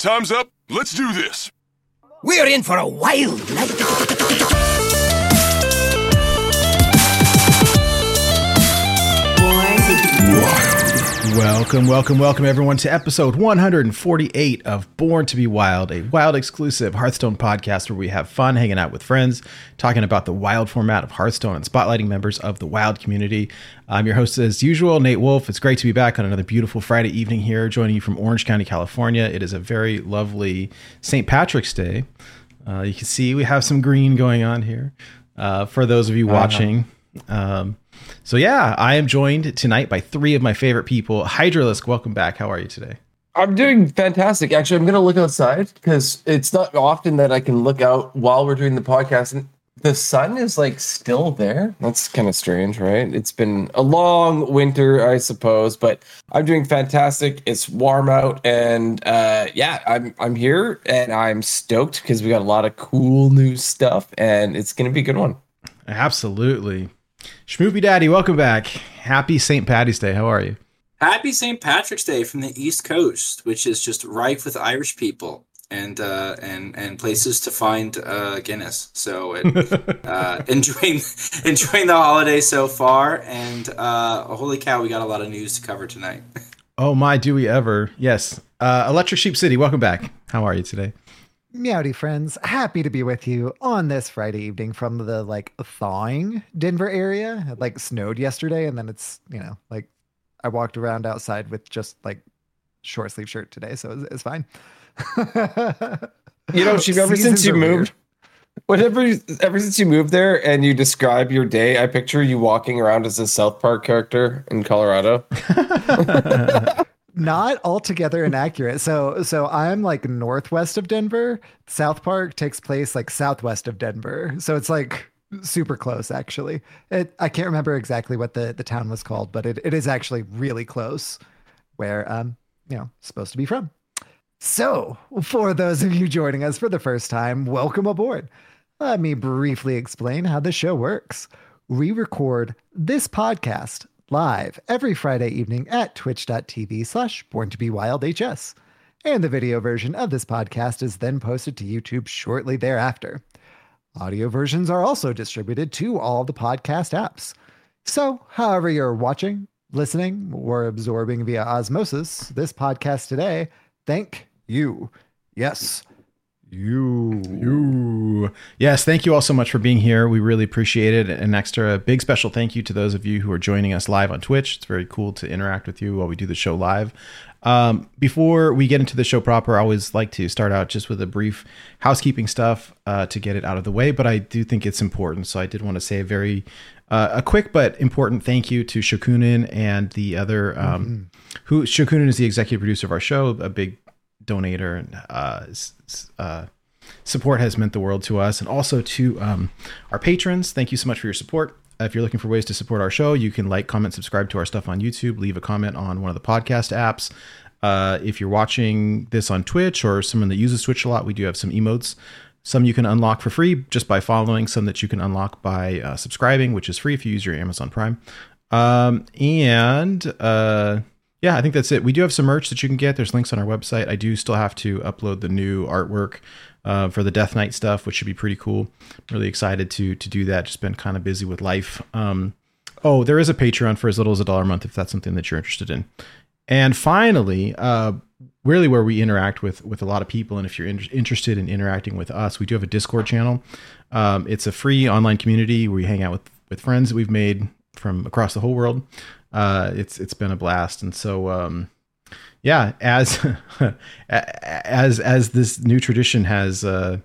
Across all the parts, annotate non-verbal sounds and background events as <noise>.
time's up. Let's do this. We're in for a wild night. Welcome, welcome, welcome everyone to episode 148 of Born to be Wild, a wild exclusive Hearthstone podcast where we have fun hanging out with friends, talking about the wild format of Hearthstone and spotlighting members of the wild community. I'm your host as usual, Nate Wolf. It's great to be back on another beautiful Friday evening here, joining you from Orange County, California. It is a very lovely St. Patrick's Day. Uh, you can see we have some green going on here. Uh, for those of you watching, um, so yeah, I am joined tonight by three of my favorite people. Hydralisk, welcome back. How are you today? I'm doing fantastic. Actually, I'm going to look outside because it's not often that I can look out while we're doing the podcast and the sun is like still there. That's kind of strange, right? It's been a long winter, I suppose, but I'm doing fantastic. It's warm out and uh yeah, I'm I'm here and I'm stoked because we got a lot of cool new stuff and it's going to be a good one. Absolutely. Schmoopy Daddy, welcome back. Happy St. Patty's Day. How are you? Happy St. Patrick's Day from the East Coast, which is just rife with Irish people and uh, and and places to find uh, Guinness. So it, <laughs> uh, enjoying <laughs> enjoying the holiday so far, and uh, holy cow, we got a lot of news to cover tonight. <laughs> Oh my, do we ever? Yes. Uh, Electric Sheep City, welcome back. How are you today? Meowdy friends, happy to be with you on this Friday evening from the like thawing Denver area. It like snowed yesterday, and then it's you know like I walked around outside with just like short sleeve shirt today, so it's, it's fine. You know, <laughs> Chief, ever Seasons since you are weird. moved, whatever, ever since you moved there and you describe your day, I picture you walking around as a South Park character in Colorado. <laughs> <laughs> not altogether inaccurate. So so I'm like northwest of Denver. South Park takes place like southwest of Denver. So it's like super close actually. It I can't remember exactly what the the town was called, but it, it is actually really close where um you know supposed to be from. So, for those of you joining us for the first time, welcome aboard. Let me briefly explain how the show works. We record this podcast live every Friday evening at twitch.tv slash born to be wild HS. And the video version of this podcast is then posted to YouTube shortly thereafter. Audio versions are also distributed to all the podcast apps. So, however you're watching, listening, or absorbing via osmosis this podcast today, thank you. Yes, you. You. Yes, thank you all so much for being here. We really appreciate it. An extra big special thank you to those of you who are joining us live on Twitch. It's very cool to interact with you while we do the show live. Um, before we get into the show proper, I always like to start out just with a brief housekeeping stuff uh, to get it out of the way, but I do think it's important. So I did want to say a very uh, a quick but important thank you to Shokunin and the other um, who Shokunin is the executive producer of our show, a big donator and uh, uh, support has meant the world to us. And also to um, our patrons thank you so much for your support. If you're looking for ways to support our show you can like comment subscribe to our stuff on youtube leave a comment on one of the podcast apps. Uh, if you're watching this on twitch or someone that uses twitch a lot we do have some emotes. Some you can unlock for free just by following some that you can unlock by uh, subscribing which is free if you use your amazon prime. Um, and uh, yeah, I think that's it. We do have some merch that you can get. There's links on our website. I do still have to upload the new artwork uh, for the Death Knight stuff, which should be pretty cool. really excited to to do that. Just been kind of busy with life. Um, oh, there is a Patreon for as little as a dollar a month if that's something that you're interested in. And finally, uh, really where we interact with with a lot of people, and if you're in, interested in interacting with us, we do have a Discord channel. Um, it's a free online community where we hang out with with friends that we've made from across the whole world. Uh, it's it's been a blast, and so um, yeah, as <laughs> as as this new tradition has uh,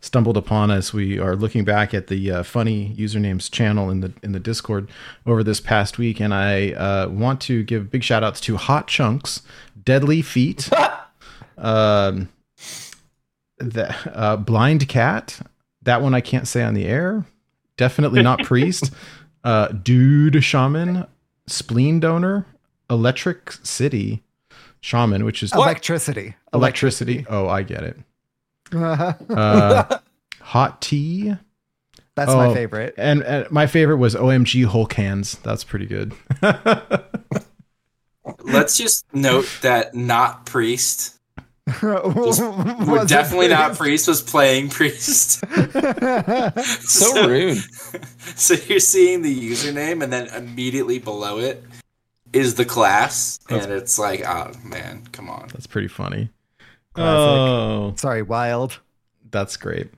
stumbled upon us, we are looking back at the uh, funny usernames channel in the in the Discord over this past week, and I uh, want to give big shout outs to Hot Chunks, Deadly Feet, <laughs> um, the uh, Blind Cat. That one I can't say on the air. Definitely not Priest. <laughs> Uh, Dude Shaman, Spleen Donor, Electric City Shaman, which is Electricity. electricity. Oh, I get it. <laughs> Uh, hot tea. That's Oh, my favorite. And, and my favorite was OMG Hulk Hands. That's pretty good. <laughs> Let's just note that not priest <laughs> Was We're definitely not Priest? priest. Was playing <laughs> priest. <laughs> So rude. So you're seeing the username, and then immediately below it is the class, and it's like, oh man, come on. That's pretty funny. Classic. Oh, Sorry, wild. that's great.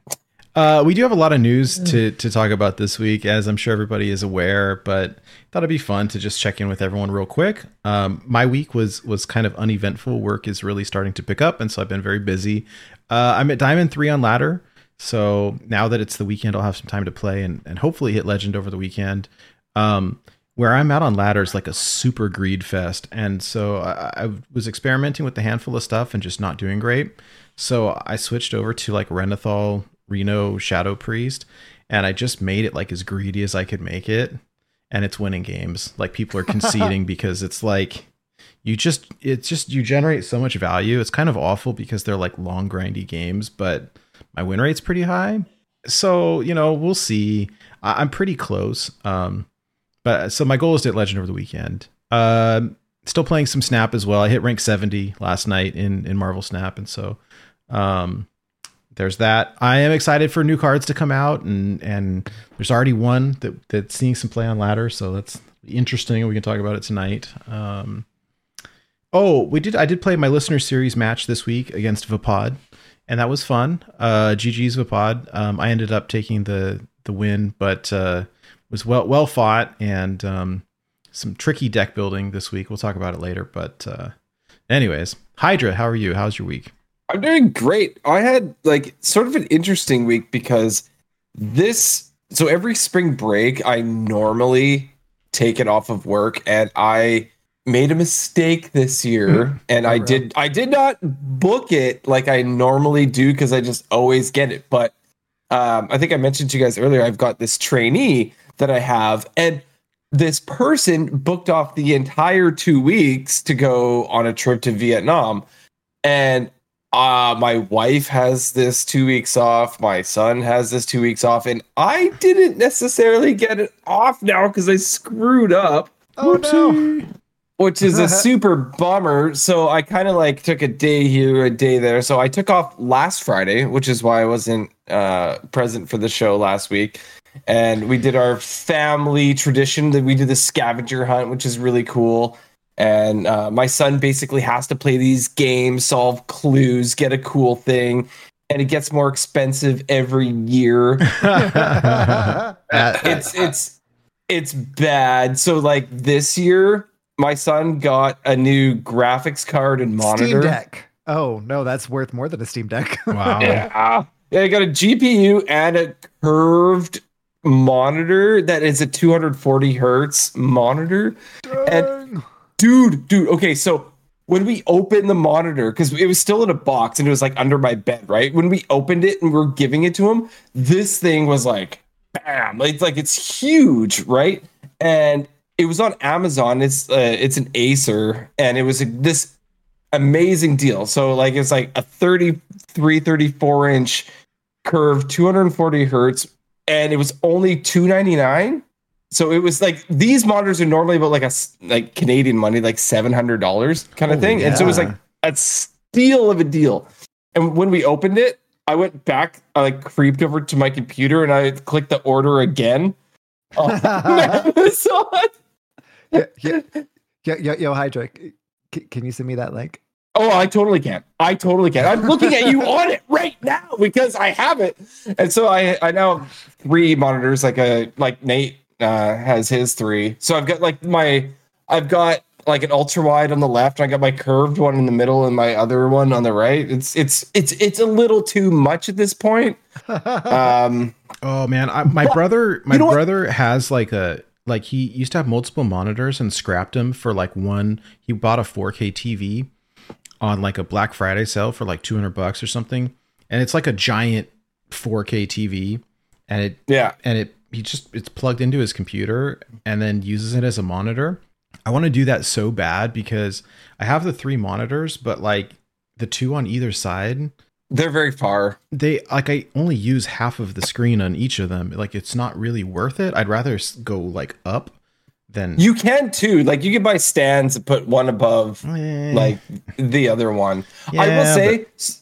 Uh, we do have a lot of news to, to talk about this week, as I'm sure everybody is aware. But thought it'd be fun to just check in with everyone real quick. Um, my week was was kind of uneventful. Work is really starting to pick up, and so I've been very busy. Uh, I'm at Diamond Three on ladder, so now that it's the weekend, I'll have some time to play and, and hopefully hit Legend over the weekend. Um, where I'm at on ladder is like a super greed fest, and so I, I was experimenting with a handful of stuff and just not doing great. So I switched over to like Renathal, Reno, Shadow Priest, and I just made it like as greedy as I could make it, and it's winning games. Like people are <laughs> conceding because it's like you just it's just you generate so much value. It's kind of awful because they're like long grindy games, but my win rate's pretty high. So you know we'll see. I, I'm pretty close. Um, but so my goal is to hit legend over the weekend. Um, still playing some Snap as well. I hit rank 70 last night in in Marvel Snap, and so um, there's that. I am excited for new cards to come out, and and there's already one that that's seeing some play on ladder, so that's interesting. We can talk about it tonight. Um, oh, we did. I did play my listener series match this week against Vipod, and that was fun. Uh, GG's Vipod. Um, I ended up taking the the win, but uh, was well well fought and um, some tricky deck building this week. We'll talk about it later. But uh, anyways, Hydra, how are you? How's your week? I'm doing great. I had like sort of an interesting week because this so every spring break I normally take it off of work and I made a mistake this year and I Oh, did I did not book it like I normally do because I just always get it. But um, I think I mentioned to you guys earlier, I've got this trainee that I have and this person booked off the entire two weeks to go on a trip to Vietnam. And uh my wife has this two weeks off. My son has this two weeks off. And i didn't necessarily get it off now because i screwed up. Oh no. which is a <laughs> super bummer. So i kind of like took a day here a day there. So i took off last friday which is why i wasn't uh present for the show last week. And we did our family tradition that we did the scavenger hunt which is really cool and uh, my son basically has to play these games solve clues get a cool thing and it gets more expensive every year <laughs> it's it's it's bad. So like this year, my son got a new graphics card and monitor. Steam Deck. Oh no, that's worth more than a Steam Deck. <laughs> wow. Yeah, yeah, I got a GPU and a curved monitor that is a 240 hertz monitor. And dude, dude, okay, so when we opened the monitor, because it was still in a box and it was like under my bed, right? When we opened it and we are giving it to him, this thing was like, bam! It's like it's huge, right? And it was on Amazon. It's uh, it's an Acer, and it was a, this amazing deal. So like it's like a 33, 34 inch curved, 240 hertz, and it was only 299 so it was like these monitors are normally about like a like Canadian money, like seven hundred dollars kind of Holy thing, and so it was like a steal of a deal. And when we opened it, I went back, I like creeped over to my computer, and I clicked the order again. Oh, <laughs> <laughs> on Amazon. yeah, yeah, yo, yo, yo, Hydra, c- can you send me that link? Oh, I totally can. I totally can. I'm looking at you <laughs> on it right now because I have it. And so I I now have three monitors like a like Nate uh has his three. So I've got like my I've got like an ultra wide on the left, I got my curved one in the middle and my other one on the right. It's it's it's it's a little too much at this point. <laughs> Um Oh man, I, my brother, my you know what? brother has like a like he used to have multiple monitors and scrapped them for like one. He bought a 4K TV on like a Black Friday sale for like 200 bucks or something, and it's like a giant 4K TV, and it yeah. and it he just it's plugged into his computer and then uses it as a monitor. I want to do that so bad because I have the three monitors, but like the two on either side, They're very far. they like I only use half of the screen on each of them. Like it's not really worth it. I'd rather go like up then You can too. Like you can buy stands and put one above Eh, like the other one. I will say s-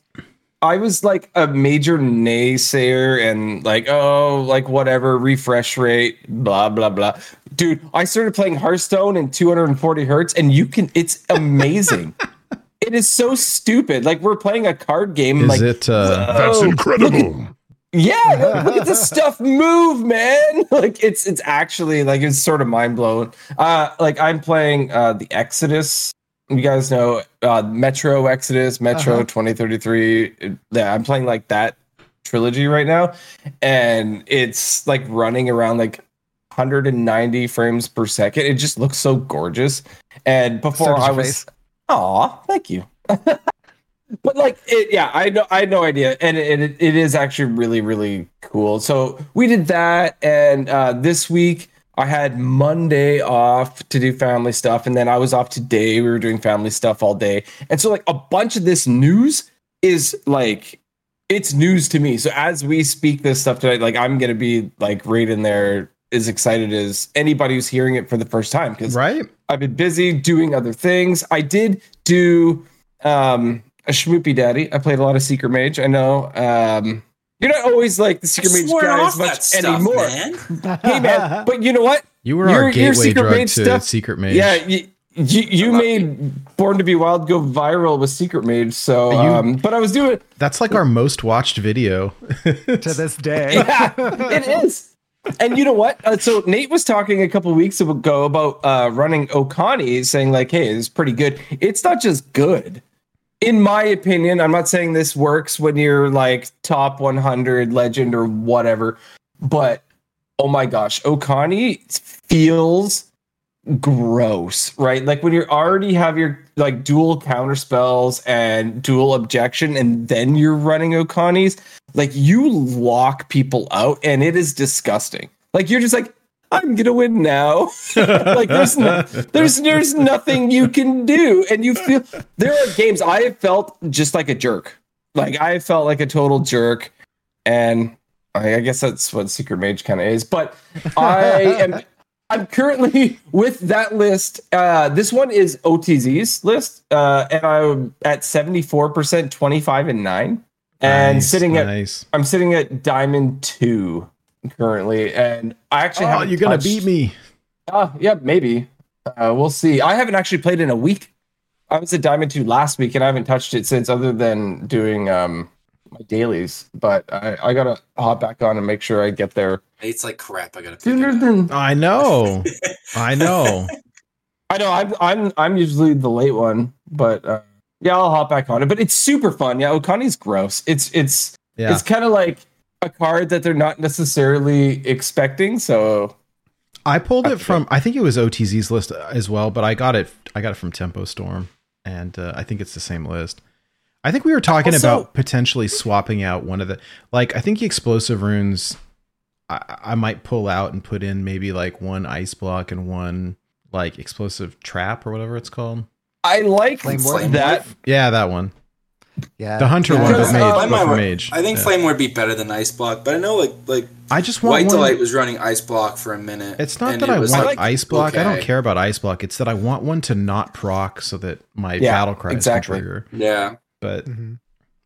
I was like a major naysayer and like, oh, like whatever, refresh rate, blah, blah, blah. Dude, I started playing Hearthstone in 240 hertz and you can, it's amazing. <laughs> it is so stupid. Like we're playing a card game. is like, it? Uh, That's incredible. yeah, look at this <laughs> stuff move, man. <laughs> Like it's it's actually like it's sort of mind blowing. Uh like I'm playing uh the Exodus. You guys know uh Metro Exodus, Metro Uh-huh. 2033. Yeah, I'm playing like that trilogy right now. And it's like running around like 190 frames per second. It just looks so gorgeous. And before So I was. Aw, thank you. <laughs> but like it, yeah, I know I had no idea. And it, it, it is actually really, really cool. So we did that and uh this week I had Monday off to do family stuff, and then I was off today. We were doing family stuff all day. And so like a bunch of this news is like it's news to me. So as we speak this stuff tonight, like I'm gonna be like right in there as excited as anybody who's hearing it for the first time because right? I've been busy doing other things. I did do um a schmoopy daddy. I played a lot of Secret Mage. I know. Um you're not always like the Secret Mage guy as much stuff, anymore. man. <laughs> Hey man, but you know what? You were Your- our your gateway Secret drug Mage to stuff- Secret Mage. Yeah, you you, you made Born to Be Wild go viral with Secret Mage. So You- um but I was doing That's like our most watched video. <laughs> to this day. <laughs> yeah, it is. And you know what? Uh, so Nate was talking a couple weeks ago about uh, running Okani, saying like, "Hey, it's pretty good." It's not just good, in my opinion. I'm not saying this works when you're like top 100 legend or whatever, but oh my gosh, Okani feels gross, right? Like when you already have your like dual counter spells and dual objection, and then you're running Okani's, like you lock people out, and it is disgusting. Like you're just like, I'm gonna win now. <laughs> like there's no, there's there's nothing you can do, and you feel there are games I have felt just like a jerk. Like I felt like a total jerk, and I, I guess that's what Secret Mage kind of is. But I am. <laughs> I'm currently with that list. Uh, this one is OTZ's list, uh, and I'm at 74%, 25 and 9. And Nice, sitting at nice. I'm sitting at Diamond 2 currently. And I actually Oh, haven't you're gonna touched- beat me. Uh, yeah, maybe. Uh, we'll see. I haven't actually played in a week. I was at Diamond 2 last week and I haven't touched it since other than doing um my dailies. But I, I gotta hop back on and make sure I get there It's like crap. I gotta sooner than I know. <laughs> I know. I know I'm I'm I'm usually the late one, but uh, yeah, I'll hop back on it. But it's super fun. Yeah, Okani's gross. It's it's Yeah. it's kind of like a card that they're not necessarily expecting. So I pulled it from I think it was OTZ's list as well, but I got it I got it from Tempo Storm and uh, I think it's the same list. I think we were talking Also- about potentially swapping out one of the like I think the explosive runes I, I might pull out and put in maybe like one ice block and one like explosive trap or whatever it's called. I like that. Yeah, that one. Yeah. The hunter Yeah. one, Because, but mage, I but for mage. I think Yeah. Flame Ward be better than Ice Block, but I know like like I just want White one. Delight was running Ice Block for a minute. It's not that it I want like, ice block. I don't care about ice block. It's that I want one to not proc so that my Yeah, battle cry exactly. can trigger. Yeah, But Mhm.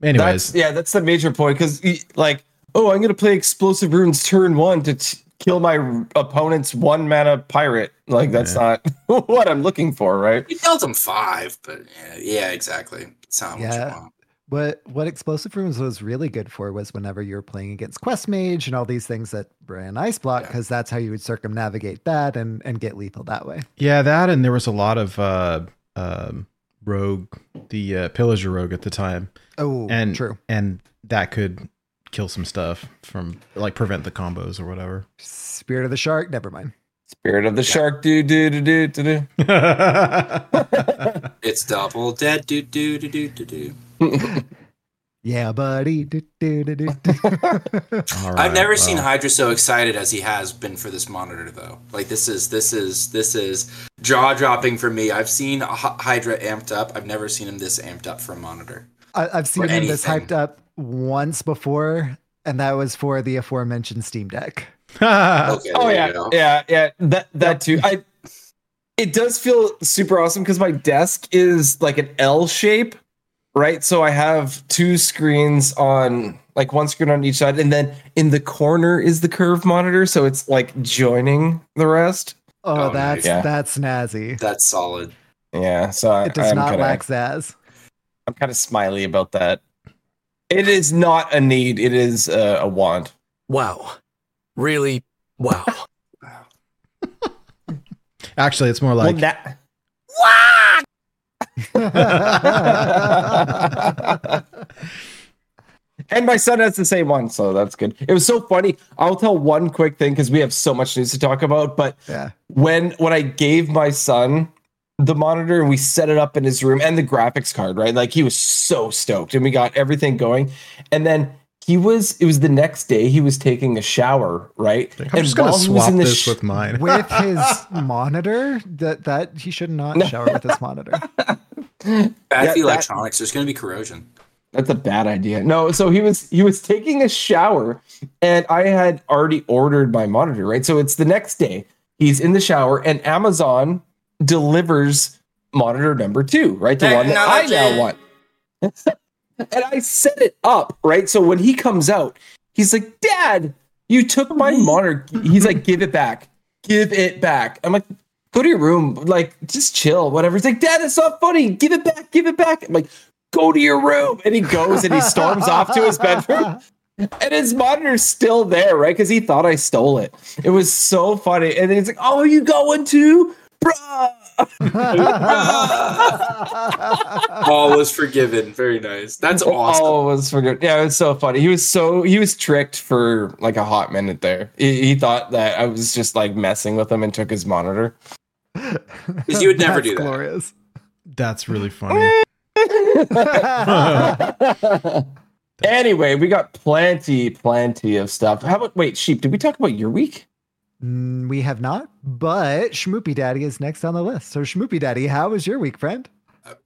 anyways, That's yeah, that's the major point because like, oh, I'm gonna play explosive runes turn one to t- kill my r- opponent's one mana pirate. Like that's not <laughs> what I'm looking for, right? we dealt him five, but yeah, yeah exactly. It's not what Yeah. you want. What what explosive runes was really good for was whenever you were playing against quest mage and all these things that ran ice block Yeah. because that's how you would circumnavigate that and and get lethal that way. yeah, that and there was a lot of uh, um, rogue, the uh, pillager rogue at the time, Oh, and true. and that could kill some stuff from like prevent the combos or whatever. Spirit of the shark. Never mind. Spirit of the shark, do do do do do do. <laughs> It's double dead. Do do do do do do. <laughs> Yeah, buddy. Do, do, do, do, do. <laughs> I've right, never seen. Hydra so excited as he has been for this monitor, though. Like this is this is this is jaw dropping for me. I've seen Hydra amped up. I've never seen him this amped up for a monitor. I, I've seen Or him this hyped up once before, and that was for the aforementioned Steam Deck. <laughs> Okay. Oh yeah, yeah, yeah. That that too. I it does feel super awesome because my desk is like an L shape, right? So I have two screens on like one screen on each side, and then in the corner is the curve monitor, so it's like joining the rest. Oh, Oh, that's yeah. that's snazzy. That's solid. Yeah, so I, It does I'm not kinda, lack zazz. I'm kind of smiley about that. It is not a need; it is uh, a want. Wow. Really? Wow. <laughs> Actually, it's more like Well, that- <laughs> and my son has the same one, so that's good. It was so funny. I'll tell one quick thing because we have so much news to talk about. But yeah. when when I gave my son the monitor and we set it up in his room and the graphics card, right? Like he was so stoked and we got everything going. And then he was it was the next day he was taking a shower, right? I'm and just gonna while he was swap this sh- with mine. <laughs> With his <laughs> monitor, that that he should not shower with his monitor. Bad Yeah, for that- electronics. There's going to be corrosion. That's a bad idea. No, so he was he was taking a shower and I had already ordered my monitor, right? So it's the next day. He's in the shower and Amazon delivers monitor number 2, right? The one that I now want. <laughs> and I set it up, right? So when he comes out, he's like, "Dad, you took my mm-hmm. monitor." He's like, "Give it back. Give it back." I'm like, "Go to your room. Like, just chill, whatever." He's like, "Dad, it's not funny. Give it back. Give it back." I'm like, "Go to your room." And he goes and he storms off to his bedroom. <laughs> And his monitor's still there, right? Because he thought I stole it. It was so funny. And then he's like, "Oh, you going to, bruh?" All was forgiven. Very nice. That's awesome. Oh, it was forgiven. Yeah, it was so funny. He was so he was tricked for like a hot minute there. He, he thought that I was just like messing with him and took his monitor. Because you would never That's do that. glorious. That's really funny. <laughs> <laughs> Anyway, we got plenty, plenty of stuff. How about wait, sheep? Did we talk about your week? Mm, we have not, but Schmoopy Daddy is next on the list. So Schmoopy Daddy, how was your week, friend?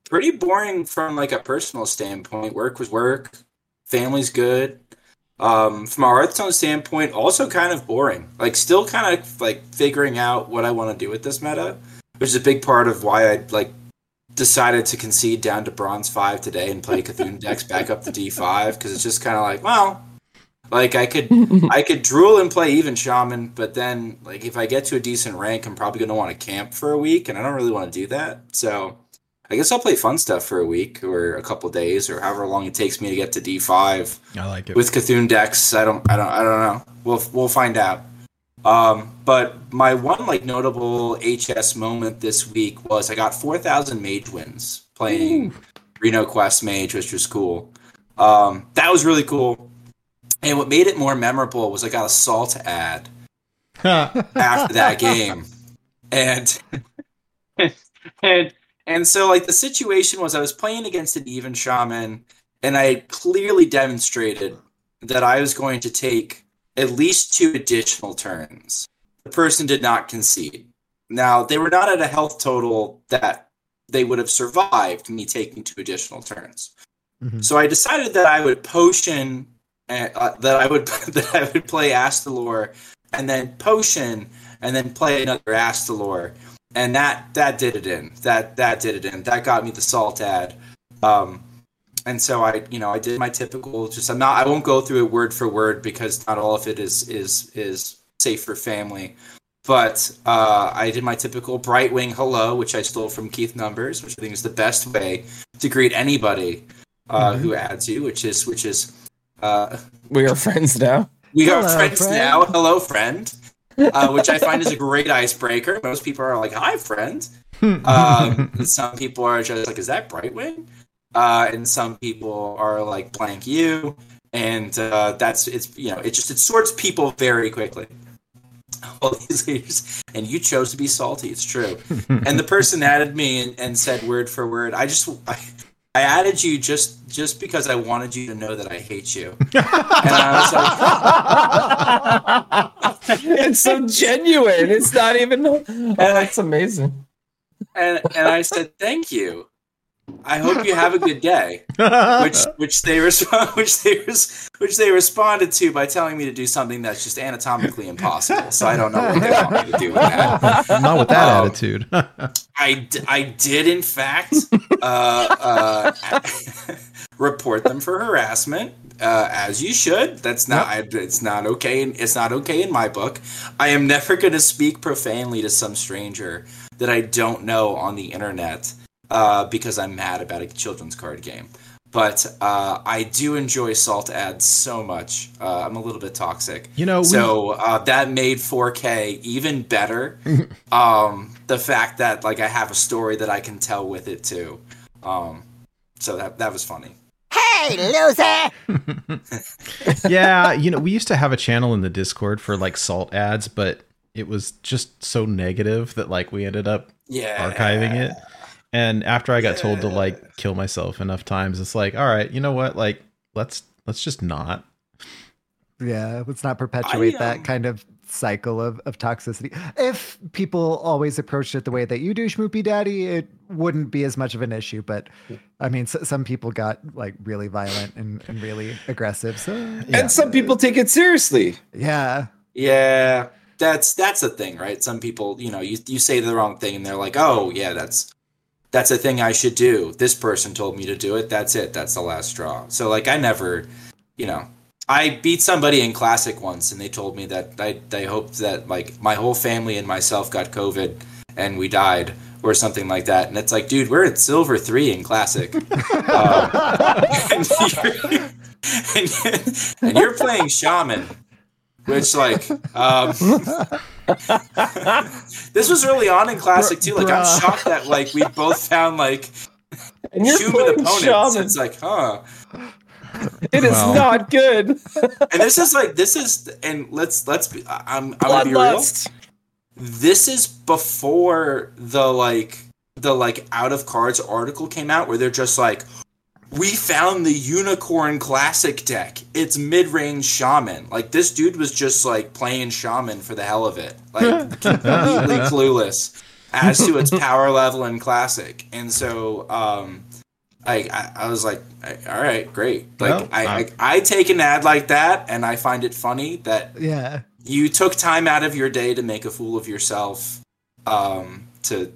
Pretty boring from like a personal standpoint. Work was work. Family's good. Um, from a Hearthstone standpoint, also kind of boring. Like still kind of like figuring out what I want to do with this meta, which is a big part of why I like decided to concede down to bronze five today and play <laughs> Cthulhu decks back up to D five because it's just kind of like, well, like I could <laughs> I could drool and play even shaman, but then like if I get to a decent rank, I'm probably gonna want to camp for a week, and I don't really want to do that. So I guess I'll play fun stuff for a week or a couple days or however long it takes me to get to D five I like it. with Cthulhu decks. I don't, I don't, I don't know. We'll we'll find out. Um, but my one like notable HS moment this week was I got four thousand mage wins playing Reno Quest Mage, which was cool. Um, that was really cool. And what made it more memorable was I got a salt ad <laughs> after that game, and and and so like the situation was I was playing against an even shaman, and I clearly demonstrated that I was going to take at least two additional turns. The person did not concede. Now they were not at a health total that they would have survived me taking two additional turns. Mhm. So I decided that I would potion uh, uh, that I would <laughs> that I would play Astalor and then potion and then play another Astalor and that that did it in. That that did it in. That got me the salt ad. Um and so i you know i did my typical just i'm not i won't go through it word for word because not all of it is is is safe for family. But uh, I did my typical Brightwing hello, which I stole from Keith Numbers, which I think is the best way to greet anybody uh, who adds you, which is which is uh, We are friends now. we are Hello, friends friend. now. Hello, friend. Uh, which I find is a great icebreaker. Most people are like, "Hi, friend." <laughs> Um, some people are just like, "Is that Brightwing?" Uh, and some people are like, "Blank you," and uh, that's it's you know it just it sorts people very quickly. All these leaders, and you chose to be salty. It's true. <laughs> and the person added me and, and said word for word. I just I, I added you just just because I wanted you to know that I hate you. <laughs> and I was like, <laughs> it's so genuine. It's not even. Oh, that's amazing. and and I said thank you, I hope you have a good day. which <laughs> which they respond <laughs> which they res- which they responded to by telling me to do something that's just anatomically impossible. So I don't know what they want me to do with that. <laughs> Not with that Um, attitude. I, d- I did in fact uh, uh, report them for harassment uh, as you should. That's not I, it's not okay. in- It's not okay in my book. I am never going to speak profanely to some stranger that I don't know on the internet uh, because I'm mad about a children's card game. But uh, I do enjoy salt ads so much. Uh, I'm a little bit toxic. You know, so uh, that made 4K even better. <laughs> um, the fact that like I have a story that I can tell with it too. Um, so that that was funny. Hey, loser! <laughs> yeah, you know, we used to have a channel in the Discord for like salt ads, but it was just so negative that like we ended up Yeah, archiving it. And after I got told to like kill myself enough times, it's like, all right, you know what? Like, let's let's just not. Yeah, let's not perpetuate um, that kind of cycle of, of toxicity. If people always approached it the way that you do, Schmoopy Daddy, it wouldn't be as much of an issue. But I mean, s- some people got like really violent and, and really aggressive. So And some people take it seriously. yeah, Yeah, that's that's the thing, right? Some people, you know, you you say the wrong thing and they're like, "Oh, yeah, that's that's a thing I should do. This person told me to do it. That's it. That's the last straw." So like I never, you know, I beat somebody in classic once and they told me that I they hoped that like my whole family and myself got covid and we died or something like that. And it's like, dude, we're at silver 3 in classic. <laughs> um, <laughs> and, you're, and, and you're playing shaman which like um <laughs> <laughs> this was early on in classic too like i'm shocked that like we both found like And you're human playing opponents shaman. it's like huh It is Well. not good. and this is like this is and let's let's be i'm i'm gonna be real Bloodlust. this is before the like the like out of cards article came out where they're just like we found the unicorn classic deck. It's mid-range shaman. Like this dude was just like playing shaman for the hell of it. Like <laughs> completely clueless as to its power level in classic. And so um I, I, I was like, all right, great. Like, I, I, I take an ad like that, and I find it funny that yeah, you took time out of your day to make a fool of yourself um, to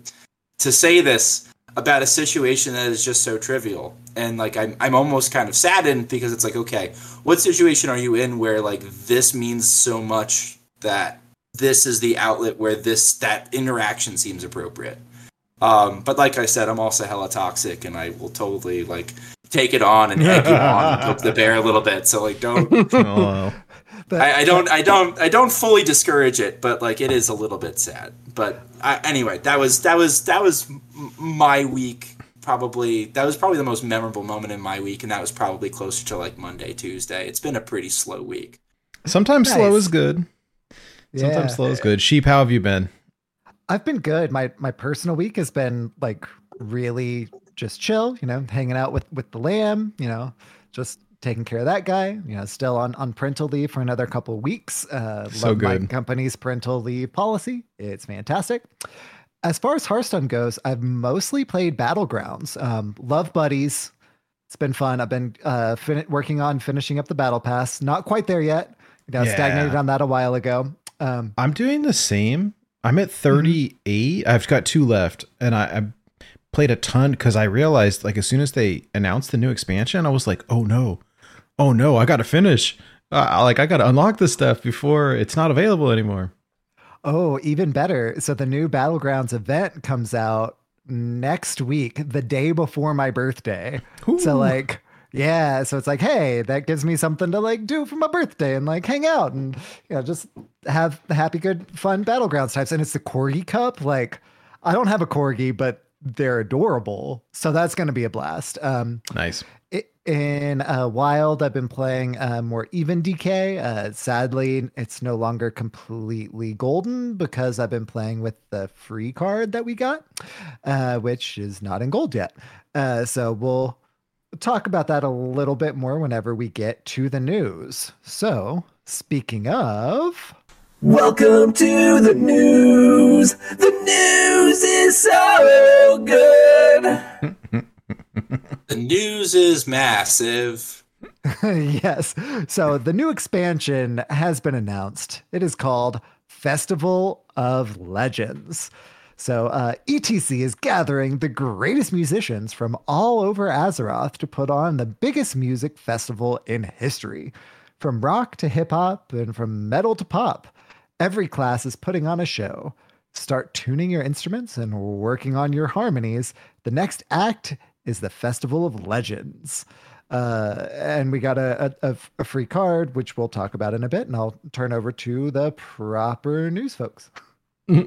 to say this about a situation that is just so trivial and like I'm, I'm almost kind of saddened because it's like okay what situation are you in where like this means so much that this is the outlet where this that interaction seems appropriate um, but like i said i'm also hella toxic and i will totally like take it on and egg you <laughs> on and poke the bear a little bit so like don't <laughs> Oh, I, I don't I don't I don't fully discourage it, but like it is a little bit sad. But I, anyway, that was that was that was my week. Probably that was probably the most memorable moment in my week, and that was probably closer to like Monday, Tuesday. It's been a pretty slow week. sometimes slow is good. Sometimes yeah. slow is good. Sheep, how have you been? I've been good. My my personal week has been like really just chill, you know, hanging out with with the lamb, you know, just taking care of that guy. You know, still on on parental leave for another couple of weeks. Uh, So love my good. company's parental leave policy. It's fantastic. As far as Hearthstone goes, I've mostly played Battlegrounds. Um, love buddies. It's been fun. I've been uh, fin- working on finishing up the battle pass. Not quite there yet. You know, Yeah. stagnated on that a while ago. Um, I'm doing the same. I'm at 38. I've got two left, and I, I played a ton because I realized like as soon as they announced the new expansion, I was like, oh no, oh no, I got to finish. Uh, like I got to unlock this stuff before it's not available anymore. Oh, even better. So the new Battlegrounds event comes out next week, the day before my birthday. So like yeah, so it's like, hey, that gives me something to like do for my birthday and like hang out and you know just have the happy, good, fun battlegrounds types. And it's the corgi cup. Like, I don't have a corgi, but they're adorable, so that's going to be a blast. Um, Nice. In uh, Wild, I've been playing uh, more even DK. Uh, sadly, it's no longer completely golden because I've been playing with the free card that we got, uh, which is not in gold yet. Uh, so we'll talk about that a little bit more whenever we get to the news. So, speaking of. Welcome to the news. The news is so good. <laughs> The news is massive. <laughs> yes. So the new expansion has been announced. It is called Festival of Legends. So uh, ETC is gathering the greatest musicians from all over Azeroth to put on the biggest music festival in history. From rock to hip hop and from metal to pop, every class is putting on a show. Start tuning your instruments and working on your harmonies. The next act is the Festival of Legends. Uh, and we got a, a, a free card, which we'll talk about in a bit. And I'll turn over to the proper news folks. <laughs>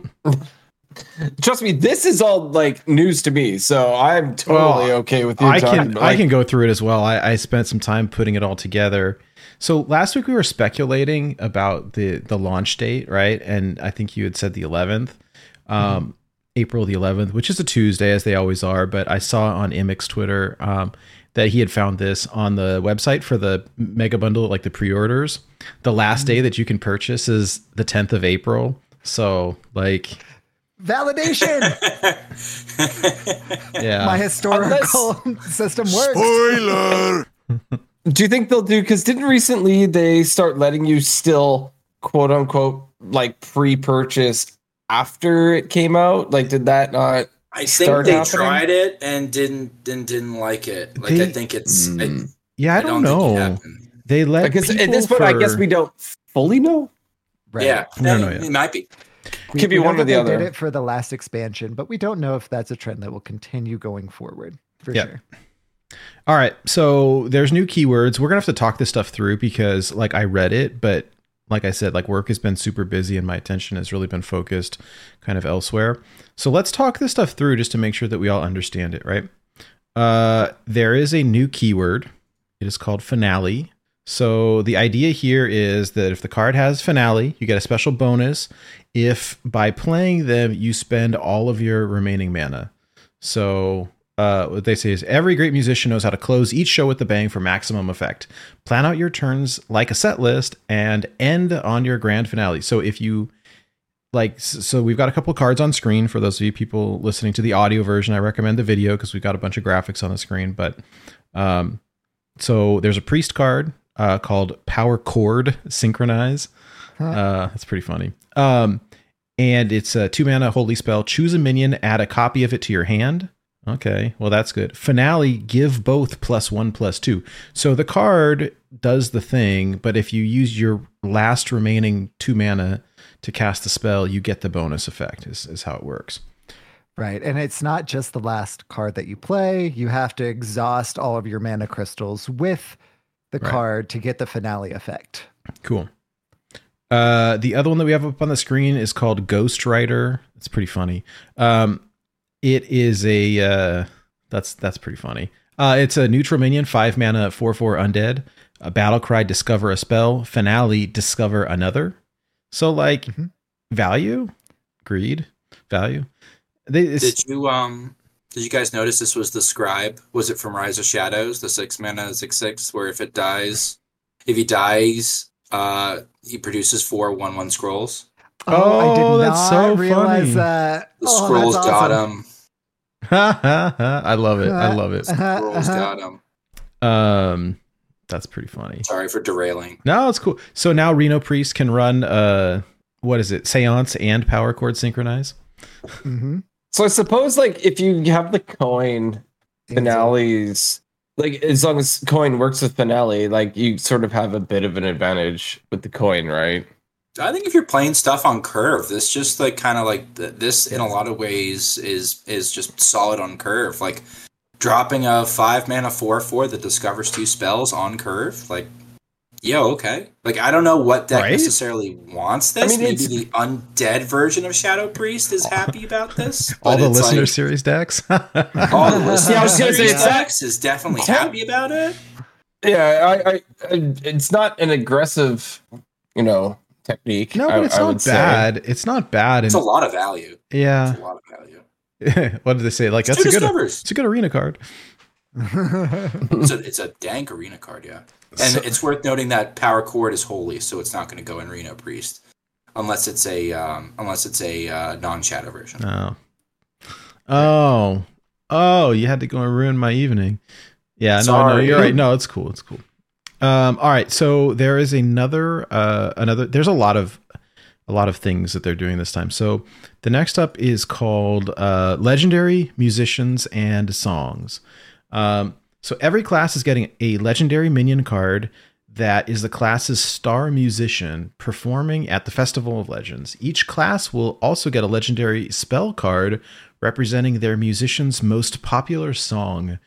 Trust me, this is all like news to me, so I'm totally Well, okay with you. I talking, can but, I can go through it as well. I, I spent some time putting it all together. So last week we were speculating about the the launch date, right? And I think you had said the 11th, um, April the 11th, which is a Tuesday, as they always are. But I saw on Imix Twitter um, that he had found this on the website for the mega bundle, like the pre-orders. The last day that you can purchase is the 10th of April. So like, Validation! <laughs> yeah, My historical <laughs> system works. Spoiler! <laughs> Do you think they'll do? Because didn't recently they start letting you still quote unquote like pre-purchase after it came out? Like, did that not? I think Start they happening? tried it and didn't didn't didn't like it. Like I think it's. I, Mm. yeah, I, don't, think it know. They let Because at this point, I guess we don't fully know. Right. Yeah, I don't it might be. We- Could be one or the they other. did it for the last expansion, but we don't know if that's a trend that will continue going forward for Yeah. sure. All right. So there's new keywords. We're going to have to talk this stuff through because like I read it, but like I said, like work has been super busy and my attention has really been focused kind of elsewhere. So let's talk this stuff through just to make sure that we all understand it, right? Uh there is a new keyword. It is called finale. So the idea here is that if the card has finale, you get a special bonus if by playing them you spend all of your remaining mana. So uh, what they say is every great musician knows how to close each show with the bang for maximum effect. Plan out your turns like a set list and end on your grand finale. So if you like, so we've got a couple cards on screen for those of you people listening to the audio version. I recommend the video because we've got a bunch of graphics on the screen. But um, so there's a priest card uh, called Power Chord Synchronize. Uh, that's pretty funny. Um, and it's a two mana holy spell. Choose a minion, add a copy of it to your hand. Okay, well that's good. Finale, give both plus one plus two. So the card does the thing, but if you use your last remaining two mana to cast the spell, you get the bonus effect. Is is how it works. Right. And it's not just the last card that you play. You have to exhaust all of your mana crystals with the Right. card to get the finale effect. Cool. Uh, the other one that we have up on the screen is called Ghost Writer. It's pretty funny. Um, it is a uh, that's that's pretty funny. Uh, it's a neutral minion, five mana, four four undead. A battle cry, discover a spell. Finale, discover another. So like Mhm. value, greed, value. They, it's, Did you um? Did you guys notice this was the scribe? Was it from Rise of Shadows, the six mana six six, where if it dies, if he dies, uh, he produces four one one scrolls. Oh, I didn't so realize funny. that. The Oh, scrolls that's got him. I love it. I love it. Scrolls got him. Um, that's pretty funny. Sorry for derailing. No, it's cool. So now Reno Priest can run uh what is it? Seance and power chord synchronize. hmm So I suppose like if you have the coin finales, like as long as coin works with finale, like you sort of have a bit of an advantage with the coin, right? I think if you're playing stuff on curve, this just like kind of like th- this in a lot of ways is is just solid on curve. Like dropping a five mana four four that discovers two spells on curve. Like, yo, okay. Like I don't know what deck Right? necessarily wants this. I mean, Maybe the undead version of Shadow Priest is happy about this. <laughs> All but the it's listener like- series decks. <laughs> all the listener <laughs> Yeah, I was gonna say, series it's decks is definitely happy about it. Yeah, I, I, I it's not an aggressive, you know, technique. no, but it's I not would say. bad. It's not bad. It's And a lot of value. yeah, It's a lot of value. <laughs> what did they say? Like It's that's a good. It's a good arena card. <laughs> It's a, it's a dank arena card, yeah. And So- it's worth noting that power chord is holy, so it's not going to go in Reno Priest, unless it's a um, unless it's a uh, non-shadow version. Oh, oh, oh! You had to go and ruin my evening. Yeah, no, no, you're right. No, it's cool. It's cool. Um, all right, so there is another, uh, another. There's a lot of, a lot of things that they're doing this time. So the next up is called uh, legendary musicians and songs. Um, so every class is getting a legendary minion card that is the class's star musician performing at the Festival of Legends. Each class will also get a legendary spell card representing their musician's most popular song.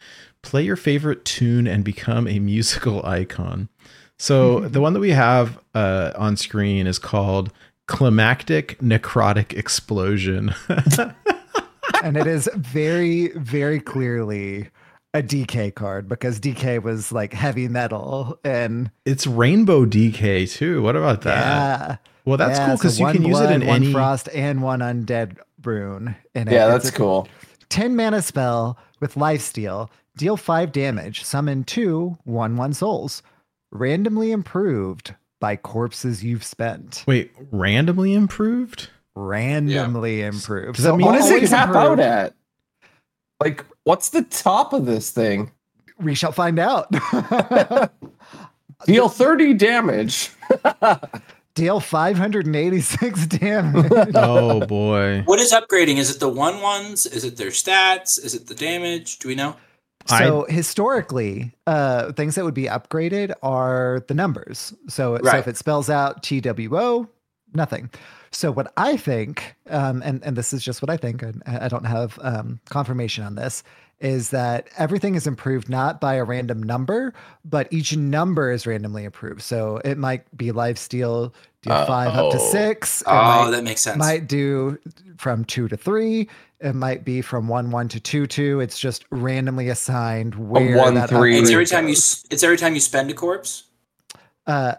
Play your favorite tune and become a musical icon. So the one that we have uh, on screen is called Climactic Necrotic Explosion. <laughs> and it is very, very clearly a DK card because DK was like heavy metal and it's Rainbow DK too. What about that? yeah. Well, that's yeah, cool so because you one can use it in one any. frost and one undead rune. In it. Yeah, It's that's cool. 10 mana spell with lifesteal. Deal five damage. Summon two one one souls. Randomly improved by corpses you've spent. Wait, randomly improved? Randomly improved. Does that mean- What does it always cap improved. out at? Like, what's the top of this thing? We shall find out. <laughs> Deal 30 damage. <laughs> Deal 586 <laughs> damage. Oh boy. What is upgrading? Is it the one ones? Is it their stats? Is it the damage? Do we know? So historically, uh, things that would be upgraded are the numbers. So, so if it spells out TWO, nothing. So what I think, um, and and this is just what I think, and I I don't have um, confirmation on this, is that everything is improved not by a random number, but each number is randomly improved. So it might be life steal, do five up to Oh. six. Oh, might- that makes sense. might do from two to three. It might be from one one to two two. It's just randomly assigned where one, that three. it's upgrade every time you. goes. s- It's every time you spend a corpse. uh,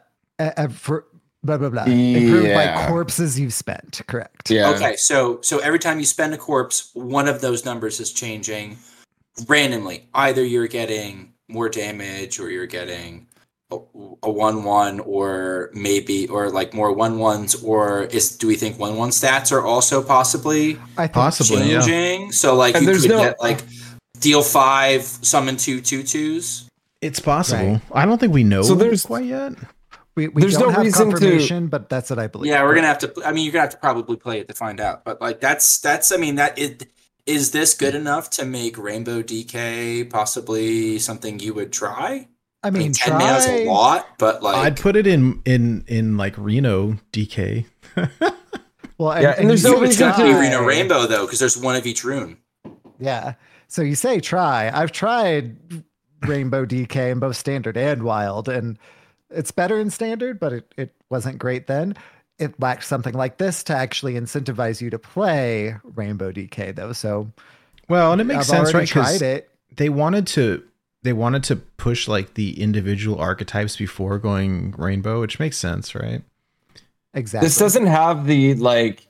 for blah blah blah. Improved by Yeah. corpses you've spent. Correct. Yeah. Okay, so so every time you spend a corpse, one of those numbers is changing randomly. Either you're getting more damage, or you're getting a, a one one, or maybe or like more one ones, or is do we think one one stats are also possibly I think Possibly, yeah. changing? So like And you could no- get like deal five, summon two two twos. It's possible. Right. I don't think we know So there's- quite yet. we, we There's don't no have reason to- but that's what I believe. Yeah, we're gonna have to. I mean, you're gonna have to probably play it to find out. But like, that's that's. I mean, that it is this good enough to make Rainbow DK possibly something you would try? I I mean, mean, ten mana is a lot, but like, I'd put it in in in like Reno DK. <laughs> Well, and, Yeah, and and there's no say reason it's to- gonna be. Reno Rainbow though, because there's one of each rune. Yeah. So you say try. I've tried Rainbow DK in both standard and wild, and it's better in standard, but it, it wasn't great then. It lacked something like this to actually incentivize you to play Rainbow DK though. So Well, and it makes I've sense, right? Because tried it. they wanted to they wanted to push like the individual archetypes before going rainbow, which makes sense, right? Exactly. This doesn't have the like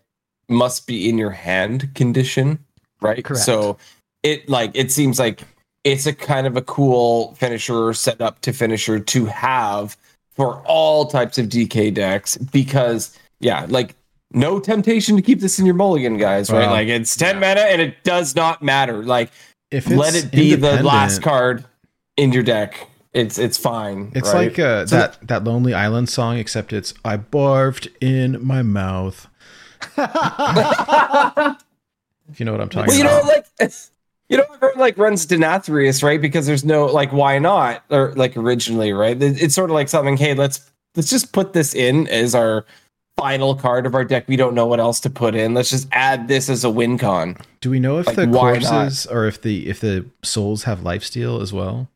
must be in your hand condition, right? Correct. So it like it seems like it's a kind of a cool finisher set up to finisher to have for all types of DK decks because yeah, like no temptation to keep this in your mulligan, guys, right? Well, Like it's 10 mana and it does not matter. Like If let it be the last card in your deck. It's it's fine. It's right? like uh, So- that that Lonely Island song, except it's I barfed in my mouth. <laughs> If you know what I'm talking Well, you know, about. like <laughs> you know, everyone like runs Denathrius, right? Because there's no like, why not? Or like originally, right? It's sort of like something. Hey, let's let's just put this in as our final card of our deck. We don't know what else to put in. Let's just add this as a win con. Do we know if like, the not? corpses or if the if the souls have lifesteal as well?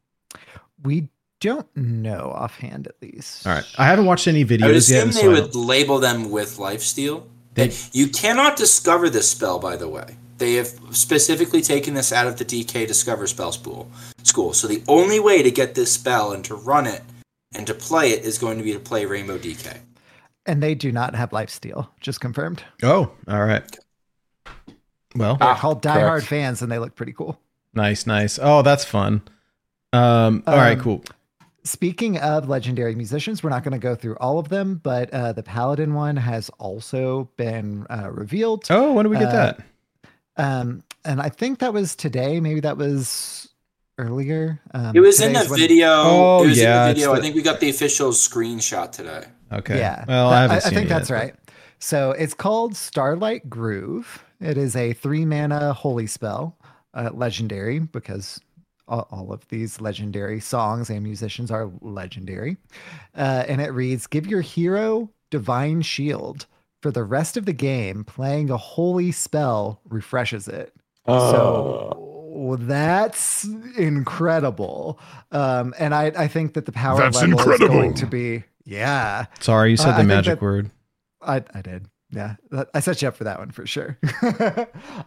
We don't know offhand at least. All right, I haven't watched any I would videos yet. assume so they I would label them with lifesteal. They- You cannot discover this spell, by the way. They have specifically taken this out of the DK Discover spell school. School. So the only way to get this spell and to run it and to play it is going to be to play Rainbow DK. And they do not have lifesteal, just confirmed. Oh, all right. Well, They're Ah, called diehard fans and they look pretty cool. nice, nice. Oh, that's fun. Um, all right, Um, cool. Speaking of legendary musicians, we're not going to go through all of them, but uh, the Paladin one has also been uh, revealed. Oh, when do we get uh, that? Um, and I think that was today. Maybe that was earlier. Um, It was in the when- video. Oh, it was yeah, in the video. the- I think we got the official screenshot today. Okay. Yeah. Well, I haven't I, seen think it that's yet, right. So it's called Starlight Groove. It is a three mana holy spell, uh, legendary, because all, all of these legendary songs and musicians are legendary. Uh, and it reads Give your hero divine shield. For the rest of the game, playing a holy spell refreshes it. Oh. So that's incredible. Um, and I, I think that the power That's level is incredible. going to be, yeah. Sorry, you said Uh, the think magic that- word. I, I did. Yeah, that, I set you up for that one for sure. <laughs>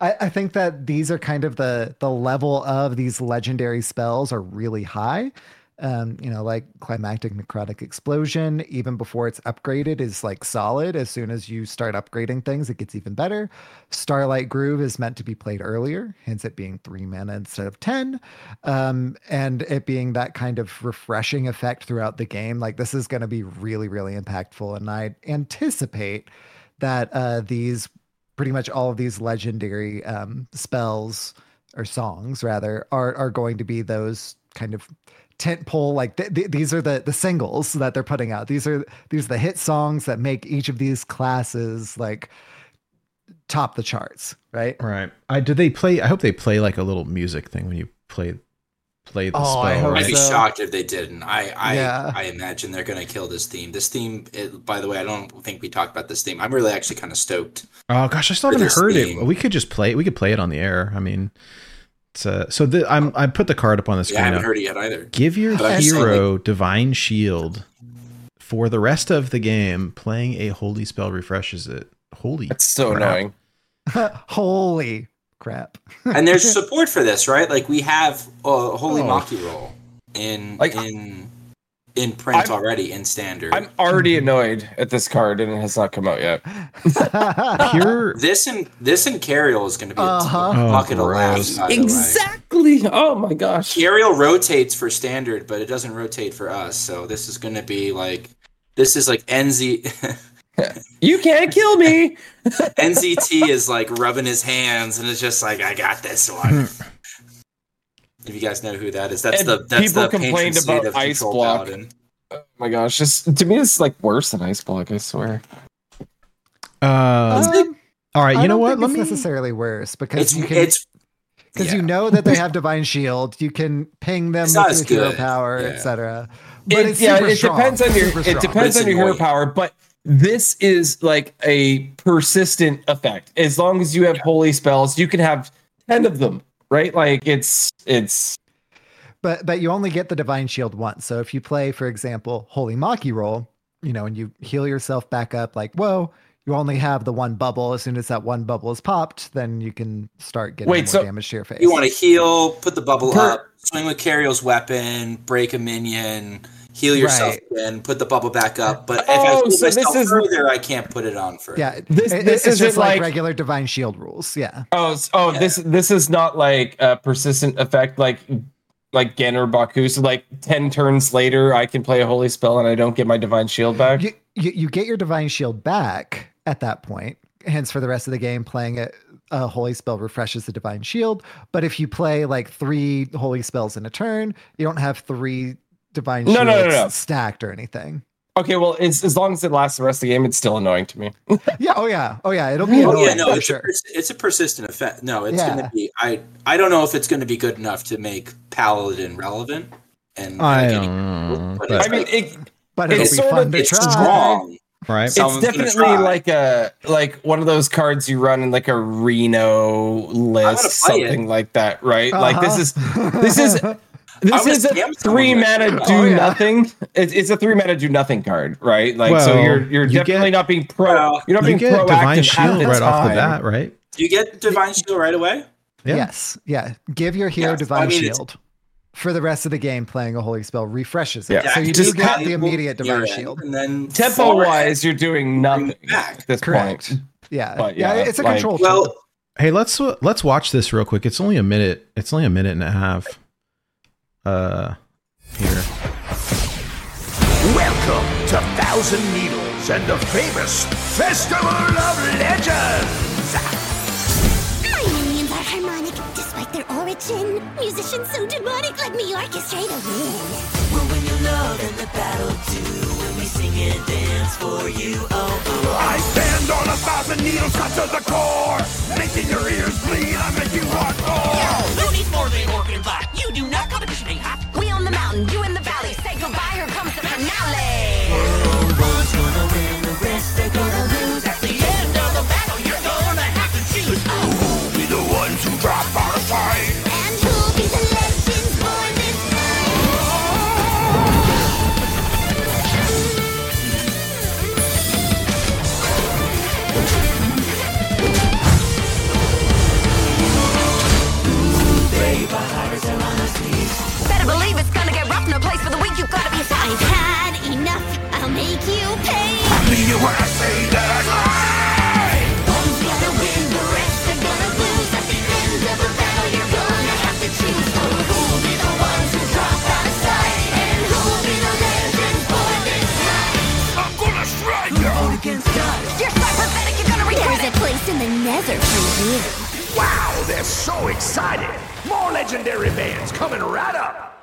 I, I think that these are kind of the the level of these legendary spells are really high. Um, you know, like climactic necrotic explosion, even before it's upgraded, is like solid. As soon as you start upgrading things, it gets even better. Starlight Groove is meant to be played earlier, hence it being three mana instead of ten, um, and it being that kind of refreshing effect throughout the game. Like this is going to be really, really impactful, and I anticipate that uh, these pretty much all of these legendary um, spells or songs rather are are going to be those kind of tent pole like th- th- these are the the singles that they're putting out these are these are the hit songs that make each of these classes like top the charts right Right. I do they play I hope they play like a little music thing when you play play the Oh, spell. I hope right? I'd be so. shocked if they didn't. I I, Yeah. I imagine they're gonna kill this theme. This theme, it, by the way, I don't think we talked about this theme. I'm really actually kind of stoked. Oh gosh, I still haven't this heard theme. it. We could just play it. We could play it on the air. I mean, it's uh, so the, I'm I put the card up on the Yeah, I haven't now. heard it yet either. Give your But I'm hero divine shield for the rest of the game. Playing a holy spell refreshes it. Holy, That's so crap. annoying. <laughs> holy crap and <laughs> there's support for this, right? Like we have uh, Holy Oh. Maki roll in Like- in in print I'm- already in standard. I'm already annoyed at this card and it has not come out yet. <laughs> Pure. this and this and Cariel is going to be Uh-huh. a Oh, bucket of laughs. gross. way. Exactly. Oh my gosh. Cariel rotates for standard, but it doesn't rotate for us. So this is going to be like this is like NZ. <laughs> <laughs> You can't kill me. <laughs> NZT is like rubbing his hands and it's just like, I got this one. if you guys know who that is, that's And the that's people the complained about of Ice Control Block. Paladin. Oh my gosh. Just to me, it's like worse than Ice Block. I swear. Um, Um, all right, I you know what? think Let it's me. necessarily worse because It's you can it's because yeah. you know that they <laughs> have divine shield you can ping them It's with your hero power Yeah. etc but It- it's yeah, super it strong, depends on your it depends on your hero power, but this is like a persistent effect. As long as you have holy spells, you can have ten of them, right? Like it's it's but but you only get the divine shield once so if you play for example holy maki roll you know and you heal yourself back up like whoa you only have the one bubble as soon as that one bubble is popped then you can start getting Wait, more so damage to your face you want to heal, put the bubble Per- up, swing with Cariel's weapon, break a minion, heal yourself Right. again, put the bubble back up. But if Oh, I heal so this myself is- further, I can't put it on further. yeah This- it- this isn't just like, like- regular divine shield rules yeah oh oh Yeah. this this is not like a persistent effect like like Genn or Baku. So like ten turns later, I can play a holy spell and I don't get my divine shield back. you, you, you get your divine shield back at that point hence for the rest of the game playing it a holy spell refreshes the divine shield but if you play like three holy spells in a turn you don't have three divine No, shields no, no, no. stacked or anything Okay, well, it's, as long as it lasts the rest of the game, it's still annoying to me. <laughs> yeah oh yeah oh yeah it'll be Oh annoying yeah, no, for it's, sure a, pers- it's a persistent effect. No, it's Yeah. gonna be. I I don't know if it's gonna be good enough to make Paladin relevant. And I don't know, but but- it's I mean, it, but it'll It's be sort fun of- to it's try strong. right. It's Someone's definitely like a like one of those cards you run in like a Reno list, play it. something like that, right? Like this is Uh-huh. this is <laughs> this is a three mana oh, do Oh, yeah. nothing. It's, it's a three mana do nothing card, right? Like so you're you're you definitely get- not being pro. Well, you're not You being get proactive divine shield the right off the bat, right? Do you get Divine Shield right away? Yeah. yes yeah give your hero Yes, divine I mean, shield for the rest of the game playing a holy spell refreshes it Yeah. so you it's do get the immediate divine near shield and then Tempo wise, you're doing nothing Bring back. at this Correct. point. yeah But, yeah, yeah, it's a like- control Well, tool. Hey, let's let's watch this real quick. It's only a minute. It's only a minute and a half. Uh, here. Welcome to Thousand Needles and the famous Festival of Legends! My minions are harmonic despite their origin. Musicians so demonic let me orchestrate a win. Well, when you love and the battle too, when we sing and dance for you, oh, oh, oh. I stand on a thousand needles cut to the core, making your ears bleed. I make you want more. Who needs more than organ black? You do not competition ain't hot. We on the mountain, you in the valley. Say goodbye, here comes the finale. One's gonna win, the rest are gonna gotta be fine. I've had enough. I'll make you pay. Mean it when I say that I lie. One's gonna win, the rest are gonna lose. At the end of the battle, you're gonna have to choose. Who'll be the ones who drop out of sight? And who'll be the legends born this night? I'm gonna strike you. Vote against us. You're so pathetic. You're gonna regret There's it. a place in the nether for you. Wow, they're so excited. More legendary bands coming right up.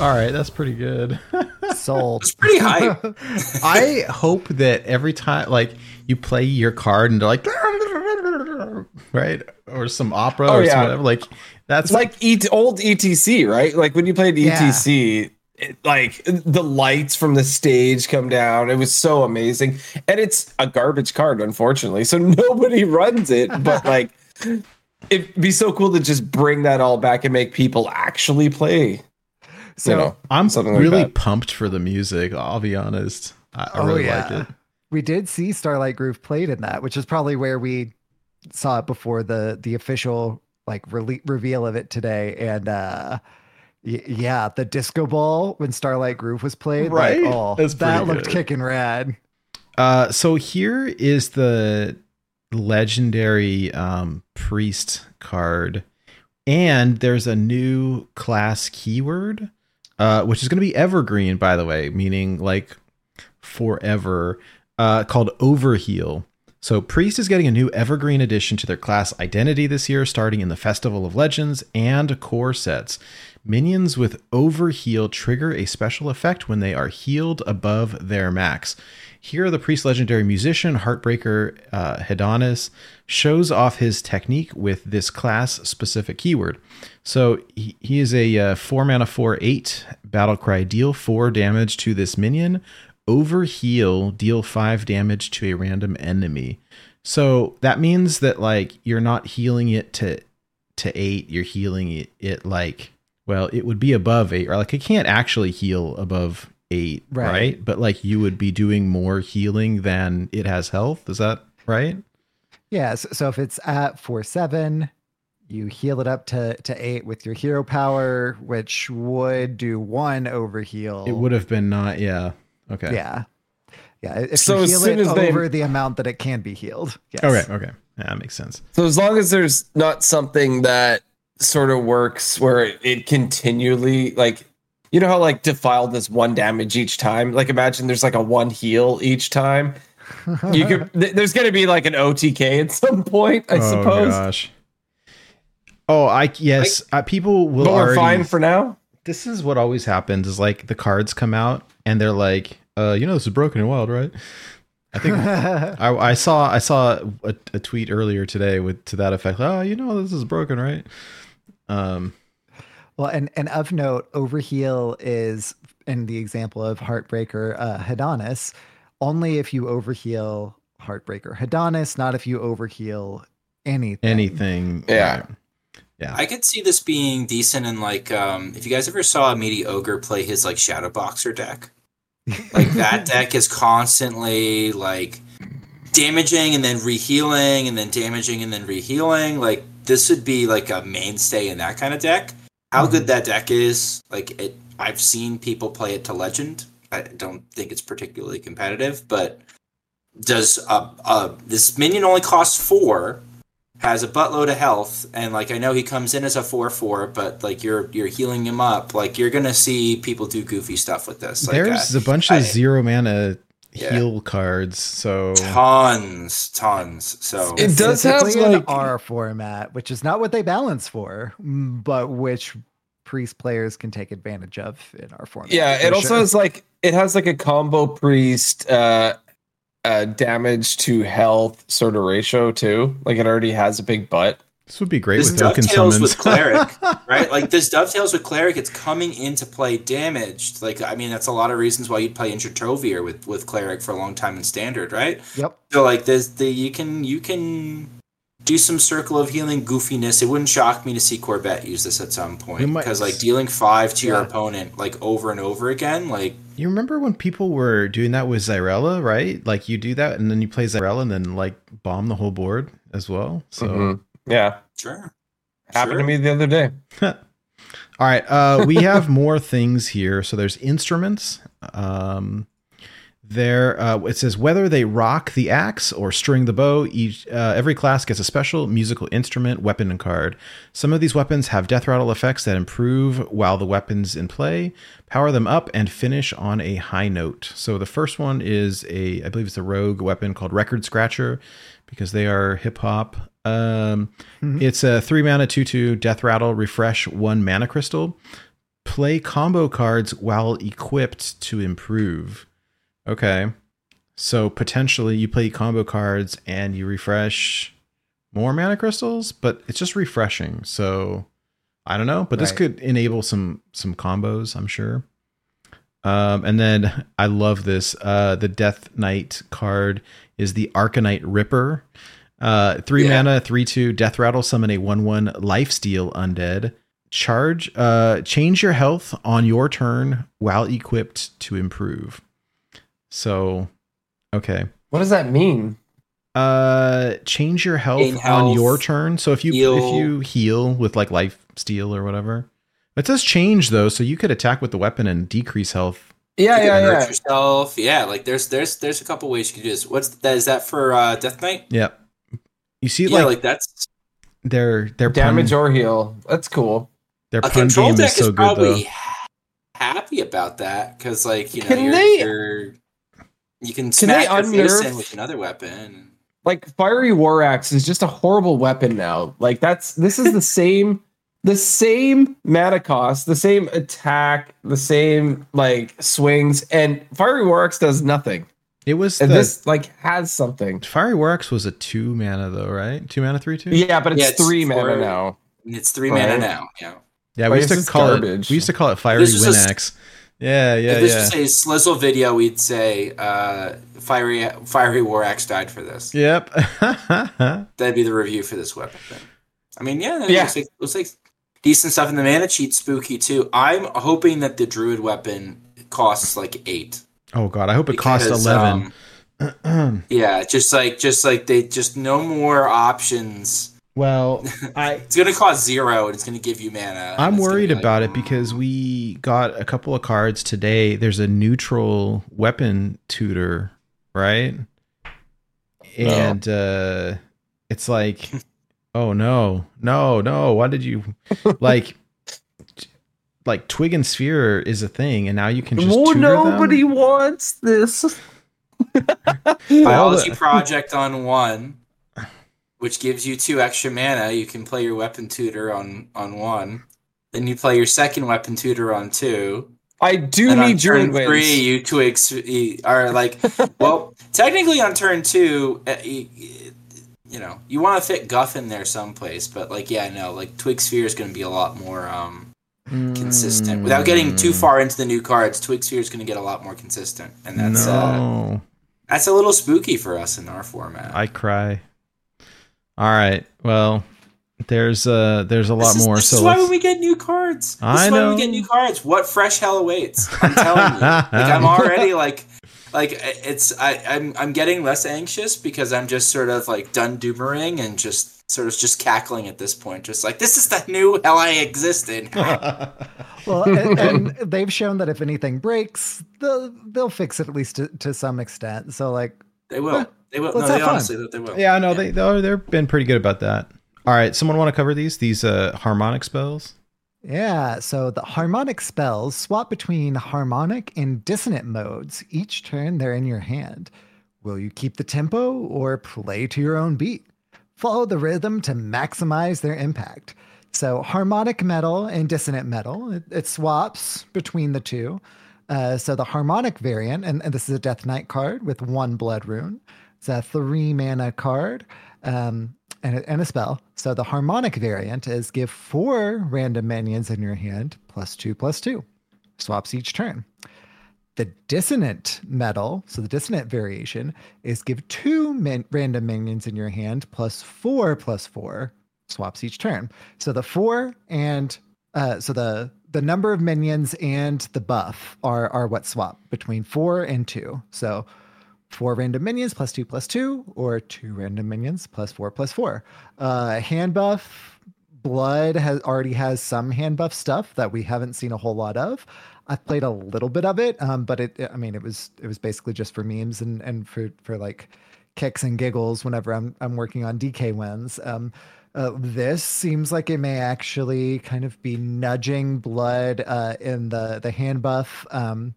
All right, that's pretty good. Sold. It's pretty high. <laughs> I hope that every time, like, you play your card and they're like, right, or some opera Oh, or some yeah. whatever. Like, that's It's like ET, old ETC, right? Like when you played Yeah. ETC, it, like the lights from the stage come down. It was so amazing, and it's a garbage card, unfortunately, so <laughs> nobody runs it. But <laughs> like, it'd be so cool to just bring that all back and make people actually play. So you know, I'm like really that. pumped for the music. I'll be honest. I, I Oh, really yeah. like it. we did see Starlight Groove played in that, which is probably where we saw it before the the official like rele- reveal of it today. And uh y- yeah, the disco ball when Starlight Groove was played, like, Right? oh, That's that pretty looked good. kicking rad. Uh, so here is the legendary um, priest card, and there's a new class keyword, uh, which is going to be evergreen, by the way, meaning like forever, uh, called overheal. So priest is getting a new evergreen addition to their class identity this year, starting in the Festival of Legends and core sets. Minions with overheal trigger a special effect when they are healed above their max. Here, the priest legendary musician Heartbreaker uh, Hedanis shows off his technique with this class specific keyword. So he, he is a uh, 4 mana 4 8 battle cry. Deal 4 damage to this minion. Overheal, deal 5 damage to a random enemy. So that means that like you're not healing it to to 8, you're healing it, it like well, it would be above 8 or like it can't actually heal above 8, Right. right? But like you would be doing more healing than it has health. Is that right? Yeah, so, so if it's at four seven, you heal it up to to eight with your hero power, which would do one overheal. It would have been not yeah. Okay. Yeah. Yeah. If So you as heal soon it as they- over the amount that it can be healed. Yes. Okay, okay. Yeah, that makes sense. So as long as there's not something that sort of works where it, it continually like you know how like defile does one damage each time? Like imagine there's like a one heal each time. You could <laughs> th- there's gonna be like an otk at some point i oh suppose. gosh. Oh, I yes, uh, people will but we're already fine for now? This is what always happens is like the cards come out and they're like uh you know this is broken and wild right? I think <laughs> I, I saw i saw a, a tweet earlier today with to that effect. Oh you know this is broken right? Um Well, and, and of note, overheal is in the example of Heartbreaker uh, Hedanis, only if you overheal Heartbreaker Hedanis, not if you overheal anything. anything Yeah. right. yeah I could see this being decent in like um if you guys ever saw a meaty ogre play his like shadow boxer deck. Like that <laughs> deck is constantly like damaging and then rehealing and then damaging and then rehealing. Like this would be like a mainstay in that kind of deck. How good that deck is, like it I've seen people play it to legend. I don't think it's particularly competitive, but does uh, uh this minion only costs four has a buttload of health and like I know he comes in as a 4-4 but like you're you're healing him up. Like you're to see people do goofy stuff with this. Like there's uh, a bunch of zero mana Yeah. heal cards. So Tons, tons. So It does have, Specifically in like- our format, which is not what they balance for, mm, but which priest players can take advantage of in our format. Yeah, it also sure. has like it has like a combo priest uh uh damage to health sort of ratio too. Like it already has a big butt. This would be great this with token dovetails summons. with cleric, <laughs> right? Like this dovetails with cleric. It's coming into play damaged. Like I mean, that's a lot of reasons why you'd play Injured Tol'vir with with cleric for a long time in standard, right? Yep. So like this, the you can you can do some circle of healing goofiness. It wouldn't shock me to see Corbett use this at some point because like dealing five to your opponent like over and over again, like You remember when people were doing that with Xyrella, right? Like you do that and then you play Xyrella and then like bomb the whole board as well. So Mhm. Yeah, sure, happened Sure. to me the other day. <laughs> all right, uh, we have more things here. So there's instruments. Um, there, uh, it says whether they rock the axe or string the bow. Each uh, every class gets a special musical instrument, weapon, and card. Some of these weapons have death rattle effects that improve while the weapons in play. Power them up and finish on a high note. So the first one is a, I believe it's a rogue weapon called Record Scratcher, because they are hip hop. Um, It's a three mana two two death rattle. Refresh one mana crystal. Play combo cards while equipped to improve. Okay. So potentially you play combo cards and you refresh more mana crystals, but it's just refreshing. So I don't know, but this Right. could enable some some combos, I'm sure. Um, and then I love this. Uh, the Death Knight card is the Arcanite Ripper. Uh, three Yeah. mana, three two, Death Rattle. Summon a one one Life Steal Undead. Charge. Uh, change your health on your turn while equipped to improve. So, okay. What does that mean? Uh, change your health, Gain on your turn. So if you if you heal with like life steal or whatever, it does change though. So you could attack with the weapon and decrease health. Yeah, you yeah, yeah. yourself. Yeah, like there's there's there's a couple ways you can do this. What's that? Is that for uh, Death Knight? Yep. You see, Yeah, like, like that's their their Damage pun, or heal. That's cool. their a pun control game deck is so is good though. probably happy about that because like you know Can you're, they- you're you can Can smack they your face in with another weapon. Like fiery war axe is just a horrible weapon now. Like that's this is the <laughs> same the same mana cost, the same attack, the same like swings, and fiery war axe does nothing. It was And the this like has something. Fiery Works was a two mana though, right? Two mana, three two. Yeah, but it's, Yeah, it's three mana now. It's three mana Right. now. Yeah. Yeah, we used to call garbage? it. We used to call it Fiery This is just- Winax. Yeah, yeah, if this yeah. was a Slizzle video, we'd say uh, fiery fiery war axe died for this. Yep. <laughs> That'd be the review for this weapon. Then. I mean, yeah, it Yeah. looks like, looks like decent stuff. And the mana cheat spooky too. I'm hoping that the druid weapon costs like eight. Oh god, I hope it costs eleven. um, <clears throat> yeah, just like just like they just no more options. well, <laughs> I It's gonna cost zero, and it's gonna give you mana. I'm worried like, about it mm. because we got a couple of cards today. There's a neutral weapon tutor, right? And uh it's like, <laughs> oh no, no, no, why did you like like Twig and Sphere is a thing, and now you can just Oh, tutor nobody them? wants this. <laughs> biology project on one, which gives you two extra mana. You can play your weapon tutor on on one. Then you play your second weapon tutor on two. I do and on need turn druid three, wins. you twigs are like, <laughs> well, technically on turn two, uh, you, you know, you want to fit Guff in there someplace, but like, yeah, no, like Twig Sphere is going to be a lot more um consistent. Without getting too far into the new cards, Twig Sphere is going to get a lot more consistent, and that's uh, that's a little spooky for us in our format. I cry. All right. Well, there's uh there's a lot is- more. This so is why when we get new cards. This I is why know. we get new cards. What fresh hell awaits? I'm telling you. like I'm already <laughs> like, like it's I I'm I'm getting less anxious because I'm just sort of like done doomering and just sort of just cackling at this point. Just like this is the new hell I exist in. <laughs> Well, and, and they've shown that if anything breaks, they'll they'll fix it at least to, to some extent. So like, they will. They will. Let's no, they have fun. honestly they will. yeah, no, they they're, they've been pretty good about that. All right, someone want to cover these these uh harmonic spells? Yeah, so the harmonic spells swap between harmonic and dissonant modes. Each turn they're in your hand. Will you keep the tempo or play to your own beat? Follow the rhythm to maximize their impact. So, harmonic metal and dissonant metal, it, it swaps between the two. Uh, so, the harmonic variant, and, and this is a Death Knight card with one blood rune, it's a three mana card. Um, and and a spell. So the harmonic variant is give four random minions in your hand plus two plus two. Swaps each turn. The dissonant metal, so the dissonant variation, is give two min- random minions in your hand plus four plus four. Swaps each turn. So the four and uh, so the the number of minions and the buff are are what swap between four and two. So four random minions plus two plus two, or two random minions plus four plus four. Uh, hand buff, blood has already has some hand buff stuff that we haven't seen a whole lot of. I've played a little bit of it, um, but it I mean it was it was basically just for memes and and for for like kicks and giggles whenever I'm I'm working on DK wins. Um, uh, this seems like it may actually kind of be nudging blood uh, in the the hand buff um,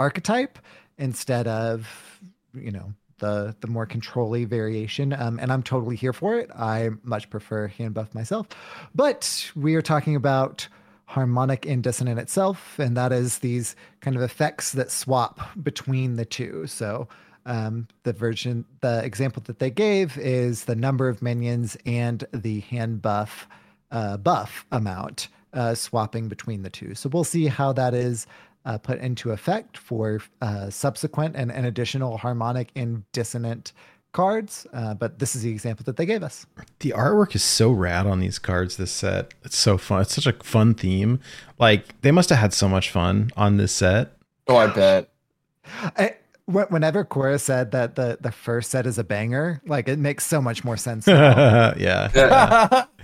archetype instead of you know the the more controlly variation um, and i'm totally here for it i much prefer hand buff myself but we are talking about harmonic and dissonant itself and that is these kind of effects that swap between the two. So um, the version the example that they gave is the number of minions and the hand buff uh, buff amount uh, swapping between the two. So we'll see how that is uh, put into effect for uh, subsequent and, and additional harmonic and dissonant cards. Uh, but this is the example that they gave us. The artwork is so rad on these cards. This set, it's so fun. It's such a fun theme. Like they must have had so much fun on this set. Oh, I bet. I, whenever Cora said that the, the first set is a banger, like it makes so much more sense. now. <laughs> yeah. <laughs>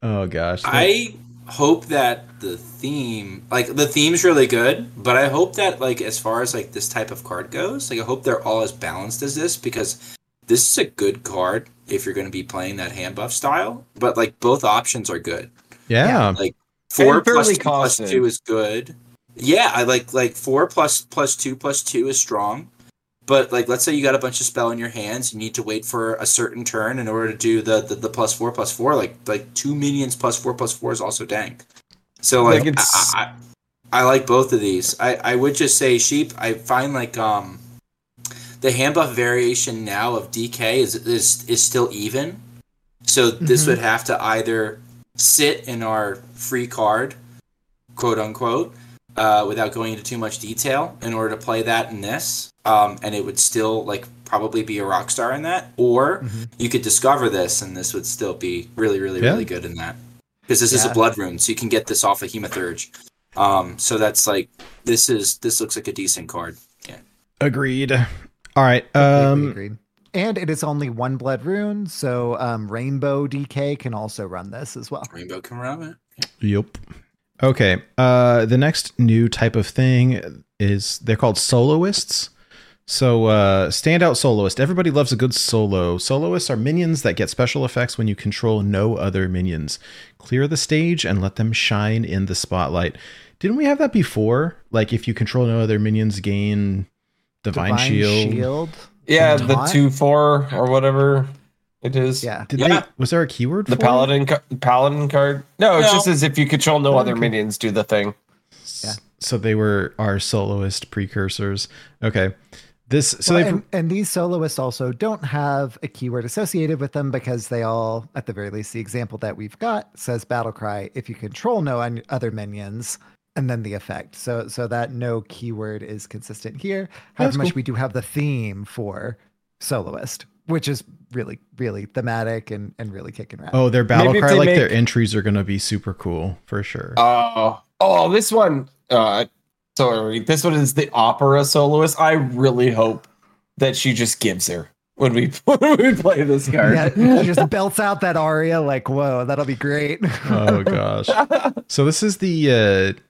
Oh gosh. I hope that the theme, like the theme's really good, but I hope that like as far as like this type of card goes, like I hope they're all as balanced as this because this is a good card if you're going to be playing that hand buff style. But like both options are good. yeah. Like four plus two two is good. Yeah, I like like four plus plus two plus two is strong. But like let's say you got a bunch of spell in your hands, you need to wait for a certain turn in order to do the the, the plus four plus four. Like like two minions plus four plus four is also dank. So like, Like, I, I, I like both of these. I, I would just say sheep. I find like um the hand buff variation now of DK is is is still even. So this Mhm. would have to either sit in our free card, quote unquote, uh, without going into too much detail in order to play that in this. Um, and it would still like probably be a rock star in that, or you could discover this and this would still be really, really, Yeah. really good in that. Because this is a blood rune, so you can get this off of Hematurge. Um, so that's like this is this looks like a decent card. Yeah. Agreed. All right. Um agreed. And it is only one blood rune, so um, Rainbow DK can also run this as well. Rainbow can run it. Yep. Okay. Uh, the next new type of thing is they're called soloists. So, uh, standout soloist. Everybody loves a good solo. Soloists are minions that get special effects when you control no other minions. Clear the stage and let them shine in the spotlight. Didn't we have that before? Like, if you control no other minions, gain divine, shield. Yeah, Taunt? the two four or whatever it is. Yeah. Did Yeah. they? Was there a keyword? The for paladin ca- paladin card. No, it's No. just as if you control no other minions, do the thing. Yeah. So they were our soloist precursors. Okay. This. So Well, they. and, and these soloists also don't have a keyword associated with them because they all, at the very least, the example that we've got says battle cry if you control no un- other minions, and then the effect. So so that no keyword is consistent here. However That's much cool. we do have the theme for soloist, which is really really thematic and and really kicking rad. Oh, their battle Maybe cry, they like their entries are gonna be super cool for sure. Oh, oh, this one. Uh, sorry, this one is the opera soloist. I really hope that she just gives her when we <laughs> when we play this card. Yeah, he just <laughs> belts out that aria like, whoa, that'll be great. oh gosh. <laughs> So this is the uh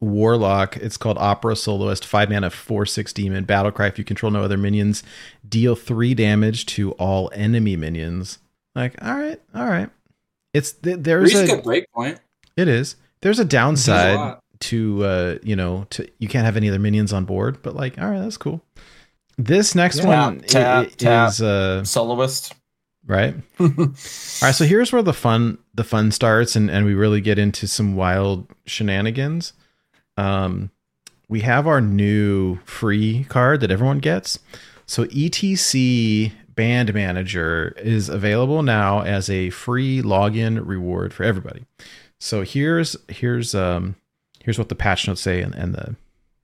warlock. It's called Opera Soloist. Five mana, four six demon. Battle cry. If you control no other minions, deal three damage to all enemy minions. Like, all right, all right. It's th- there's Three's a a break point. it is there's a downside lot. to uh, you know, to you can't have any other minions on board, but like, all right, that's cool. This next Yeah. one Tap, i- tap. is uh Soloist. right. <laughs> all right, so here's where the fun the fun starts, and and we really get into some wild shenanigans. Um, we have our new free card that everyone gets. So ETC Band Manager is available now as a free login reward for everybody. So here's here's um here's what the patch notes say and, and the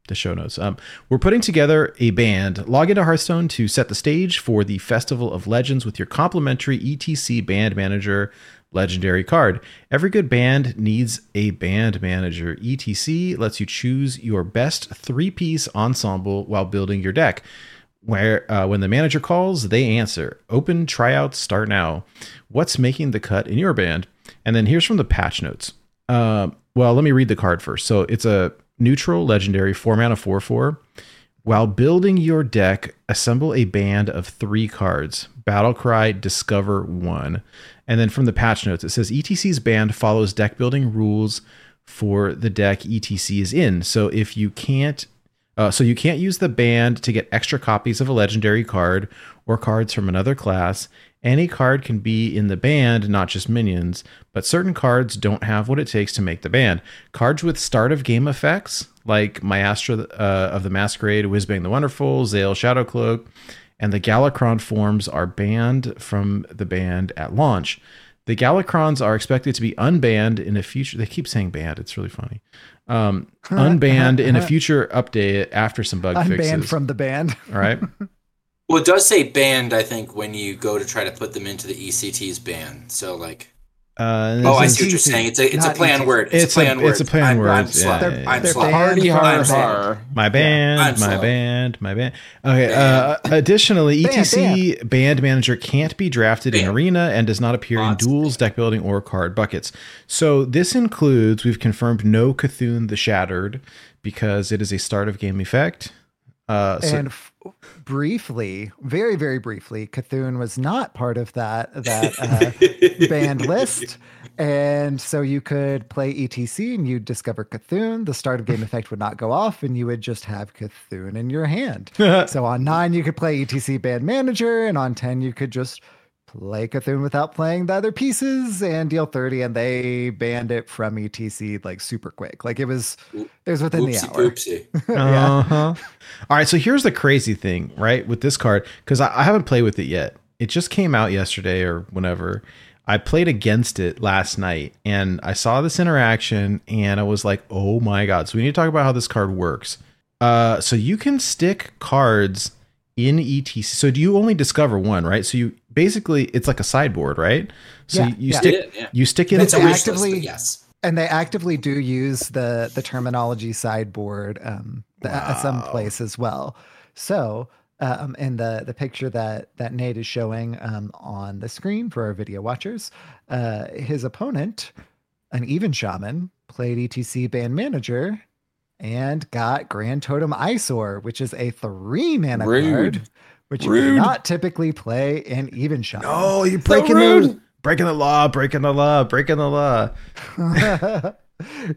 the show notes. Um, we're putting together a band. Log into Hearthstone to set the stage for the Festival of Legends with your complimentary ETC Band Manager legendary card. Every good band needs a band manager. ETC lets you choose your best three-piece ensemble while building your deck. Where uh, when the manager calls, they answer. Open tryouts start now. What's making the cut in your band? And then here's from the patch notes. Uh, well, let me read the card first. So it's a neutral legendary four mana four four. While building your deck, assemble a band of three cards. Battlecry Discover one. And then from the patch notes, it says ETC's band follows deck building rules for the deck ETC is in. So if you can't uh, so you can't use the band to get extra copies of a legendary card or cards from another class. Any card can be in the band, not just minions, but certain cards don't have what it takes to make the band. Cards with start of game effects, like Maestra uh, of the Masquerade, Whizbang the Wonderful, Zayle Shadowcloak, and the Galakrond forms are banned from the band at launch. The Galakronds are expected to be unbanned in a future. They keep saying banned. It's really funny. Um, <laughs> unbanned in a <laughs> future update after some bug Unbanned fixes. from the band. all right. <laughs> Well, it does say banned. I think when you go to try to put them into the ETC's ban. So like, Uh, oh, I see what you're saying. It's a it's a not play on ETC. word. It's a play a- word. it's a play on I'm, words. I'm Yeah, slow. yeah, yeah. I'm They're Hardy from har the band. har. my band, I'm my slow. band, my band. Okay. Uh, additionally, Band, ETC band. manager can't be drafted in arena and does not appear in Lots of duels, deck building, or card buckets. So this includes we've confirmed no C'Thun the Shattered because it is a start of game effect. Uh, so, and f- briefly, very very briefly, C'Thun was not part of that that uh, <laughs> band list, and so you could play ETC and you'd discover C'Thun. The start of game effect would not go off, and you would just have C'Thun in your hand. <laughs> so on nine you could play ETC band manager, and on ten you could just play C'Thun without playing the other pieces and deal 30 and they banned it from etc like super quick like it was it was within the Oopsie hour <laughs> poopsie. Uh-huh. All right, so here's the crazy thing, right, with this card, because I, I haven't played with it yet. It just came out yesterday or whenever. I played against it last night and I saw this interaction and I was like, oh my God. So we need to talk about how this card works. Uh, so you can stick cards in ETC. So do you only discover one, right? So you basically it's like a sideboard, right? So Yeah, you yeah. stick Yeah, yeah. you stick in It's a They wish list, yes. and they actively do use the the terminology sideboard um the, at some place as well so um in the the picture that that nate is showing um on the screen for our video watchers uh his opponent an even shaman played etc band manager and got grand totem Eys'or which is a three mana Rude. card which you Rude. do not typically play in even shaman Oh, you're breaking the breaking the law, breaking the law, breaking the law. <laughs>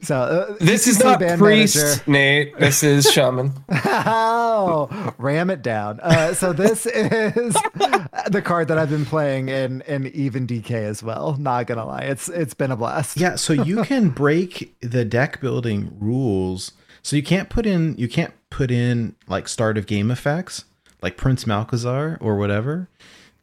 so uh, This is not band priest, manager- Nate. This is <laughs> shaman. Oh, ram it down. Uh, so this <laughs> is the card that I've been playing in in even DK as well. Not gonna lie, it's it's been a blast. Yeah, so you can break the deck building rules. So you can't put in you can't put in like start of game effects like Prince Malchezaar or whatever.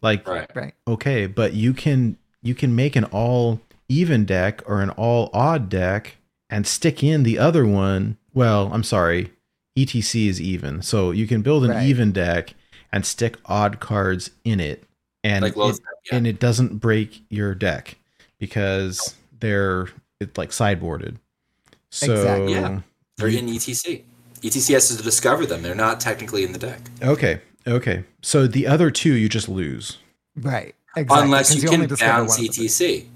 Like Right. right. okay, but you can you can make an all even deck or an all odd deck and stick in the other one. Well, I'm sorry. ETC is even. So you can build an Right. even deck and stick odd cards in it and Like it- yeah. and it doesn't break your deck because they're it's like sideboarded. So Exactly. Yeah. They're in ETC. ETC has to discover them. They're not technically in the deck. okay, okay. So the other two you just lose. Right. Exactly. Unless 'cause you only can discover bounce one of them. ETC.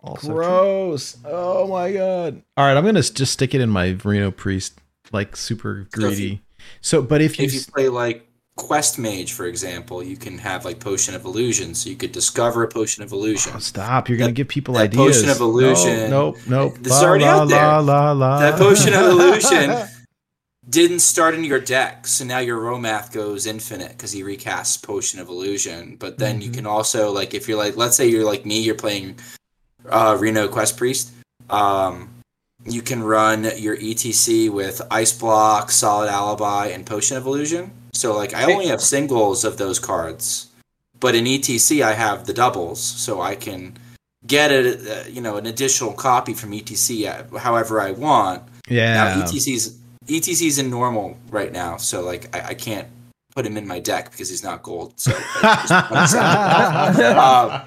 Also true. Gross. Oh my god. All right, I'm gonna just stick it in my Reno Priest, like super So if greedy. So, but if you, If you s- play like quest mage, for example, you can have like potion of illusion, so you could discover a potion of illusion. Oh, stop! You're gonna give people that ideas. potion of illusion- Nope, nope. This is already la, out there. La, la, la. That potion of illusion <laughs> didn't start in your deck, so now your Rommath goes infinite because he recasts Potion of Illusion. But then you can also like if you're like, let's say you're like me, you're playing uh, Reno Quest Priest. Um, you can run your ETC with Ice Block, Solid Alibi, and Potion of Illusion. So like I only have singles of those cards, but in ETC I have the doubles, so I can get a uh, you know an additional copy from ETC uh, however I want. yeah. Now ETC's ETC's in normal right now, so like I, I can't put him in my deck because he's not gold. So, like, just one <laughs> second. Um,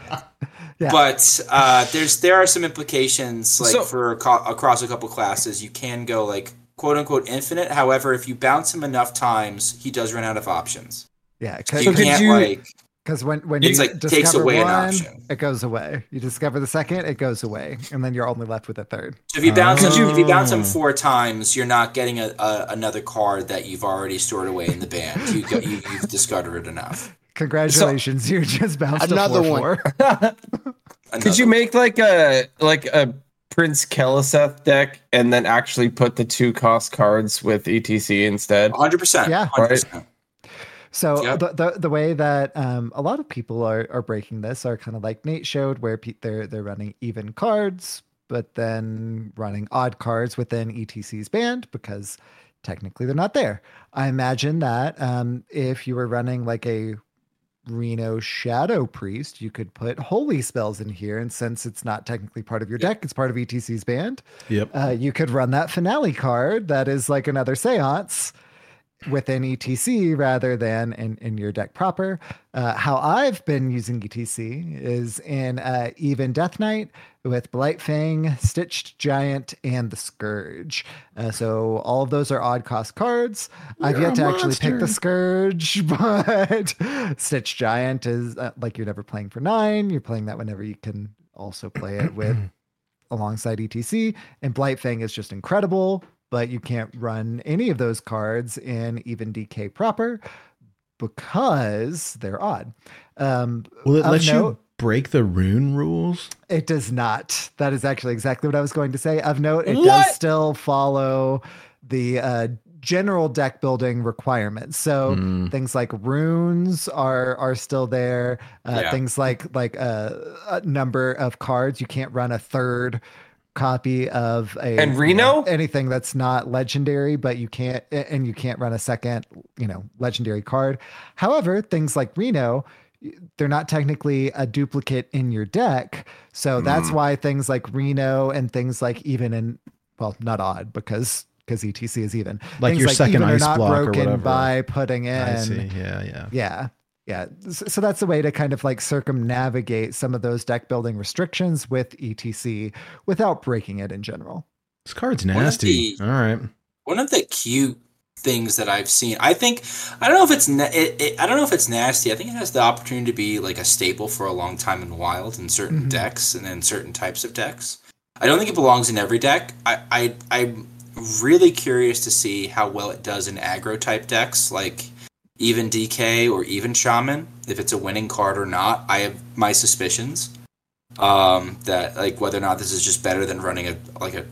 Yeah. but uh, there's there are some implications like So- for co- across a couple classes. You can go like quote unquote infinite. However, if you bounce him enough times, he does run out of options. yeah, You because So could can't you- like when when It's you like takes discover away an one, option. it goes away. You discover the second, it goes away, and then you're only left with a third. if you bounce him, Could you- if you bounce him oh. four times, you're not getting a, a another card that you've already stored away in the band. You got you, you've discarded enough. Congratulations, you just bounced Another a four, one. four. <laughs> Could you Another- make like a like a Prince Keleseth deck and then actually put the two cost cards with ETC instead? 100%. Yeah. 100%. So Yep. the, the the way that um, a lot of people are, are breaking this are kind of like Nate showed, where pe- they're they're running even cards, but then running odd cards within ETC's band because technically they're not there. I imagine that um, if you were running like a Reno Shadow Priest, you could put holy spells in here, and since it's not technically part of your deck, it's part of ETC's band. Yep. Uh, you could run that finale card that is like another seance within ETC rather than in, in your deck proper. Uh, how I've been using ETC is in uh, Even Death Knight with Blightfang, Stitched Giant, and the Scourge. Uh, so all of those are odd cost cards. I've yet to actually pick the. Scourge, <laughs> but Stitched Giant is uh, like you're never playing for nine. You're playing that whenever you can also play it with <clears throat> alongside ETC. And Blightfang is just incredible, but you can't run any of those cards in even DK proper because they're odd. Um, Will it of let you break the rune rules? It does not. That is actually exactly what I was going to say. Of note, it What? does still follow the uh, general deck building requirements. So Mm. things like runes are are still there. Uh, Yeah. Things like like uh, a number of cards. You can't run a third copy of a And you Reno? know, anything that's not legendary, but you can't and you can't run a second you know legendary card. However, things like Reno. They're not technically a duplicate in your deck. So hmm. that's why things like Reno and things like even in well, not odd because because ETC is even. Like Things your second even are ice not block or broken whatever. by putting in. I see. Yeah, yeah. Yeah. Yeah. So, so that's the way to kind of like circumnavigate some of those deck building restrictions with ETC without breaking it in general. This card's nasty. the- All right. one of the cute things that I've seen. I think I don't know if it's na- it, it, I don't know if it's nasty. I think it has the opportunity to be like a staple for a long time in wild in certain Mhm. decks and then certain types of decks. I don't think it belongs in every deck. I, I I'm really curious to see how well it does in aggro type decks like even DK or even Shaman if it's a winning card or not. I have my suspicions um that like whether or not this is just better than running a like a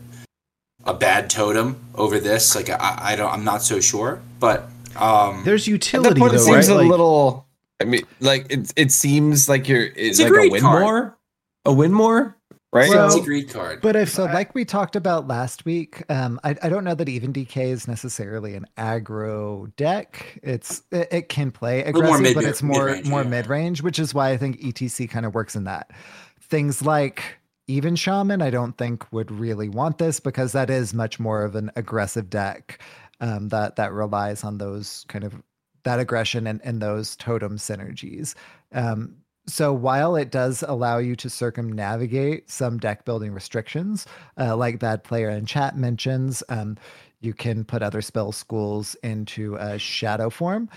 a bad totem over this. Like I, I don't, I'm not so sure, but um, There's At that utility point, it seems right? a Like- little. I mean, like it. It seems like you're. It's, a like a great win card. more. A win more, right? it's So- a greed card. but if So, I- like we talked about last week, um, I, I don't know that even DK is necessarily an aggro deck. It's it, it can play aggressive, but it's more mid-range, more yeah. mid range, which is why I think ETC kind of works in that. Things like even Shaman, I don't think would really want this because that is much more of an aggressive deck um, that that relies on those kind of that aggression and, and those totem synergies. Um, so while it does allow you to circumnavigate some deck building restrictions, uh, like Bad Player in Chat mentions, um, you can put other spell schools into a shadow form.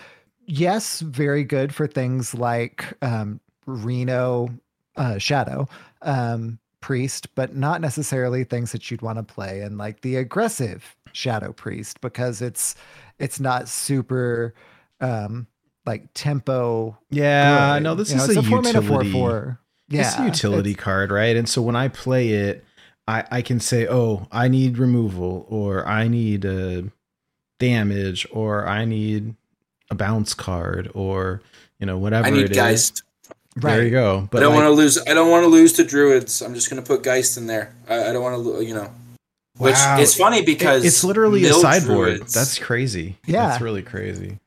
Yes, very good for things like um, Reno uh, Shadow um, Priest, but not necessarily things that you'd want to play in like the aggressive Shadow Priest because it's it's not super um, like tempo. Yeah, good. no, this You know, is it's a, a four mana utility. four four. Yeah, it's a utility it's- card, right? And so when I play it, I, I can say, oh, I need removal, or I need uh, damage, or I need a bounce card, or you know whatever I it need is. Geist. There you go. But I don't like- want to lose. I don't want to lose to druids. I'm just gonna put Geist in there. I, I don't want to, you know. Which Wow. it's funny because it's literally a sideboard. druids- That's crazy. Yeah. that's really crazy.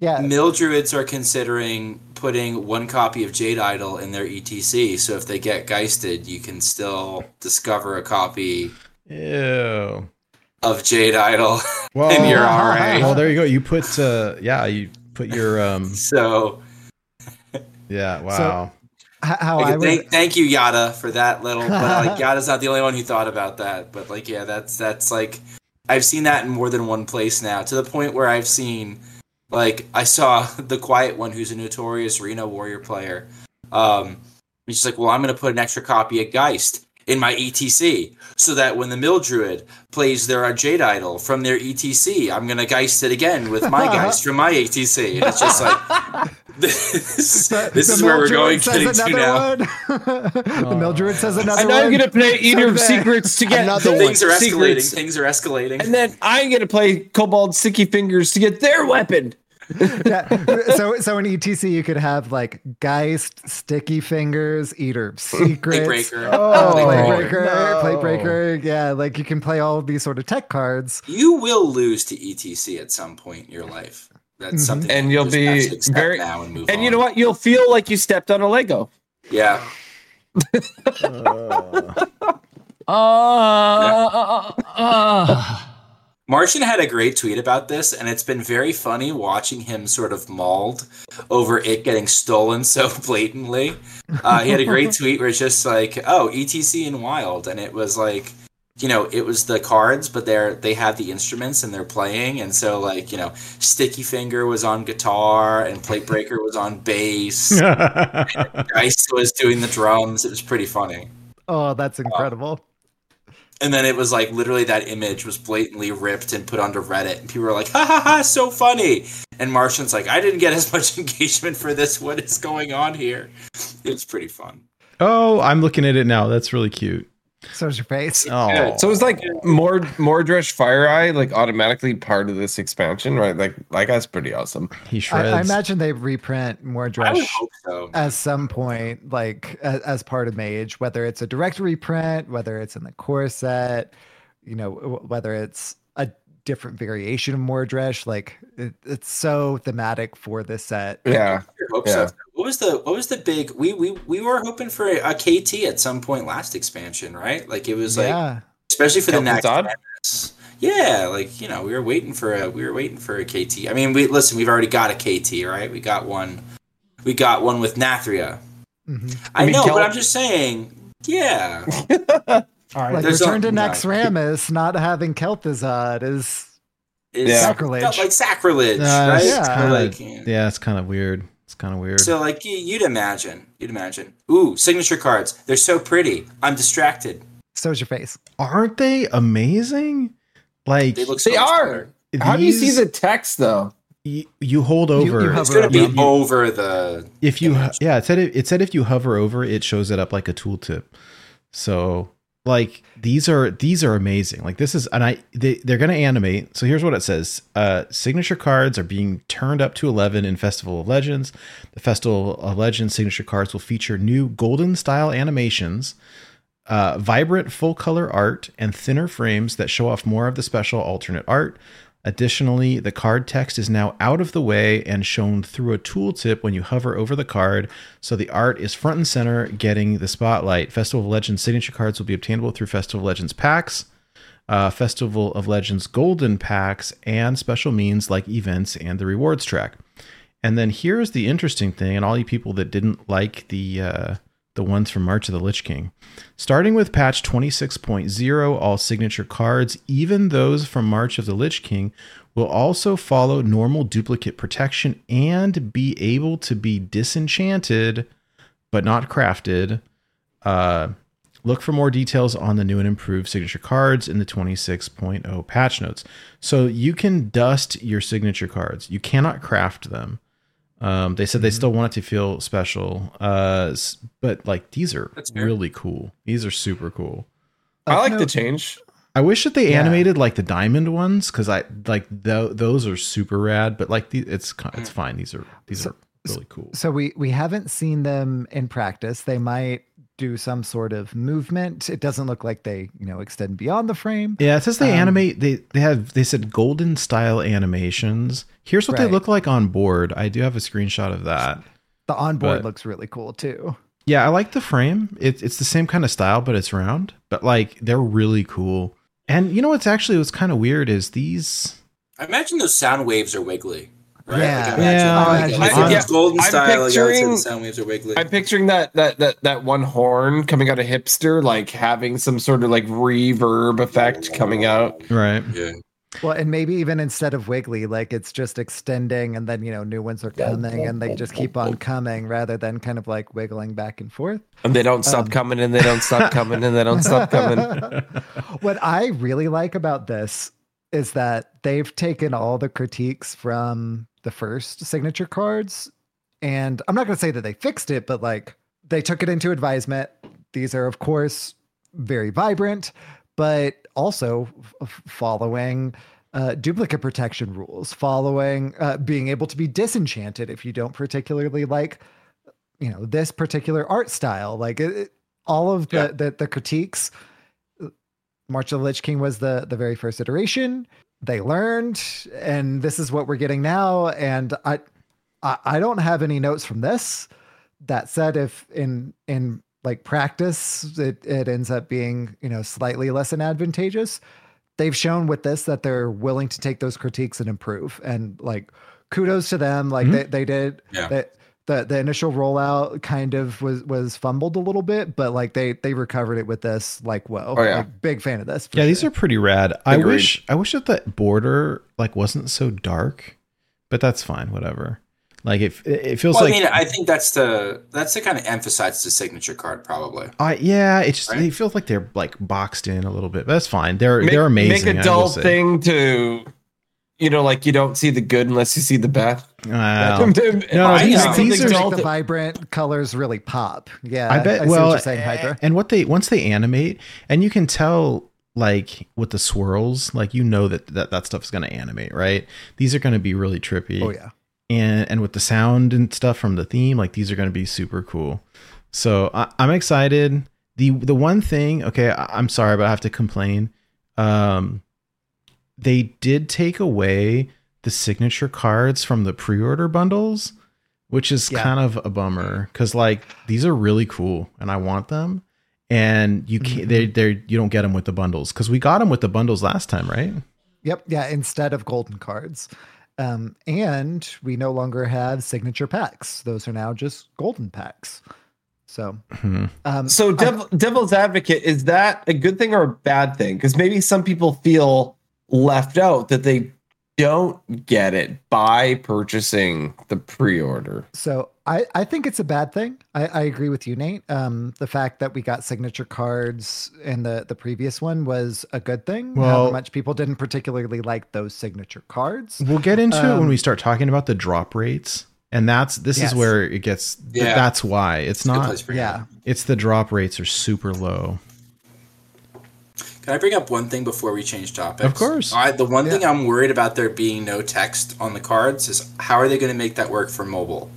Yeah, mill druids are considering putting one copy of Jade Idol in their ETC. So if they get Geisted, you can still discover a copy Ew. of Jade Idol <laughs> Well, in your RA. <laughs> well, there you go. You put, uh, yeah, you put your, um, <laughs> So yeah, wow. H- how Like, I would thank, thank you Yada for that little but like Yada's not the only one who thought about that but like yeah that's that's like I've seen that in more than one place now to the point where I've seen like I saw <laughs> the quiet one who's a notorious Reno Warrior player. Um he's just like well I'm gonna put an extra copy of Geist in my ETC so that when the Mill Druid plays their Jade Idol from their ETC I'm gonna Geist it again with my <laughs> Geist from my ETC and it's just like <laughs> this, The- this the is where we're going says getting to now. <laughs> Oh. another one. the Mill Druid says another And now I'm gonna play Eater of Secrets to get Another their one. Things are escalating. secrets. Things are escalating. And then I'm gonna play Kobold Stickyfingers to get their weapon. <laughs> yeah. So so in ETC you could have like Geist, Sticky Fingers, Eater of Secrets. Breaker. Oh, Plate plate breaker. breaker, no. plate breaker. Yeah, like you can play all of these sort of tech cards. You will lose to ETC at some point in your life. That's something, And that you'll you just have be very- now and move And on. you know what? You'll feel like you stepped on a Lego. Yeah, <laughs> Uh, uh, <laughs> Martian had a great tweet about this, and it's been very funny watching him sort of mauled over it getting stolen so <laughs> blatantly. Uh, he had a great tweet where it's just like, "Oh, ETC and Wild," and it was like, you know, it was the cards, but they're they have the instruments and they're playing, and so like, you know, Sticky Finger was on guitar and Plate Breaker was on bass. <laughs> Ice was doing the drums. It was pretty funny. Oh, that's um, incredible. And then it was like literally that image was blatantly ripped and put onto Reddit, and people were like, "Ha ha ha, so funny!" And Martian's like, "I didn't get as much <laughs> engagement for this. What is going on here?" It was pretty fun. oh, I'm looking at it now. That's really cute. So's your face. Oh, so it's like Mord Mordresh Fire Eye, like automatically part of this expansion, right? Like, like that's pretty awesome. he I, shreds. I imagine they reprint I would Mordresh so. at some point, like as, as part of Mage, whether it's a direct reprint, whether it's in the core set, you know, whether it's a different variation of Mordresh. Like it, it's so thematic for this set. Yeah. Hope Yeah. so. What was the what was the big? We we we were hoping for a, a KT at some point last expansion, right? Like it was like yeah. especially for the Kelton next. Yeah, like you know, we were waiting for a we were waiting for a KT. I mean, we listen, we've already got a KT, right? We got one. We got one with Nathria. Mhm. I mean, know, Kel- but I'm just saying. Yeah, <laughs> All right. Like Return a- to no. Naxxramas not having Kel'Thuzad is it's Yeah. sacrilege. felt like sacrilege, Uh, right? it's Yeah. kinda- Like, yeah, it's kind of weird. It's kind of weird. So, like, you'd imagine, you'd imagine. Ooh, signature cards. They're so pretty. I'm distracted. so's your face. Aren't they amazing? Like They look so They are. better. How do you see the text though? you, you hold over. you It's hover gonna be on- over the. if you image. yeah, it said it, it said if you hover over, it shows it up like a tooltip. So like these are these are amazing. Like this is and I they they're gonna animate. So here's what it says: uh, signature cards are being turned up to eleven in Festival of Legends. The Festival of Legends signature cards will feature new golden style animations. Uh, vibrant full color art and thinner frames that show off more of the special alternate art. Additionally, the card text is now out of the way and shown through a tooltip when you hover over the card, so the art is front and center, getting the spotlight. Festival of Legends signature cards will be obtainable through Festival of Legends packs, uh, Festival of Legends golden packs, and special means like events and the rewards track. And then here's the interesting thing, and all you people that didn't like the uh, the ones from March of the Lich King. Starting with patch 26.0, all signature cards, even those from March of the Lich King, will also follow normal duplicate protection and be able to be disenchanted but not crafted. Uh, look for more details on the new and improved signature cards in the 26.0 patch notes. So you can dust your signature cards, you cannot craft them. Um, they said they still want it to feel special, uh, but like these are really cool. These are super cool. I like no- the change. I wish that they Yeah. animated like the diamond ones because I like th- those are super rad. But like the, it's it's fine. These are these are really cool. So we we haven't seen them in practice. They might do some sort of movement. It doesn't look like they, you know, extend beyond the frame. Yeah, it says they Um, animate. They they have they said golden style animations. Here's what they look like on board. I do have a screenshot of that. The onboard But- looks really cool too. Yeah, I like the frame. It's it's the same kind of style, but it's round. But like they're really cool. And you know what's actually what's kind of weird is these. I imagine those sound waves are wiggly. Right? Yeah. Like, I Yeah, imagine, like, imagine it's Yeah. golden I'm style, I would say picturing- the sound waves are wiggly. I'm picturing that that that that one horn coming out of hipster, like having some sort of like reverb effect coming out. Right. yeah. Well, and maybe even instead of wiggly, like it's just extending and then, you know, new ones are coming and they just keep on coming rather than kind of like wiggling back and forth. And they don't stop Um, coming and they don't stop coming and they don't stop coming. <laughs> what I really like about this is that they've taken all the critiques from the first signature cards, and I'm not going to say that they fixed it, but like they took it into advisement. These are, of course, very vibrant, but also f- following uh, duplicate protection rules, following uh, being able to be disenchanted if you don't particularly like, you know, this particular art style. Like it, it- all of the, Yeah. the the critiques March of the Lich King was the the very first iteration. They learned, and this is what we're getting now. And I, I, I don't have any notes from this. That said, if in in like practice, it it ends up being you know slightly less than advantageous. They've shown with this that they're willing to take those critiques and improve. And like kudos to them. Like Mhm. they they did Yeah. that. The, the initial rollout kind of was was fumbled a little bit, but like they they recovered it with this. Like whoa, Oh, yeah. like, big fan of this. for Yeah, these are pretty rad. I wish I wish that the border like wasn't so dark, but that's fine. Whatever. Like it, it feels Well, like I mean, I think that's the that's to kind of emphasize the signature card, probably. I yeah, it just Right? it feels like they're like boxed in a little bit. But that's fine. They're Make- they're amazing. Make a I will dull thing to, you know, like you don't see the good unless you see the bad. Wow. <laughs> no, no, these, these are Make the vibrant colors really pop. Yeah, I bet. see well, what you're saying, Hydra. and what they once they animate, and you can tell like with the swirls, like you know that that, that stuff is going to animate, right? These are going to be really trippy. Oh yeah, and and with the sound and stuff from the theme, like these are going to be super cool. So I, I'm excited. the The one thing, okay, I, I'm sorry, but I have to complain. Um, they did take away the signature cards from the pre-order bundles, which is Yeah. kind of a bummer because like these are really cool and I want them. And you can't, they, they, you don't get them with the bundles because we got them with the bundles last time, right? yep, yeah. Instead of golden cards, um, and we no longer have signature packs. Those are now just golden packs. So, Hmm. um, So, I- devil's advocate, is that a good thing or a bad thing? Because maybe some people feel left out that they don't get it by purchasing the pre-order. So I, I think it's a bad thing. I, I agree with you, Nate. Um, the fact that we got signature cards in the, the previous one was a good thing. Well- However much people didn't particularly like those signature cards. We'll get into it when Um, we start talking about the drop rates. And that's this Yes. is where it gets th- Yeah. that's why. It's Good not Yeah. it's the drop rates are super low. Can I bring up one thing before we change topics? Of course. I, the one thing I'm worried about there being no text on the cards is how are they going to make that work for mobile?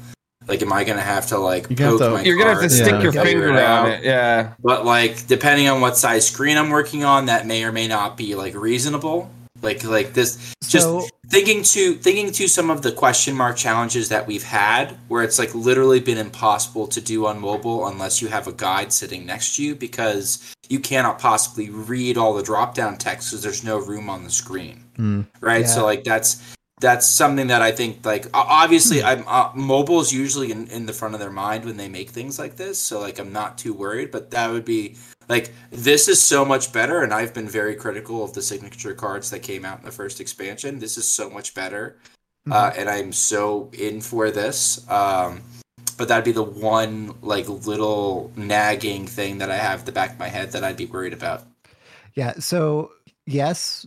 Like, am I going to have to like You poke to- my You're gonna have to cards stick and your finger it on out? it. Yeah. But like, depending on what size screen I'm working on, that may or may not be like reasonable. Like, like this, just So- thinking to thinking to some of the question mark challenges that we've had, where it's like literally been impossible to do on mobile unless you have a guide sitting next to you because you cannot possibly read all the drop down text because there's no room on the screen Mm. right? Yeah. So like that's that's something that I think like obviously I'm uh, mobile is usually in, in the front of their mind when they make things like this. So like I'm not too worried, but that would be like this is so much better, and I've been very critical of the signature cards that came out in the first expansion. This is so much better, uh, and I'm so in for this. Um, but that'd be the one like little nagging thing that I have at the back of my head that I'd be worried about. Yeah. So yes,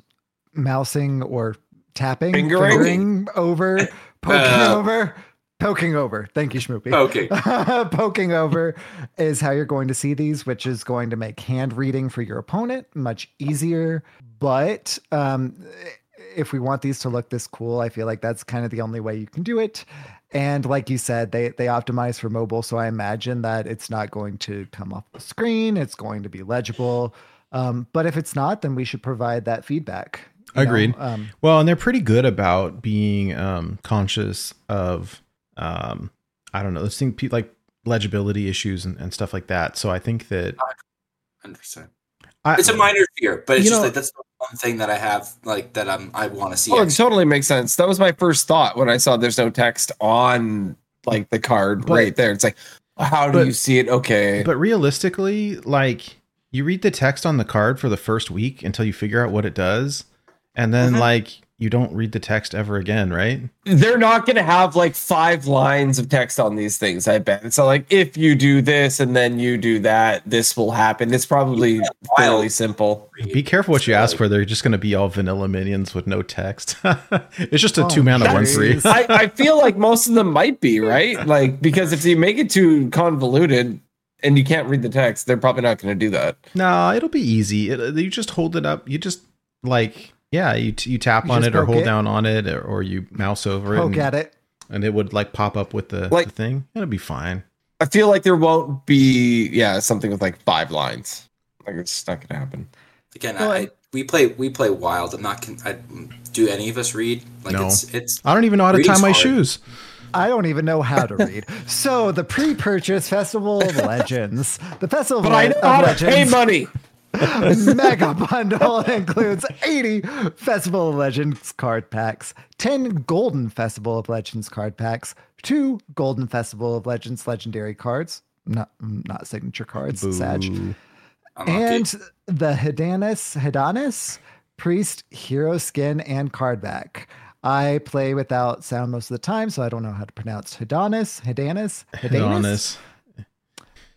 mousing or tapping, Fingering? fingering over, poking Uh, over. Poking over. Thank you, Schmoopy. Okay. <laughs> Poking over is how you're going to see these, which is going to make hand reading for your opponent much easier. But um, if we want these to look this cool, I feel like that's kind of the only way you can do it. And like you said, they they optimize for mobile, so I imagine that it's not going to come off the screen. It's going to be legible. Um, but if it's not, then we should provide that feedback. you know? Agreed. Um, Well, and they're pretty good about being um, conscious of, um, I don't know, let's think like legibility issues and, and stuff like that. So I think that Hundred percent. I, It's a minor fear, but it's You just know- like that's the one thing that I have like that I'm I want to see. Oh, it totally makes sense. That was my first thought when I saw there's no text on like the card But- right there. It's like, how do but- you see it? Okay. But realistically, like you read the text on the card for the first week until you figure out what it does, and then Mhm. like you don't read the text ever again, right? they're not going to have like five lines of text on these things. I bet it's not like if you do this and then you do that, this will happen. It's probably fairly simple. Be careful what you ask for. They're just going to be all vanilla minions with no text. <laughs> it's just a Oh, two mana one three. <laughs> I, I feel like most of them might be right, like because if you make it too convoluted and you can't read the text, they're probably not going to do that. No, it'll be easy. It, you just hold it up. You just like yeah, you t- you tap You on it or hold it. down on it or, or you mouse over it, poke and, at it. and it would like pop up with the, Like- the thing. It'll be fine. I feel like there won't be yeah something with like five lines. Like it's not going to happen. Again, Well, I, I- I we play we play wild. I'm not. Con- I, do any of us read? Like No. it's it's I don't even know how to tie my hard. shoes. I don't even know how to <laughs> read. so the pre-purchase Festival of Legends, the Festival But I of know how to pay Legends money. mega bundle <laughs> includes 80 Festival of Legends card packs, 10 Golden Festival of Legends card packs, two Golden Festival of Legends legendary cards, not not signature cards, Sag, Boo. unlucky. and the Hedanis Hedanis Priest Hero Skin and card back. I play without sound most of the time, so I don't know how to pronounce Hedanis, Hedanis, Adonis.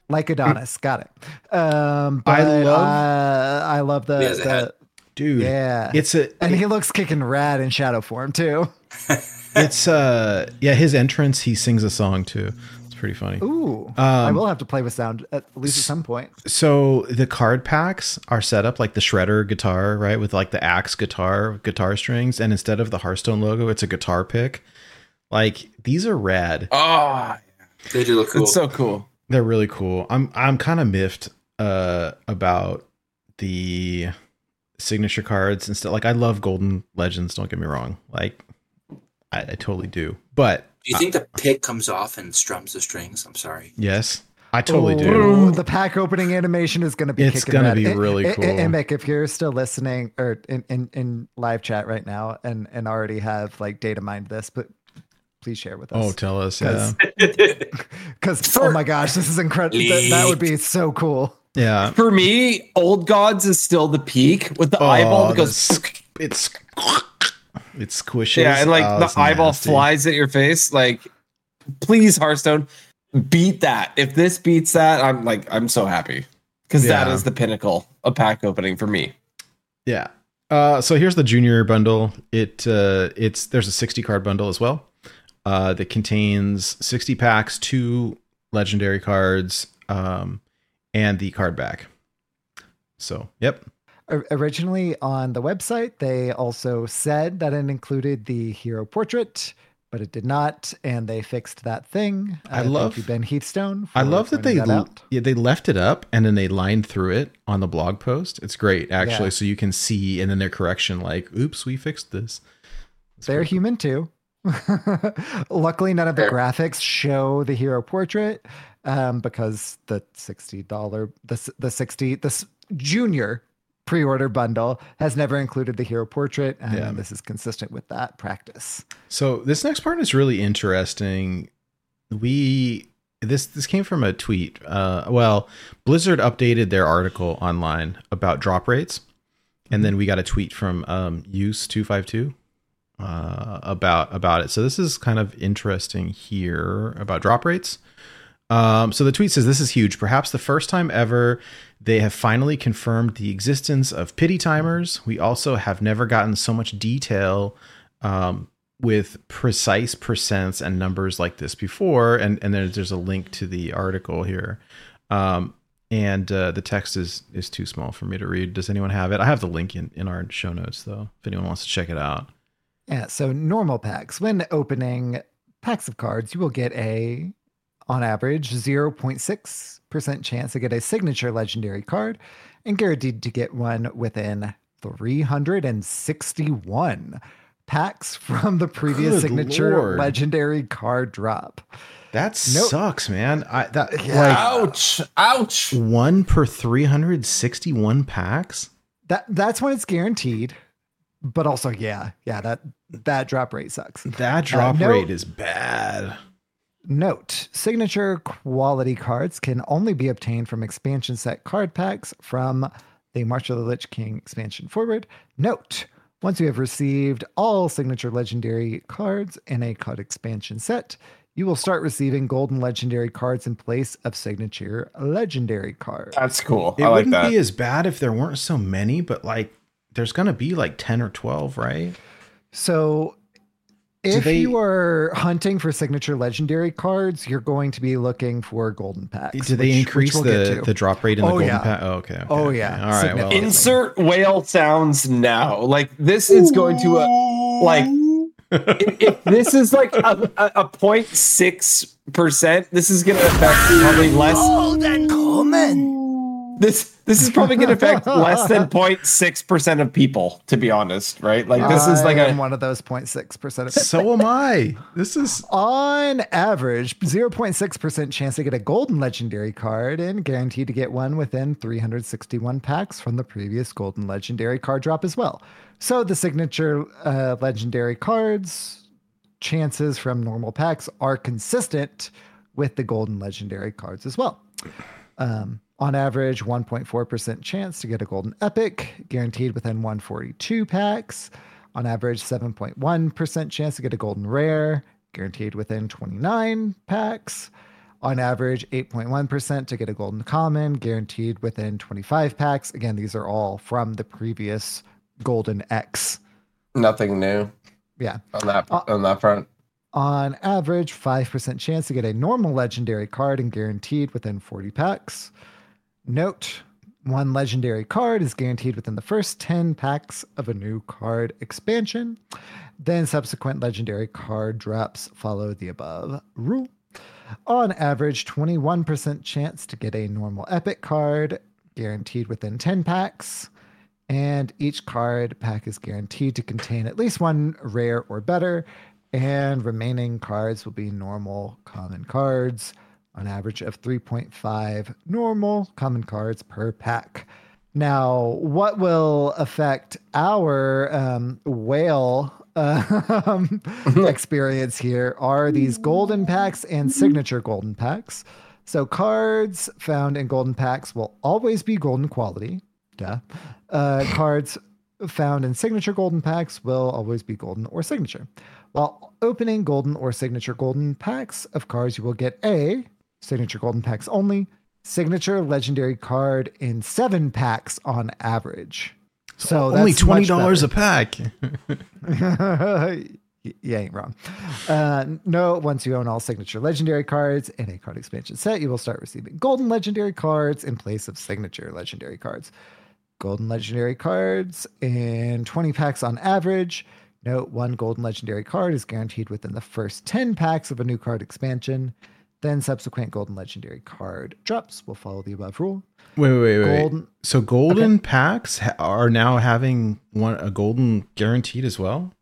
Like Adonis. Got it. Um, but I I love- love, uh, I love the, He the. Dude. yeah, It's a and he looks kicking rad in shadow form too. <laughs> it's uh yeah, his entrance he sings a song too. It's pretty funny. Ooh, I Um, will have to play with sound at least at some point. So the card packs are set up like the shredder guitar, right? With like the axe guitar, guitar strings, and instead of the Hearthstone logo, it's a guitar pick. Like these are rad. Oh, they do look cool. it's so cool. They're really cool. I'm I'm kind of miffed uh about the signature cards and stuff. Like I love Golden Legends, don't get me wrong. Like I, I totally do. But do you think the pick comes off and strums the strings? I'm sorry. yes, I totally do. Ooh, The pack opening animation is going to be. It's kicking gonna be I- really I- I- cool. Amick, if you're still listening or in, in in live chat right now and and already have like data mined this, but please share with us. Oh, tell us. Yeah. <laughs> because oh my gosh, this is incredible. That, that would be so cool. Yeah. For me, Old Gods is still the peak with the eyeball that goes. Oh, it's it's squishes. Yeah, and like Oh, the eyeball nasty. flies at your face. Like, please, Hearthstone, beat that. If this beats that, I'm like, I'm so happy because that Yeah. is the pinnacle of pack opening for me. Yeah. Uh, so here's the junior bundle. It uh, it's there's a 60 card bundle as well. Uh, that contains 60 packs, two legendary cards, um, and the card back. So, yep. Originally on the website, they also said that it included the hero portrait, but it did not, and they fixed that thing. I Uh, love- you, Ben Heathstone. I love that they out. yeah they left it up and then they lined through it on the blog post. It's great actually, Yeah. so you can see and then their correction like, "Oops, we fixed this." It's They're cool. human too. <laughs> Luckily, none of the graphics show the hero portrait um, because the sixty dollar the the sixty the junior pre-order bundle has never included the hero portrait, and Yeah. this is consistent with that practice. So this next part is really interesting. We this this came from a tweet. Uh, well, Blizzard updated their article online about drop rates, and then we got a tweet from um, Use two five two uh, about about it. So this is kind of interesting here about drop rates. Um, so the tweet says this is huge. Perhaps the first time ever they have finally confirmed the existence of pity timers. We also have never gotten so much detail um, with precise percents and numbers like this before, and and there's there's a link to the article here. Um, and uh, the text is is too small for me to read. Does anyone have it? I have the link in, in our show notes though, if anyone wants to check it out. Yeah, so normal packs. When opening packs of cards, you will get a, on average, 0.6% chance to get a signature legendary card and guaranteed to get one within 361 packs from the previous Good signature Lord. legendary card drop. That Nope. sucks, man. I that like Ouch! Ouch! one per three hundred sixty one packs. That that's when it's guaranteed. But also, yeah, yeah, that that drop rate sucks. That uh, drop no- rate is bad. Note signature quality cards can only be obtained from expansion set card packs from the March of the Lich King expansion forward. Note once you have received all signature legendary cards in a card expansion set, you will start receiving golden legendary cards in place of signature legendary cards. That's cool. It I wouldn't that. be as bad if there weren't so many, but like there's gonna be like ten or twelve, right? So if they- you are hunting for signature legendary cards, you're going to be looking for golden packs. Do they which- which increase we'll the the drop rate in the Oh, golden yeah. pack? Oh, okay, okay, Oh, okay. yeah. All right. Well, Insert whale sounds now. Like this is going to a like if, if this is like a, a, a 0.6 percent, this is going to affect probably less. This this is probably going to affect <laughs> less than 0.6 percent of people. To be honest, right? Like this is like I am a one of those 0.6 percent of so am I. This is on average 0.6 percent chance to get a golden legendary card and guaranteed to get one within 361 packs from the previous golden legendary card drop as well. So the signature uh, legendary cards chances from normal packs are consistent with the golden legendary cards as well. Um, on average, 1.4% chance to get a golden epic, guaranteed within 142 packs. On average, 7.1% chance to get a golden rare, guaranteed within 29 packs. On average, 8.1% to get a golden common, guaranteed within 25 packs. Again, these are all from the previous golden X. nothing new Yeah. on that Uh, on that front. On average, 5% chance to get a normal legendary card and guaranteed within 40 packs. Note one legendary card is guaranteed within the first 10 packs of a new card expansion. Then subsequent legendary card drops follow the above rule. On average, 21% chance to get a normal epic card, guaranteed within 10 packs. And each card pack is guaranteed to contain at least one rare or better. And remaining cards will be normal common cards, on average of 3.5 normal common cards per pack. Now, what will affect our um, whale um, <laughs> experience here are these golden packs and signature golden packs. So, cards found in golden packs will always be golden quality. Duh. Uh, <laughs> cards found in signature golden packs will always be golden or signature. While opening golden or signature golden packs of cards, you will get a signature golden packs only, signature legendary card in seven packs on average. So only twenty dollars a pack. <laughs> <laughs> You ain't wrong. Uh, no, once you own all signature legendary cards in a card expansion set, you will start receiving golden legendary cards in place of signature legendary cards. Golden legendary cards in 20 packs on average. Note one golden legendary card is guaranteed within the first 10 packs of a new card expansion. Then subsequent golden legendary card drops will follow the above rule. Wait, wait, wait, wait. So golden packs ha- are now having one a golden guaranteed as well.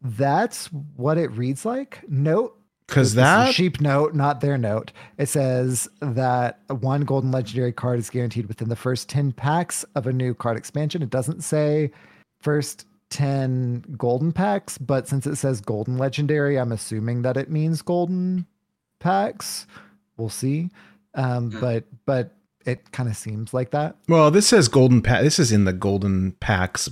That's what it reads like. Note Because This is a that sheep note, not their note. It says that one golden legendary card is guaranteed within the first 10 packs of a new card expansion. It doesn't say first 10 golden packs, but since it says golden legendary, I'm assuming that it means golden packs. We'll see. Um, but but it kind of seems like that well, this says golden pack. This is in the golden packs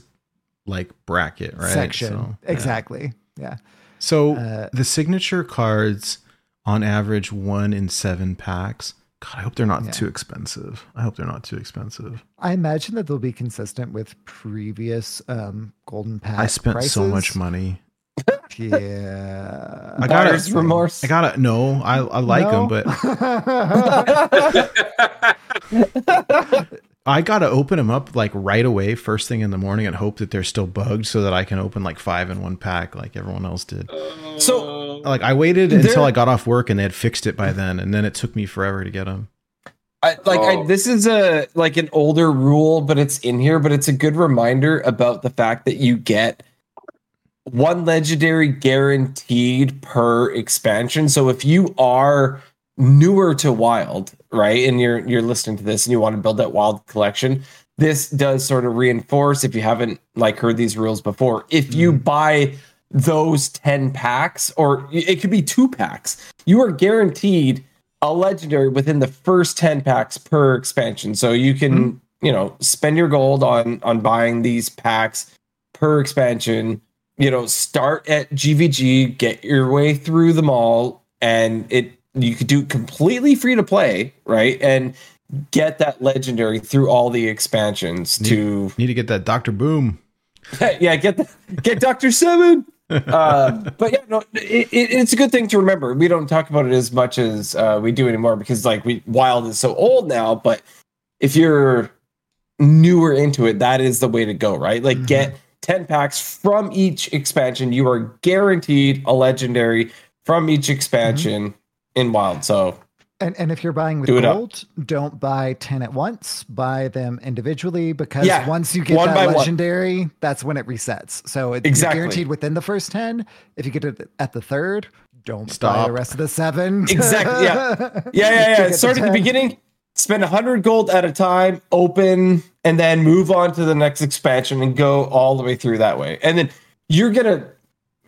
like bracket, right? section. So, yeah. exactly. Yeah. So Uh, the signature cards on average one in seven packs. God, I hope they're not Yeah. too expensive. I hope they're not too expensive. I imagine that they'll be consistent with previous um, golden pack. I spent so much money. Yeah. I gotta- Buyer's remorse. I gotta no, I I like No. them, but <laughs> I gotta open them up like right away, first thing in the morning, and hope that they're still bugged, so that I can open like five in one pack, like everyone else did. So uh, Like I waited There- until I got off work and they had fixed it by then, and then it took me forever to get them. I, like Oh. I, this is a like an older rule, but it's in here. But it's a good reminder about the fact that you get one legendary guaranteed per expansion. So if you are newer to Wild, right, and you're you're listening to this and you want to build that Wild collection, this does sort of reinforce if you haven't like heard these rules before. If you mm-hmm. buy those 10 packs or it could be two packs, you are guaranteed a legendary within the first 10 packs per expansion. So you can, mm-hmm. you know, spend your gold on on buying these packs per expansion. You know, start at GVG, get your way through them all, and it you could do completely free to play, right? And get that legendary through all the expansions to Need to get that Doctor Boom. <laughs> yeah, get the, get Doctor Seven. uh, <laughs> but yeah, no, it, it, it's a good thing to remember. We don't talk about it as much as uh, we do anymore because like we Wild is so old now. But if you're newer into it, that is the way to go, right? Like get ten packs from each expansion. You are guaranteed a legendary from each expansion in Wild. So And, and if you're buying with Do it up. gold, don't buy 10 at once. Buy them individually because Yeah, once you get one by that one. legendary, that's when it resets. So it's Exactly. guaranteed within the first 10. If you get it at the third, don't buy the rest of the seven. Exactly, yeah. <laughs> yeah, yeah, yeah. Start at the 10. beginning, spend 100 gold at a time, open, and then move on to the next expansion and go all the way through that way. And then you're gonna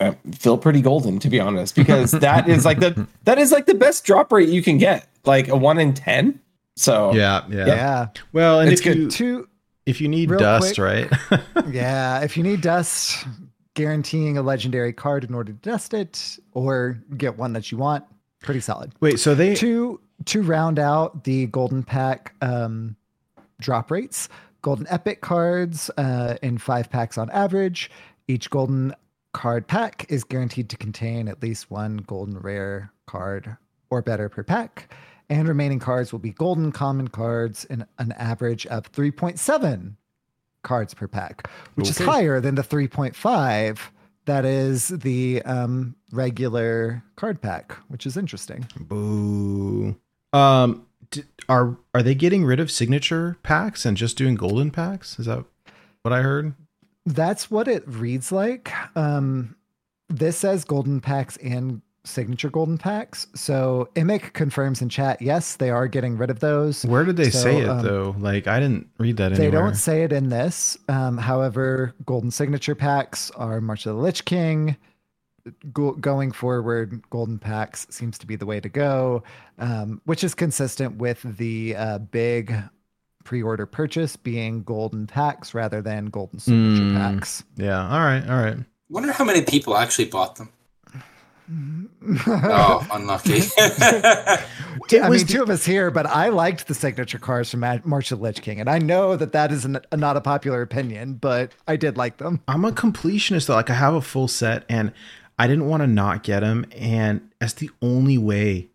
uh, feel pretty golden, to be honest, because <laughs> that is like the that is like the best drop rate you can get, like a one in ten. So Yeah, yeah. Yeah. Well, and It's if good. you Two, if you need dust, quick. right? <laughs> yeah. If you need dust, guaranteeing a legendary card in order to dust it or get one that you want, pretty solid. Wait, so they to to round out the golden pack um, drop rates golden epic cards uh, in five packs on average. Each golden card pack is guaranteed to contain at least one golden rare card or better per pack. And remaining cards will be golden common cards in an average of 3.7 cards per pack which is higher than the 3.5 that is the um, regular card pack which is interesting. Boo. Um, d- are are they getting rid of signature packs and just doing golden packs? Is that what I heard? That's what it reads like. Um, this says golden packs and signature golden packs. So Imic confirms in chat, yes, they are getting rid of those. Where did they So, say it um, though? Like I didn't read that They anywhere. don't say it in this. Um, however, golden signature packs are March of the Lich King. Go- going forward, golden packs seems to be the way to go, um, which is consistent with the uh, big pre-order purchase being golden packs rather than golden signature Mm. packs. yeah. All right. All right. Wonder how many people actually bought them. <laughs> Oh, unlucky. <laughs> I was mean, two of us here, but I liked the signature cars from Ma- March of the Lich King, and I know that that is an, a, not a popular opinion, but I did like them. I'm a completionist though. Like I have a full set and I didn't want to not get them. And that's the only way,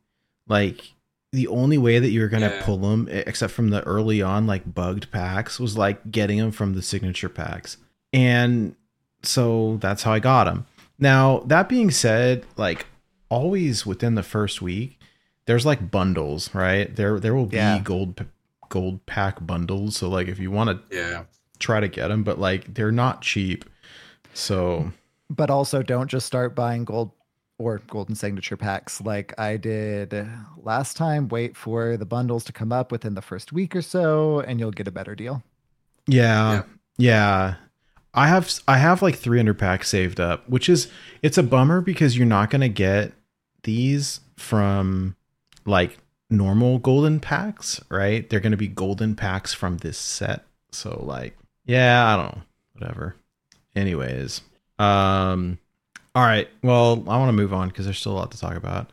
like the only way that you were going to Yeah. pull them, except from the early on, like bugged packs was like getting them from the signature packs. And so that's how I got them. Now, that being said, like always within the first week, there's like bundles, right? There, there will be Yeah. gold, gold pack bundles. So like if you want to yeah. try to get them, but like they're not cheap. So But also, don't just start buying gold or golden signature packs like I did last time. Wait for the bundles to come up within the first week or so, and you'll get a better deal. yeah, yeah. I have I have like 300 packs saved up, which is it's a bummer because you're not gonna get these from like normal golden packs, right? They're gonna be golden packs from this set. So like, yeah, I don't know, whatever. Anyways, um, all right. Well, I want to move on because there's still a lot to talk about.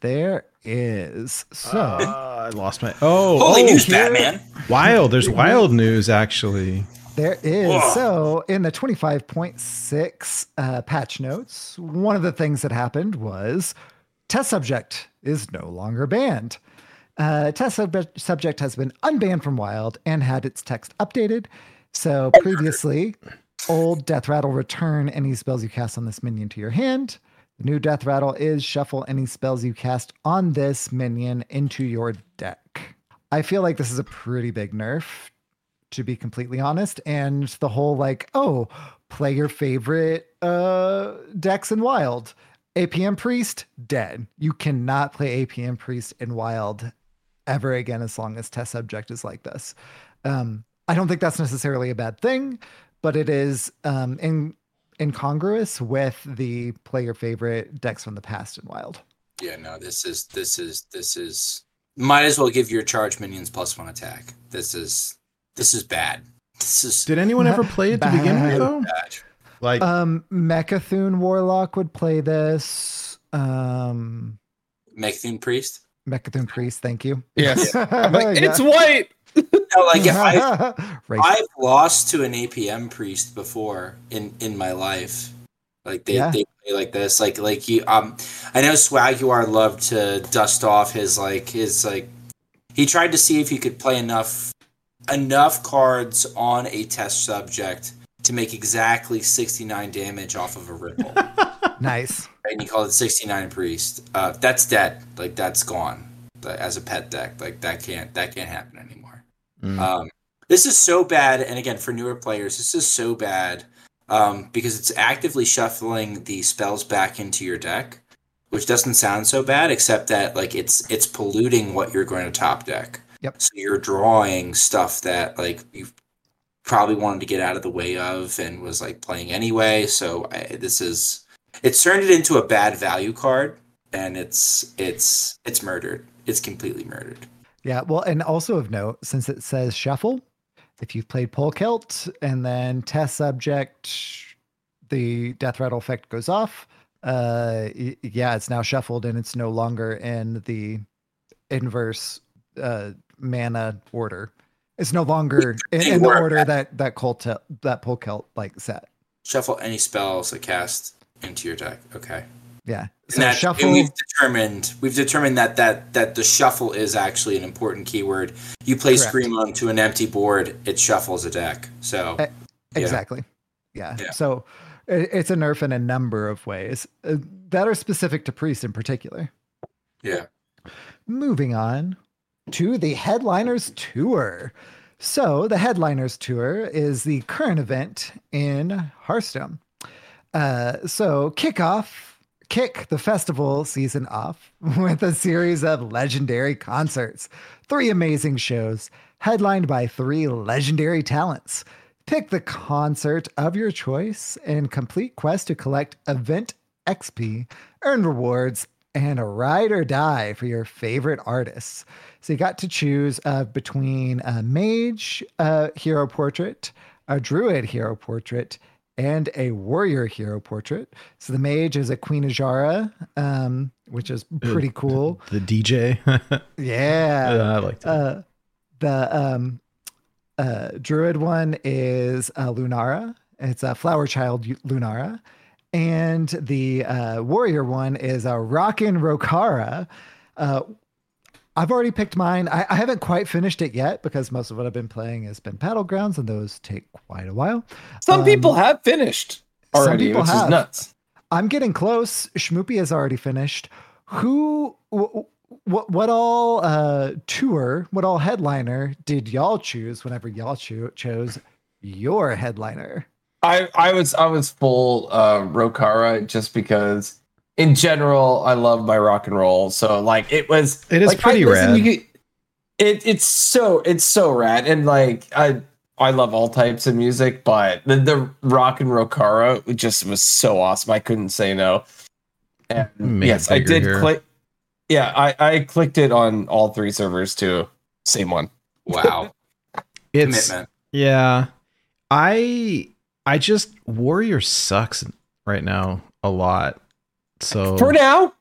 There is so. Uh, I lost my oh Holy oh, news, here- Batman. Wild. There's wild news actually. There is. Ugh. So, in the 25.6 uh, patch notes, one of the things that happened was test subject is no longer banned. Uh, test subject, subject has been unbanned from Wild and had its text updated. So, previously, old Deathrattle return any spells you cast on this minion to your hand. The new Deathrattle is shuffle any spells you cast on this minion into your deck. I feel like this is a pretty big nerf to be completely honest. And the whole like, oh, play your favorite uh decks in wild. APM Priest, dead. You cannot play APM Priest in wild ever again as long as test subject is like this. Um, I don't think that's necessarily a bad thing, but it is um in incongruous with the play your favorite decks from the past in wild. Yeah, no, this is this is this is might as well give your charge minions plus one attack. This is this is bad. This is Did anyone ever <laughs> play it to begin with though? bad. Like Um Mecha'thun Warlock would play this. Um Mecha'thun Priest. Mecha'thun Priest, thank you. Yes. I'm like, Yeah. it's white. No, like if I. <laughs> I've lost to an APM priest before in in my life. Like they, Yeah. they play like this. Like like you um I know Swaguar loved to dust off his like his like he tried to see if he could play enough enough cards on a test subject to make exactly 69 damage off of a ripple. <laughs> nice. and he called it 69 priest. Uh that's dead. Like that's gone. As a pet deck. Like that can't that can't happen anymore. Mm. Um, this is so bad, and again for newer players, this is so bad um, because it's actively shuffling the spells back into your deck, which doesn't sound so bad, except that like it's it's polluting what you're going to top deck. Yep. So you're drawing stuff that like you probably wanted to get out of the way of and was like playing anyway. So I, this is it's turned it into a bad value card, and it's it's it's murdered. It's completely murdered. Yeah, well, and also of note, since it says shuffle, if you've played Polkelt and then test subject, the Deathrattle effect goes off. Uh, yeah, it's now shuffled and it's no longer in the inverse uh, mana order. It's no longer in, in the order that that cult that Polkelt like set. Shuffle any spells that cast into your deck. Okay. Yeah, so that- shuffle. and we've determined we've determined that that that the shuffle is actually an important keyword. You play Correct. Scream onto an empty board, it shuffles a deck. So yeah. Exactly. Yeah. Yeah. So it, it's a nerf in a number of ways uh, that are specific to Priest in particular. yeah. Moving on to the Headliners Tour. So, the Headliners Tour is the current event in Hearthstone. Uh, so, kick off, kick the festival season off <laughs> with a series of legendary concerts. Three amazing shows, headlined by three legendary talents. Pick the concert of your choice and complete quest to collect event XP, earn rewards, and a ride or die for your favorite artists. So you got to choose uh, between a mage uh, hero portrait, a druid hero portrait, and a warrior hero portrait. So the mage is a Queen Azshara, um, which is pretty cool. the DJ. <laughs> Yeah. I like that. Uh, the um, uh, druid one is uh, Lunara. It's a flower child Lunara. And the uh, warrior one is a Rockin' Rokara. I've already picked mine. I, I haven't quite finished it yet because most of what I've been playing has been Battlegrounds, and those take quite a while. Some Um, people have finished some people which have. is nuts. I'm getting close. Schmoopy has already finished. Who, what, what all uh, tour, what all headliner did y'all choose whenever y'all cho- chose your headliner? I I was I was full uh Rokara just because in general I love my rock and roll. So like it was It is like, I pretty listen, rad. you could- it it's so it's so rad and like I I love all types of music, but the, the rock and Rokara just was so awesome. I couldn't say no. And hmm, Make yes, I did here. click. Yeah, I I clicked it on all three servers too. Same one. Wow. <laughs> It's Commitment. yeah. I I just Warrior sucks right now a lot. So For now,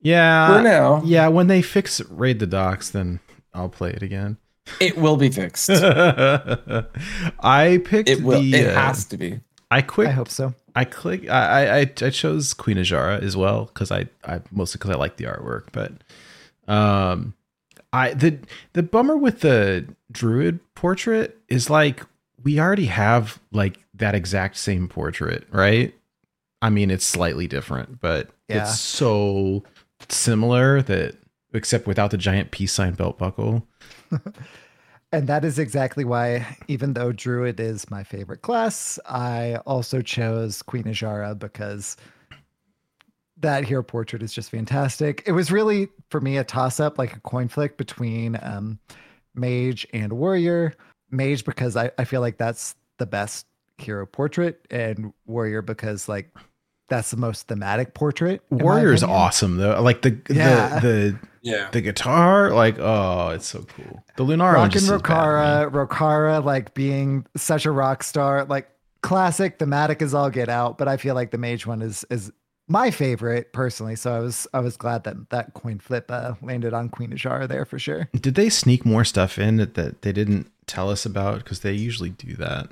yeah, for now. yeah. When they fix raid the docks, then I'll play it again. It will be fixed. <laughs> I picked It will. the. It uh, has to be. I quick. I hope so. I click. I I I I chose Queen Azshara as well because I I mostly because I like the artwork, but um, I the the bummer with the druid portrait is like we already have like that exact same portrait, right? I mean, it's slightly different, but Yeah. it's so similar that except without the giant peace sign belt buckle. <laughs> And that is exactly why, even though Druid is my favorite class, I also chose Queen Azshara because that hero portrait is just fantastic. It was really, for me, a toss up, like a coin flick between um, Mage and Warrior. Mage because I, I feel like that's the best hero portrait, and Warrior because, like, that's the most thematic portrait. in my Warrior is awesome though. Like the Yeah. the the Yeah. the guitar, like oh, it's so cool. The Lunara one Rock and just is bad. Rokara, Rokara, like being such a rock star, like classic thematic is all get out, but I feel like the mage one is is my favorite personally. So I was I was glad that that coin flip uh, landed on Queen Azshara there for sure. Did they sneak more stuff in that, that they didn't tell us about? Because they usually do that.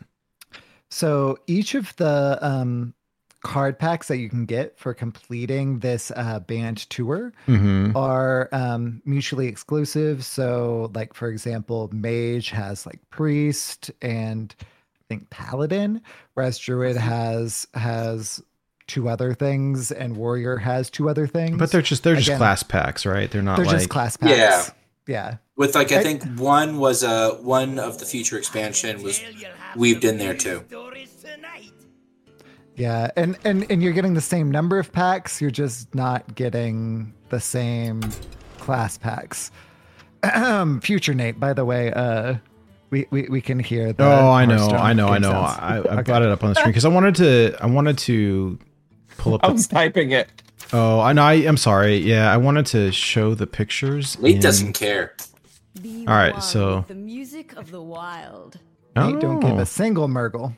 So each of the um, card packs that you can get for completing this uh, band tour Mm-hmm. are um, mutually exclusive. So, like for example, Mage has like Priest and I think Paladin, whereas Druid has has two other things, and Warrior has two other things. But they're just they're just class packs, right? They're not they're like just class packs. Yeah. yeah. With like I I- think one was a one of the future expansion was weaved in there too. Yeah, and, and and you're getting the same number of packs. You're just not getting the same class packs. Future Nate, by the way, uh, we, we we can hear. The Oh, I know, I know, I know. sounds. I, I Okay. brought it up on the screen because I wanted to. I wanted to pull up. <laughs> I The, was typing it. oh, I know. I, I'm sorry. Yeah, I wanted to show the pictures. Lee in- doesn't care. All right, so the music of the wild. Nate, don't give Oh. a single Murgle.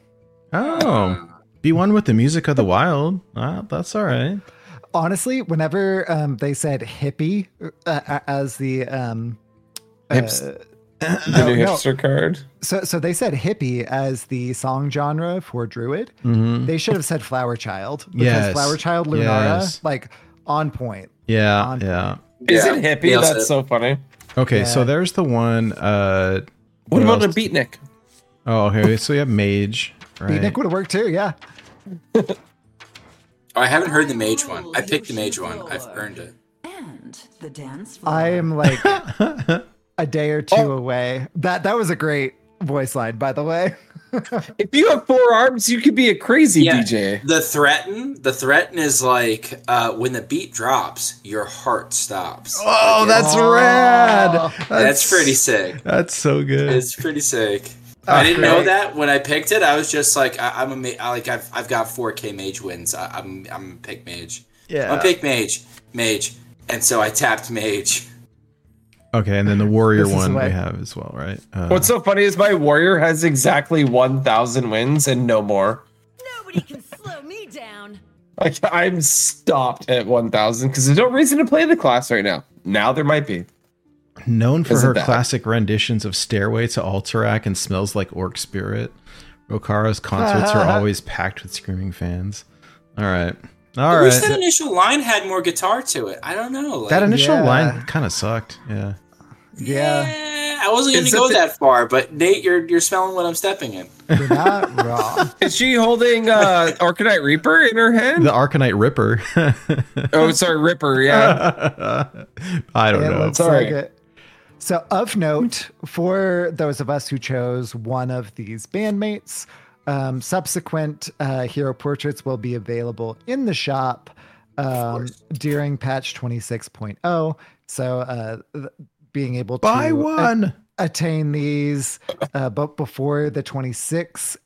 Oh, be one with the music of the wild. Ah, that's all right. Honestly, whenever um, they said hippie uh, as the um, Hips- uh, <coughs> The new no. hipster card. so so they said hippie as the song genre for Druid. Mhm. They should have said Flower Child because Yes. Flower Child Lunara Yes. like on point. Yeah, On- yeah. Is Yeah. it hippie? Nails That's so funny. Okay, so there's the one. Uh, What, about a beatnik? Oh, okay. So we have mage, right? Beatnik would have worked too. Yeah. <laughs> Oh, I haven't heard the mage one. I picked the mage one. I've earned it. And the dance floor. I am like <laughs> a day or two Oh. away. That that was a great voice line, by the way. <laughs> If you have four arms, you could be a crazy Yeah. DJ. The threaten, the threaten is like uh, when the beat drops, your heart stops. Oh, Like, that's it's- rad. that's pretty sick. That's so good. It's pretty sick. I didn't know that when I picked it. I was just like, I, I'm a ma- I, like I've I've got 4K mage wins. I, I'm I'm pick mage. Yeah, I'm pick mage, mage, and so I tapped mage. Okay, and then the warrior one the way. we have as well, right? Uh, What's so funny is my warrior has exactly 1,000 wins and no more. Nobody can slow me down. Like I'm stopped at 1,000 because there's no reason to play the class right now. Now there might be. Known for Isn't her that- classic renditions of "Stairway to Alterac" and "Smells Like Orc Spirit," Rokara's concerts are <laughs> always packed with screaming fans. All right, all I wish that initial line had more guitar to it. I don't know. Like, That initial Yeah. line kind of sucked. Yeah. Yeah. I wasn't going to go the- that far, but Nate, you're you're smelling what I'm stepping in. You're not wrong. <laughs> Is she holding uh Arcanite Reaper in her hand? The Arcanite Ripper. <laughs> oh, sorry, Ripper. Yeah. I don't It know. looks Sorry. like it. So, of note, for those of us who chose one of these bandmates, um, subsequent uh, hero portraits will be available in the shop um, during patch 26.0. So, uh, th- being able to Buy a- one. attain these, uh, but before the 26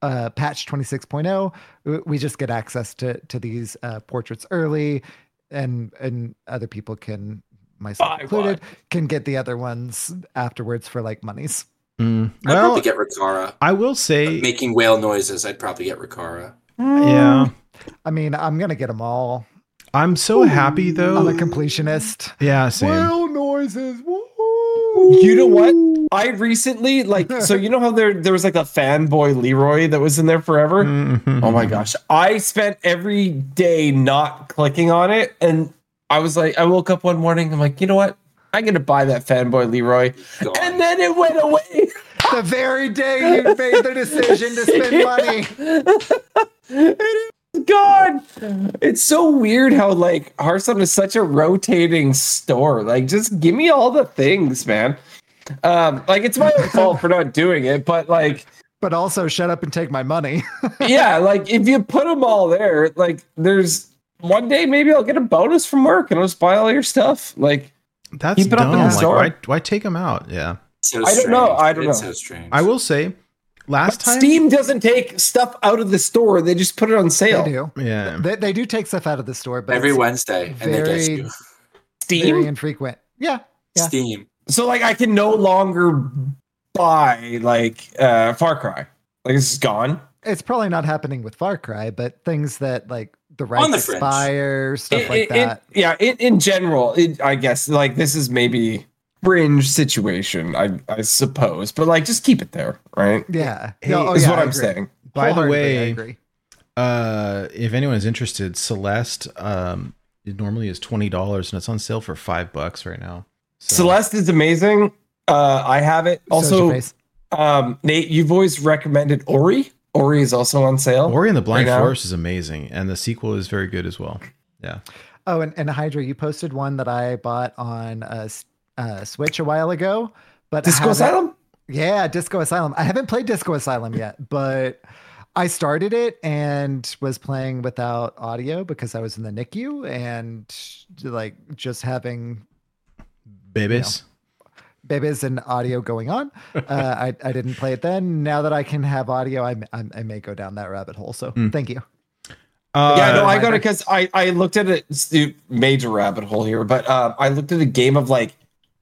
uh, patch 26.0, w- we just get access to to these uh, portraits early, and and other people can, myself Buy included, can get the other ones afterwards for like monies. Mm. I'd Well, probably get Rikara. I will say, Making whale noises, I'd probably get Rikara. yeah. I mean, I'm gonna get them all. I'm so happy though. I'm a completionist. yeah, same. Whale noises. You know what? I recently like so you know how there there was like a fanboy Leroy that was in there forever. Mm-hmm. Oh my gosh. I spent every day not clicking on it. And I was like, I woke up one morning, I'm like, you know what? I'm gonna buy that fanboy Leroy. Gone. And then it went away. <laughs> the very day you made the decision to spend <laughs> money. God. It's so weird how like Hearthstone is such a rotating store. Like just give me all the things, man. Um, like it's my own <laughs> fault for not doing it, but like But also shut up and take my money. yeah, like if you put them all there, like there's one day maybe I'll get a bonus from work and I'll just buy all your stuff. Like That's Keep it up in dumb. the Like, store. why, why take them out? Yeah. So I don't know. I don't It's know. so strange. I will say, last time. Steam doesn't take stuff out of the store; they just put it on sale. They do. Yeah. They, they do take stuff out of the store, but every it's Wednesday, and they get very- you very Steam, infrequent. Yeah. Yeah. Steam. so like I can no longer buy like uh Far Cry. Like this is gone. It's probably not happening with Far Cry, but things that like the On rights the fringe. stuff It- like it- it- that. yeah, in, in general, it, I guess like this is maybe fringe situation, I I suppose, but like just keep it there, right? yeah. Hey, No, oh, is yeah, what I I'm agree. saying. By the way, uh, if anyone is interested, Celeste, um, it normally is twenty dollars, and it's on sale for five bucks right now. So, Celeste is amazing. Uh, I have it. Also, face. um, Nate, you've always recommended Ori. Ori is also on sale. Ori and the Blind right now. Forest is amazing, and the sequel is very good as well. Yeah. Oh, and, and Hydra, you posted one that I bought on uh, s- uh, Switch a while ago. But Disco Elysium. Yeah, Disco Elysium. I haven't played Disco Elysium yet, but I started it and was playing without audio because I was in the NICU and like just having Babies. Babies and audio going on. <laughs> Uh, I, I didn't play it then. Now that I can have audio, I, I, I may go down that rabbit hole. So Mm. thank you. Uh, yeah, no, I got it because I I looked at a major rabbit hole here, but uh, I looked at a game of like,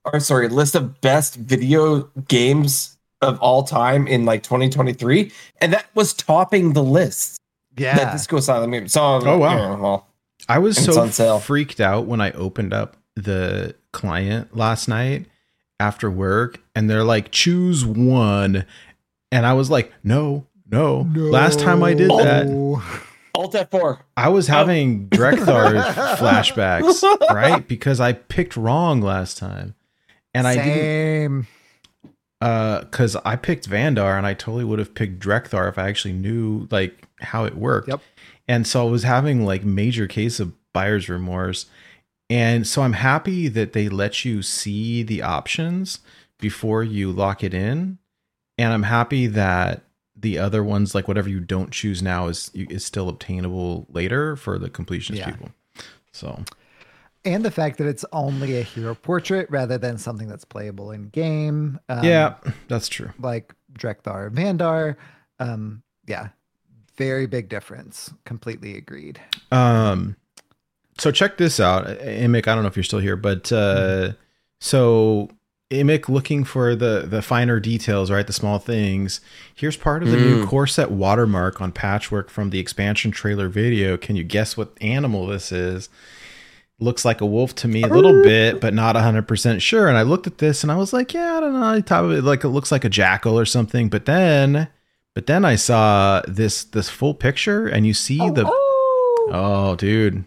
or sorry, a list of best video games of all time in like 2023, and that was topping the list. Yeah. That Disco Elysium game. So, Oh, wow. yeah, well, I was so freaked out when I opened up the client last night after work, and they're like, "Choose one," and I was like, "No, no." Last time I did that, No. Alt F4. I was having Drek'Thar <laughs> flashbacks, right? Because I picked wrong last time, and I didn't. Uh, because I picked Vanndar, and I totally would have picked Drek'Thar if I actually knew like how it worked. Yep. And so I was having like major case of buyer's remorse. And so I'm happy that they let you see the options before you lock it in. And I'm happy that the other ones, like whatever you don't choose now, is is still obtainable later for the completionist Yeah. people. So And the fact that it's only a hero portrait rather than something that's playable in game. Um, yeah, that's true. Like Drek'Thar Vanndar. Um, yeah. Very big difference. Completely agreed. Um, so check this out, Imic. I don't know if you're still here, but uh, so Imic looking for the the finer details, right? The small things. Here's part of the new core set watermark on Patchwork from the expansion trailer video. Can you guess what animal this is? Looks like a wolf to me a little bit, but not 100% sure. And I looked at this and I was like, yeah, I don't know. Thought of it like it looks like a jackal or something. But then, but then I saw this this full picture and you see the Oh, dude.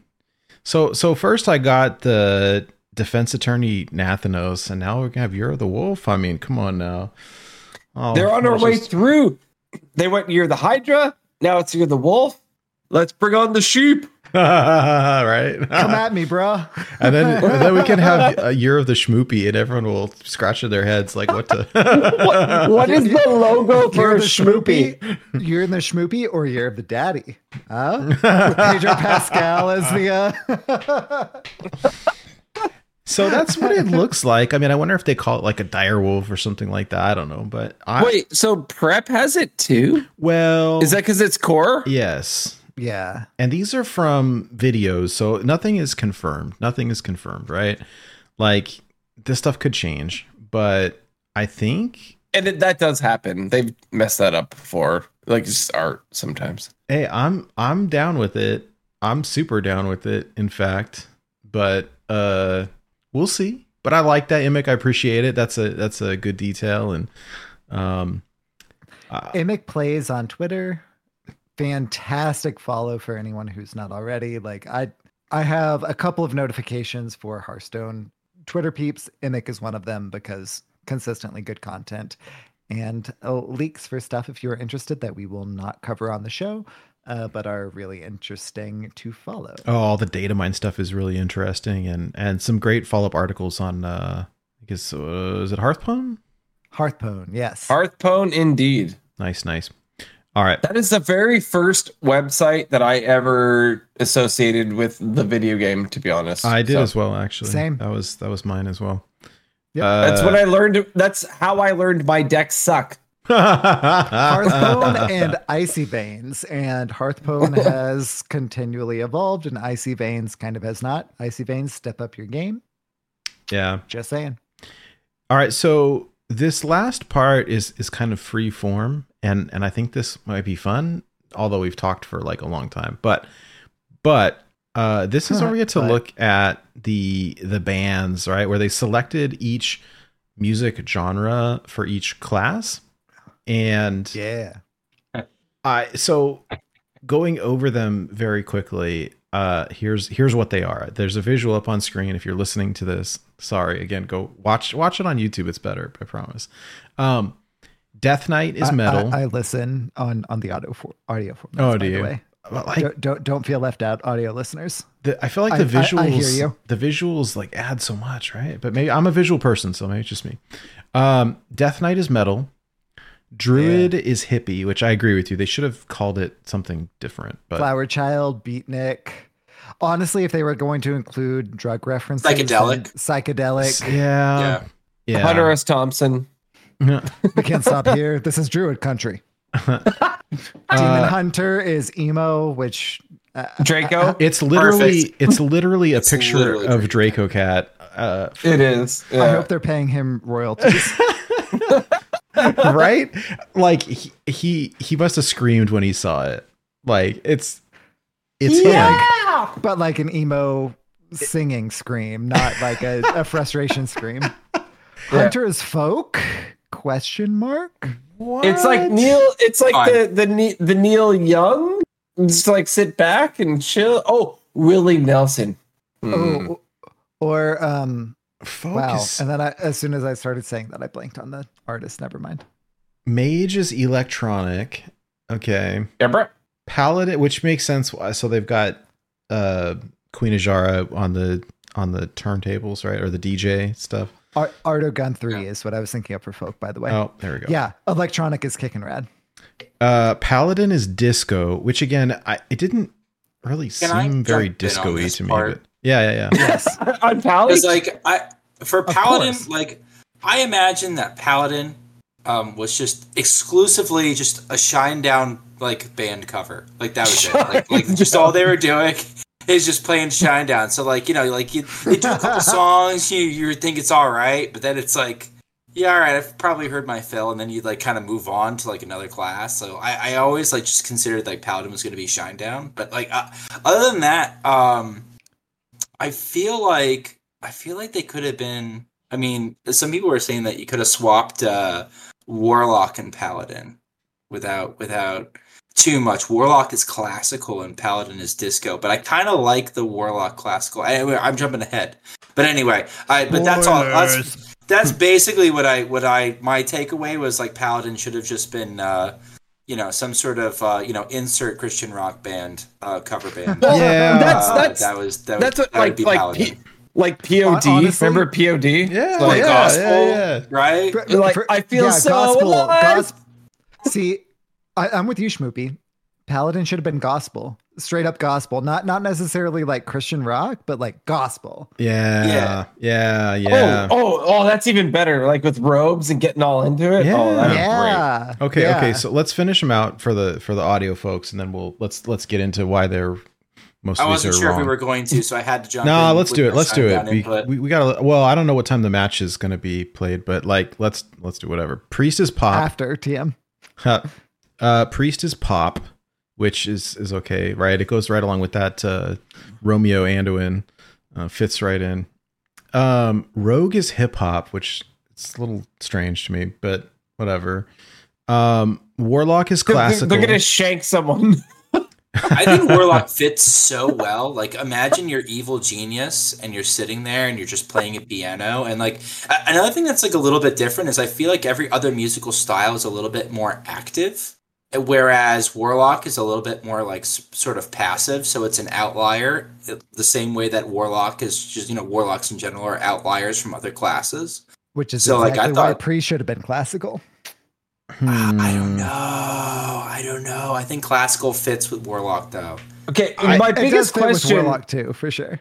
So so first I got the defense attorney Nathanos, and now we're gonna have You're the Wolf. I mean, come on now. Oh, They're on our way just- through. They went, you're the Hydra. Now it's you're the wolf. Let's bring on the sheep. <laughs> right? Come at me, bro. <laughs> and then and then we can have a year of the schmoopy, and everyone will scratch their heads like, what to? <laughs> What, what is the logo for a the schmoopy? schmoopy. You're in the schmoopy or you're of the daddy. Huh? With Pedro Pascal as the uh so that's what it looks like. I mean, I wonder if they call it like a dire wolf or something like that. I don't know, but I Wait, so Prep has it too? well, Is that because it's core? yes? Yeah. And these are from videos, so nothing is confirmed. Nothing is confirmed, right? Like this stuff could change, but I think And it, that does happen. They've messed that up before. Like just art sometimes. hey, I'm I'm down with it. I'm super down with it, in fact. But uh we'll see. but I like that Imic. I appreciate it. That's a that's a good detail and um Imic plays on Twitter. Fantastic follow for anyone who's not already. Like I I have a couple of notifications for Hearthstone Twitter peeps. Imic is one of them because consistently good content and uh, leaks for stuff if you're interested that we will not cover on the show, uh, but are really interesting to follow. oh, all the data mine stuff is really interesting and and some great follow up articles on uh I guess uh, is it Hearthpwn? Hearthpone, yes. Hearthpone, indeed. Nice, nice. All right. That is the very first website that I ever associated with the video game. To be honest, I did So, as well actually. Same. That was that was mine as well. Yep. Uh, That's what I learned. That's how I learned my decks suck. <laughs> Hearthstone and Icy Veins, and Hearthstone <laughs> has continually evolved, and Icy Veins kind of has not. Icy Veins, step up your game. yeah. Just saying. All right, so this last part is is kind of free form, and and I think this might be fun. Although we've talked for like a long time, but but uh, this is where we get to look at the the bands, right? Where they selected each music genre for each class, and Yeah. I so going over them very quickly. Uh, here's here's what they are. There's a visual up on screen. If you're listening to this, sorry again. Go watch watch it on YouTube. It's better. I promise. Um, Death Knight is metal. I, I listen on on the audio for audio format. Oh, by do the you? way. Like don't, don't don't feel left out, audio listeners. the, I feel like I- the I- I visuals, hear you. the visuals like add so much, right? But maybe I'm a visual person, so maybe it's just me. Um, Death Knight is metal. Druid is hippie, which I agree with you. They should have called it something different. But Flower Child, Beatnik. Honestly, if they were going to include drug references, Psychedelic. psychedelic. yeah, Yeah. yeah. Hunter S. Thompson. We can't stop here. This is Druid country. <laughs> Demon Uh, Hunter is emo, which uh, Draco. It's literally Perfect. it's literally a It's picture literally of Draco. Draco Cat. Uh, It is. I hope they're paying him royalties. <laughs> right? Like he, he he must have screamed when he saw it. Like it's it's him. but like an emo singing scream, not like a, a frustration scream. <laughs> Hunter is folk? Question mark. What? It's like Neil. It's like Fine. the the the Neil Young. Just like sit back and chill. Oh, Willie Nelson. Hmm. Oh, or um, wow. And then I, as soon as I started saying that, I blanked on the artist. Never mind. Mage is electronic. Okay. Yeah, bro. Paladin, which makes sense. So they've got uh Queen Azshara on the on the turntables, right, or the DJ stuff. Ar- Arlo Guthrie is what I was thinking of for folk. By the way. Oh, there we go. Yeah, electronic is kicking rad. Uh, Paladin is disco, which again, I it didn't really Can seem very jump disco-y this to me. But yeah, yeah, yeah. Yes. <laughs> On Pally. Because like I for Paladin, like I imagine that Paladin um, was just exclusively just a Shinedown like band cover. Like that was it. Like, like just all they were doing is just playing Shinedown. So like you know like you they do a couple <laughs> songs, you you think it's all right, but then it's like. Yeah, all right. I've probably heard my fill, and then you like kind of move on to like another class. So I, I always like just considered like Paladin was going to be Shinedown, but like uh, other than that, um, I feel like I feel like they could have been. I mean, some people were saying that you could have swapped uh, Warlock and Paladin without without too much. Warlock is classical and Paladin is disco, but I kind of like the Warlock classical. Anyway, I'm jumping ahead, but anyway, I but that's all. That's, that's basically what I what I my takeaway was like Paladin should have just been. Uh, you know, some sort of uh, you know insert Christian rock band uh, cover band. Yeah. That's Uh, that's that was that that's was, what that would like be like P, like POD. Honestly- Remember POD? Yeah, like yeah, gospel, yeah, yeah. right? Like, I feel so alive. See, I, I'm with you, Schmoopy. Paladin should have been gospel, straight up gospel, not not necessarily like Christian rock, but like gospel. Yeah, Yeah. yeah, oh, yeah. Oh, oh, oh, that's even better. Like with robes and getting all into it. Oh, Yeah. great. yeah. Okay, yeah. okay. So let's finish them out for the for the audio folks, and then we'll let's let's get into why they're most I of these wasn't are sure wrong. if we were going to, so I had to jump. no, in let's do it. Let's do it. We, we, we gotta. Well, I don't know what time the match is gonna be played, but like let's let's do whatever. Priest is pop. after TM. Uh, uh, priest is pop, which is is okay, right? It goes right along with that uh, Romeo Anduin, uh, fits right in. Um, Rogue is hip hop, which it's a little strange to me, but whatever. Um, Warlock is They're- classical. <laughs> They're, gonna shank someone. I think Warlock fits so well. Like, imagine you're evil genius and you're sitting there and you're just playing a piano. And like another thing that's like a little bit different is I feel like every other musical style is a little bit more active, whereas Warlock is a little bit more like s- sort of passive. So it's an outlier, it- the same way that Warlock is just you know Warlocks in general are outliers from other classes. Which is So, like, I thought- pre should have been classical. Hmm. I don't know. I don't know. I think classical fits with Warlock though. Okay, I- my It does biggest fit with question. Warlock too, for sure.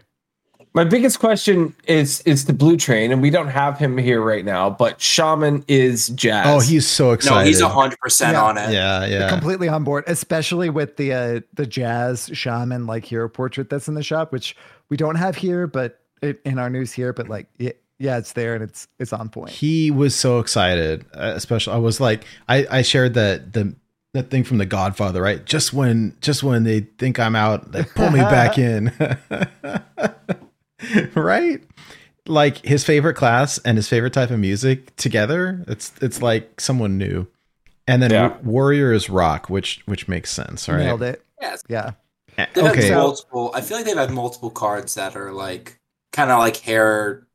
My biggest question is is the Blue Train, and we don't have him here right now. But Shaman is jazz. Oh, he's so excited. No, he's hundred percent Yeah. on it. yeah, yeah. Completely on board, especially with the uh, the jazz shaman like hero portrait that's in the shop, which we don't have here, but it, in our news here. But like, yeah, yeah, it's there and it's it's on point. he was so excited uh, especially i was like i i shared that the that thing from the godfather right just when just when they think i'm out they pull me back <laughs> in <laughs> <laughs> right like his favorite class and his favorite type of music together it's it's like someone new and then Yeah. Warrior is rock which which makes sense right Nailed it. Yes. Yeah. Eh, They've okay had multiple. I feel like they've had multiple cards that are like kind of like hair.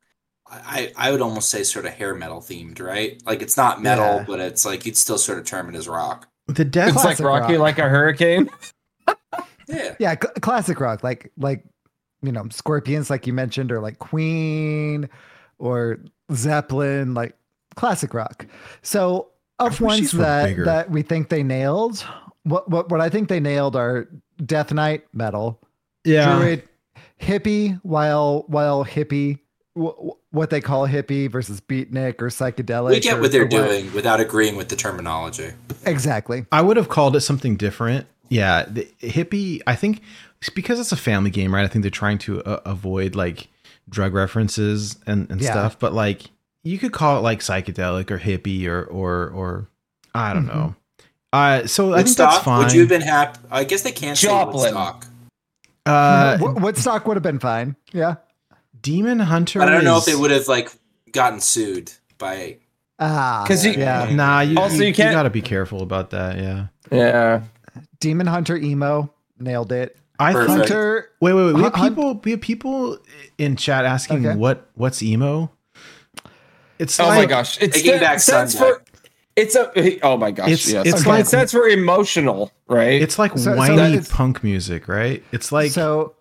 I I would almost say sort of hair metal themed, right? Like it's not metal, Yeah. but it's like you'd still sort of term it as rock. the death it's like Rocky rock. like a hurricane. <laughs> Yeah. Yeah, cl- classic rock, like like you know, Scorpions, like you mentioned, or like Queen or Zeppelin, like classic rock. So I of ones that bigger. that we think they nailed, what what what I think they nailed are Death Knight metal, yeah Druid, hippie, while while hippie, wh- wh- what they call hippie versus beatnik or psychedelic. We get or- what they're or doing without agreeing with the terminology. Exactly. I would have called it something different. Yeah, the hippie. I think it's because it's a family game, right? I think they're trying to uh, avoid like drug references and, and Yeah. stuff. But like, you could call it like psychedelic or hippie or or or I don't know. Uh, so I think that's fine. Would you have been happy? I guess they can't Joplin. say Woodstock. uh, <laughs> Woodstock would have been fine. Yeah. Demon Hunter. But I don't know if is- they would have like gotten sued by. Ah, 'Cause you- yeah. Nah, you, Also, you, you you can't- got to be careful about that. Yeah. Yeah. Demon Hunter emo nailed it. I Perfect. Hunter, Wait, wait, wait. We have Hun- Hun- people. We have people in chat asking Okay. what what's emo. It's Oh like, my gosh! It's Taking sta- back stands for. It's a. Oh my gosh! It's- yes. it's Okay, like- it stands for emotional, right? It's like So- so whiny it's- punk music, right? It's like so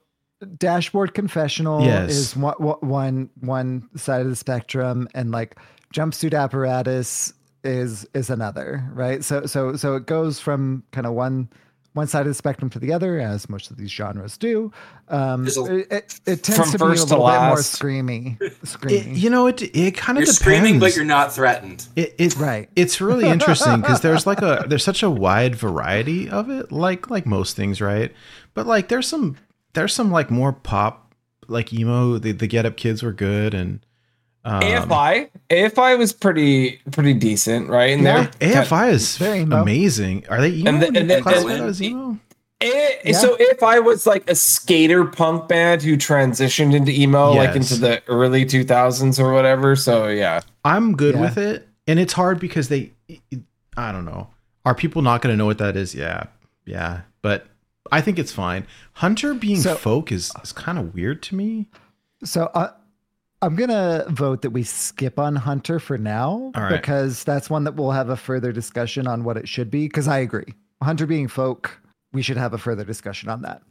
Dashboard Confessional Yes. is one, one one side of the spectrum, and like Jumpsuit Apparatus is is another, right? So so so it goes from kind of one one side of the spectrum to the other, as most of these genres do. Um, a- it, it, it tends to be a first to little bit more last. screamy, it, screamy. you know, it it kind of You're depends. screaming, but you're not threatened. It, it Right. It's really interesting because <laughs> there's like a there's such a wide variety of it, like like most things, right? But like there's some there's some like more pop like emo. The the Get Up Kids were good, and um, AFI. AFI was pretty pretty decent, right? And yeah, they're AFI is They're emo. amazing. Are they emo? And the- And and the- and- that as emo? A- Yeah. So AFI was like a skater punk band who transitioned into emo, like into the early 2000s or whatever. So yeah, I'm good Yeah. with it, and it's hard because they, I don't know, are people not going to know what that is? Yeah, yeah, but I think it's fine. Hunter being So- folk is is kind of weird to me. So uh, I'm gonna vote that we skip on Hunter for now All right. because that's one that we'll have a further discussion on what it should be. Because I agree, Hunter being folk, we should have a further discussion on that.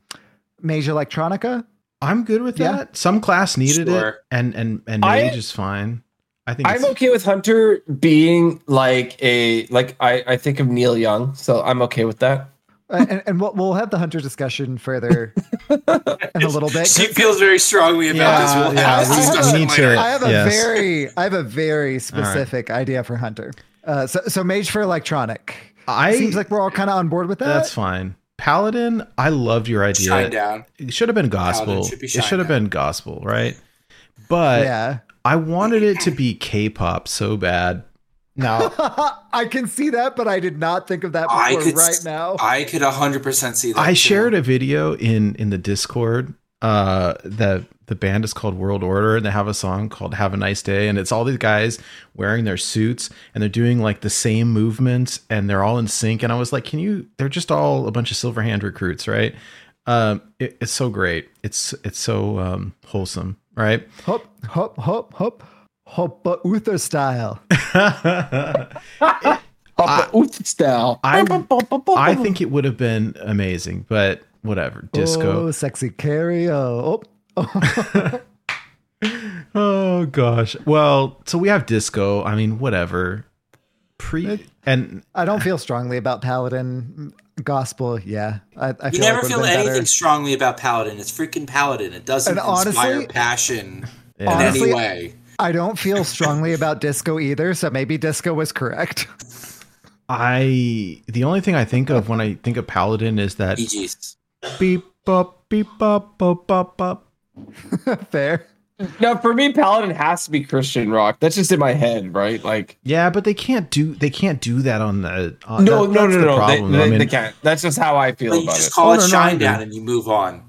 Mage Electronica, I'm good with Yeah. that. Some class needed it, Sure. and and and I- mage is fine. I think I'm okay with Hunter being like a like I I think of Neil Young, so I'm okay with that. Uh, and, and we'll, we'll have the Hunter discussion further <laughs> in a little bit. She feels very strongly about this. We'll Yeah, have this we- we discussion need to- I have a Yes. very, I have a very specific idea for Hunter. Uh, so, so Mage for Electronic. I Seems like we're all kind of on board with that. that's fine. Paladin, I loved your idea. Shine down. It should have been gospel. Should be it should have down. been gospel, right? But yeah. I wanted it to be K-pop so bad. Now, <laughs> I can see that, but I did not think of that I before could right now. I could 100% see that. I too. shared a video in in the Discord, uh, the the band is called World Order, and they have a song called "Have a Nice Day," and it's all these guys wearing their suits and they're doing like the same movements, and they're all in sync. And I was like, "Can you?" They're just all a bunch of Silverhand recruits, right? Um, it, it's so great. It's it's so um, wholesome, right? Hop, hop, hop, hop, hop, but Uther style. <laughs> Ooth style. I I think it would have been amazing, but whatever. Disco. Oh, sexy Carrie. Oh, oh. <laughs> Oh gosh. Well, so we have disco. I mean, whatever. Pre and I don't feel strongly about Paladin gospel. Yeah, I, I You feel never like would've feel been anything better. strongly about Paladin. It's freaking Paladin. It doesn't And honestly- inspire passion in Honestly, any way. I don't feel strongly about disco either. So maybe disco was correct. I the only thing I think of when I think of Paladin is that GG's. beep bop beep bop bop bop bop. <laughs> Fair. No, for me, Paladin has to be Christian rock. That's just in my head, right? Like, Yeah, but they can't do they can't do that on the on, no, that- no, that's no, the no. They, they, I mean, they can't. That's just how I feel But you about just it. call Oh, it no, no, shine agree. down and you move on.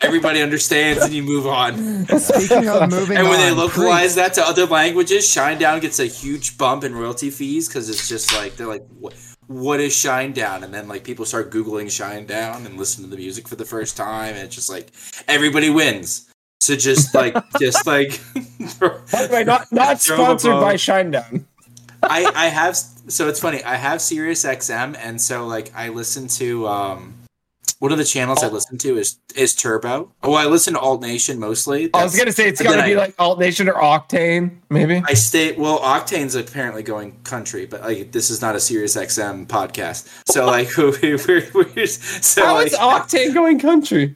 Everybody understands and you move on. Speaking of moving And when they on, localize that to other languages, Shinedown gets a huge bump in royalty fees because it's just like they're like, what, what is Shinedown? And then like people start googling Shinedown and listen to the music for the first time, and it's just like everybody wins. So just like, <laughs> just like, By the way, not <laughs> not sponsored by Shinedown. I I have so it's funny. I have Sirius XM, and so like I listen to um. One of the channels I listen to is is Turbo. Oh, I listen to Alt Nation mostly. I was gonna say it's gotta be I- like Alt Nation or Octane, maybe. I stay well. Octane's apparently going country, but like this is not a Sirius XM podcast. So <laughs> like <laughs> we're, we're, we're so How like, is Octane going country?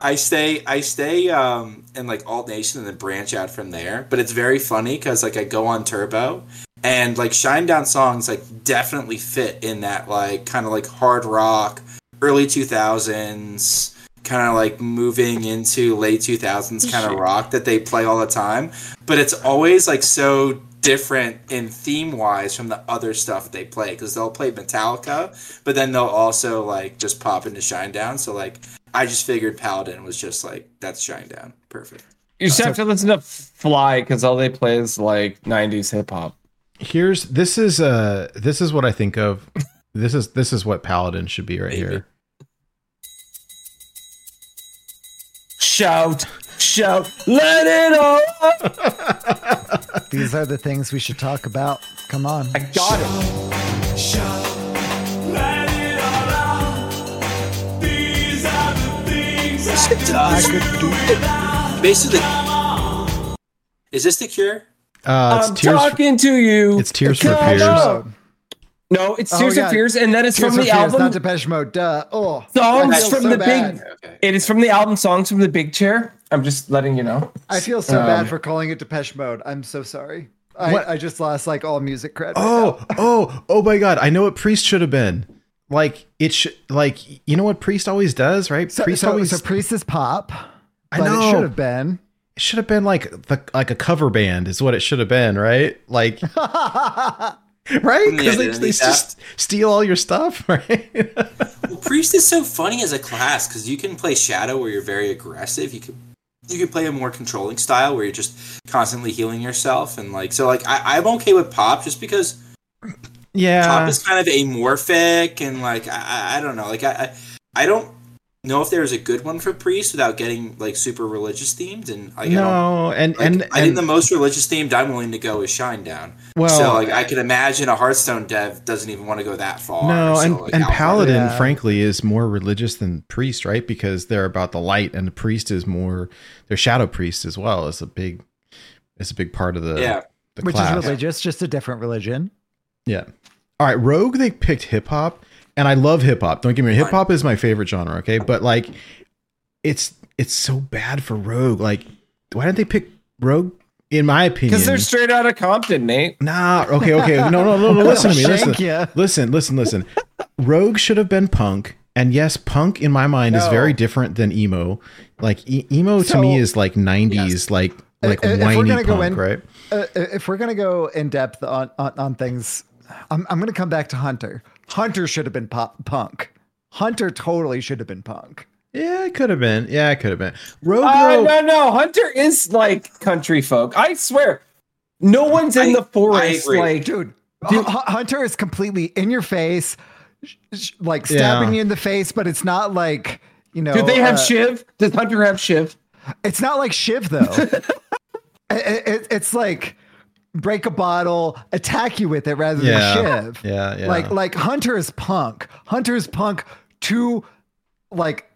I stay I stay um in like Alt Nation and then branch out from there. But it's very funny because like I go on Turbo and like Shinedown songs like definitely fit in that like kind of like hard rock early two thousands kind of like moving into late 2000s kind of rock that they play all the time. But it's always like so different in theme wise from the other stuff they play because they'll play metallica but then they'll also like just pop into shinedown. So like i just figured paladin was just like that's shinedown. Perfect. You just have to listen to Fly because all they play is like '90s hip hop. here's this is uh this is what I think of. <laughs> This is this is what Paladin should be right here. Shout, shout, let it all. out. <laughs> These are the things we should talk about. Come on. I got it. shout, Let it. Shout. It Basically is this the cure Uh, it's I'm tears. talking to you. It's Tears for Come Fears. on. No, it's Oh, Tears yeah. of Fears, and then it's Tears from the Fears, album not Depeche Mode. Duh. Oh, songs from so the bad. big. okay It is from the album songs from the Big Chair. I'm just letting you know. I feel so Um, bad for calling it Depeche Mode. I'm so sorry. I, What? I just lost like all music credit. Oh, <laughs> oh, oh my god. I know what Priest should have been. Like it should like you know what Priest always does, right? so, Priest so, always so Priest is pop, I but know. it should have been. it should have been like the like a cover band is what it should have been, right? Like <laughs> <laughs> right? Because they, they just steal all your stuff, <laughs> right? Well, Priest is so funny as a class because you can play Shadow where you're very aggressive. You can you can play a more controlling style where you're just constantly healing yourself and like so like I, I'm okay with pop just because yeah. pop is kind of amorphic and like I, I- I don't know like I, I I don't know if there's a good one for Priest without getting like super religious themed and I don't, no, and like, and, I think the most religious themed I'm willing to go is Shinedown. Well- so like I can imagine a Hearthstone dev doesn't even want to go that far. no, so, and like, and Paladin, Yeah. frankly, is more religious than Priest, right? Because they're about the light, and the Priest is more. They're Shadow Priest as well. Is a big, is a big part of the Yeah. the Which class. is religious, just a different religion. Yeah. All right, Rogue. They picked hip hop, and I love hip hop. Don't get me wrong. Hip hop is my favorite genre. Okay, but like, it's it's so bad for Rogue. Like, why didn't they pick Rogue? In my opinion, Because they're straight out of Compton, Nate. Nah, okay, okay. No, no, no, no. <laughs> Listen to me. Listen, ya. listen, listen, listen. Rogue should have been punk. And yes, punk in my mind is very different than emo. Like e- emo to me is like 90s like uh, like uh, if we're whiny go punk, in- right? Uh, uh, if we're gonna go in depth on on, on things, I'm I'm gonna come back to Hunter. Hunter should have been pop punk. Hunter totally should have been punk. Yeah, it could have been. Yeah, it could have been. Rogue Uh, though- no, no. Hunter is like country folk. I swear. No one's in I- the forest. Like, dude. Dude. Hunter is completely in your face, sh- sh- like stabbing Yeah. you in the face, but it's not like you know. do they have uh, Shiv? Does Hunter have Shiv? It's not like Shiv though. <laughs> It- it- it's like break a bottle, attack you with it rather Yeah. than Shiv. Yeah, yeah. Like like Hunter is punk. Hunter is punk to like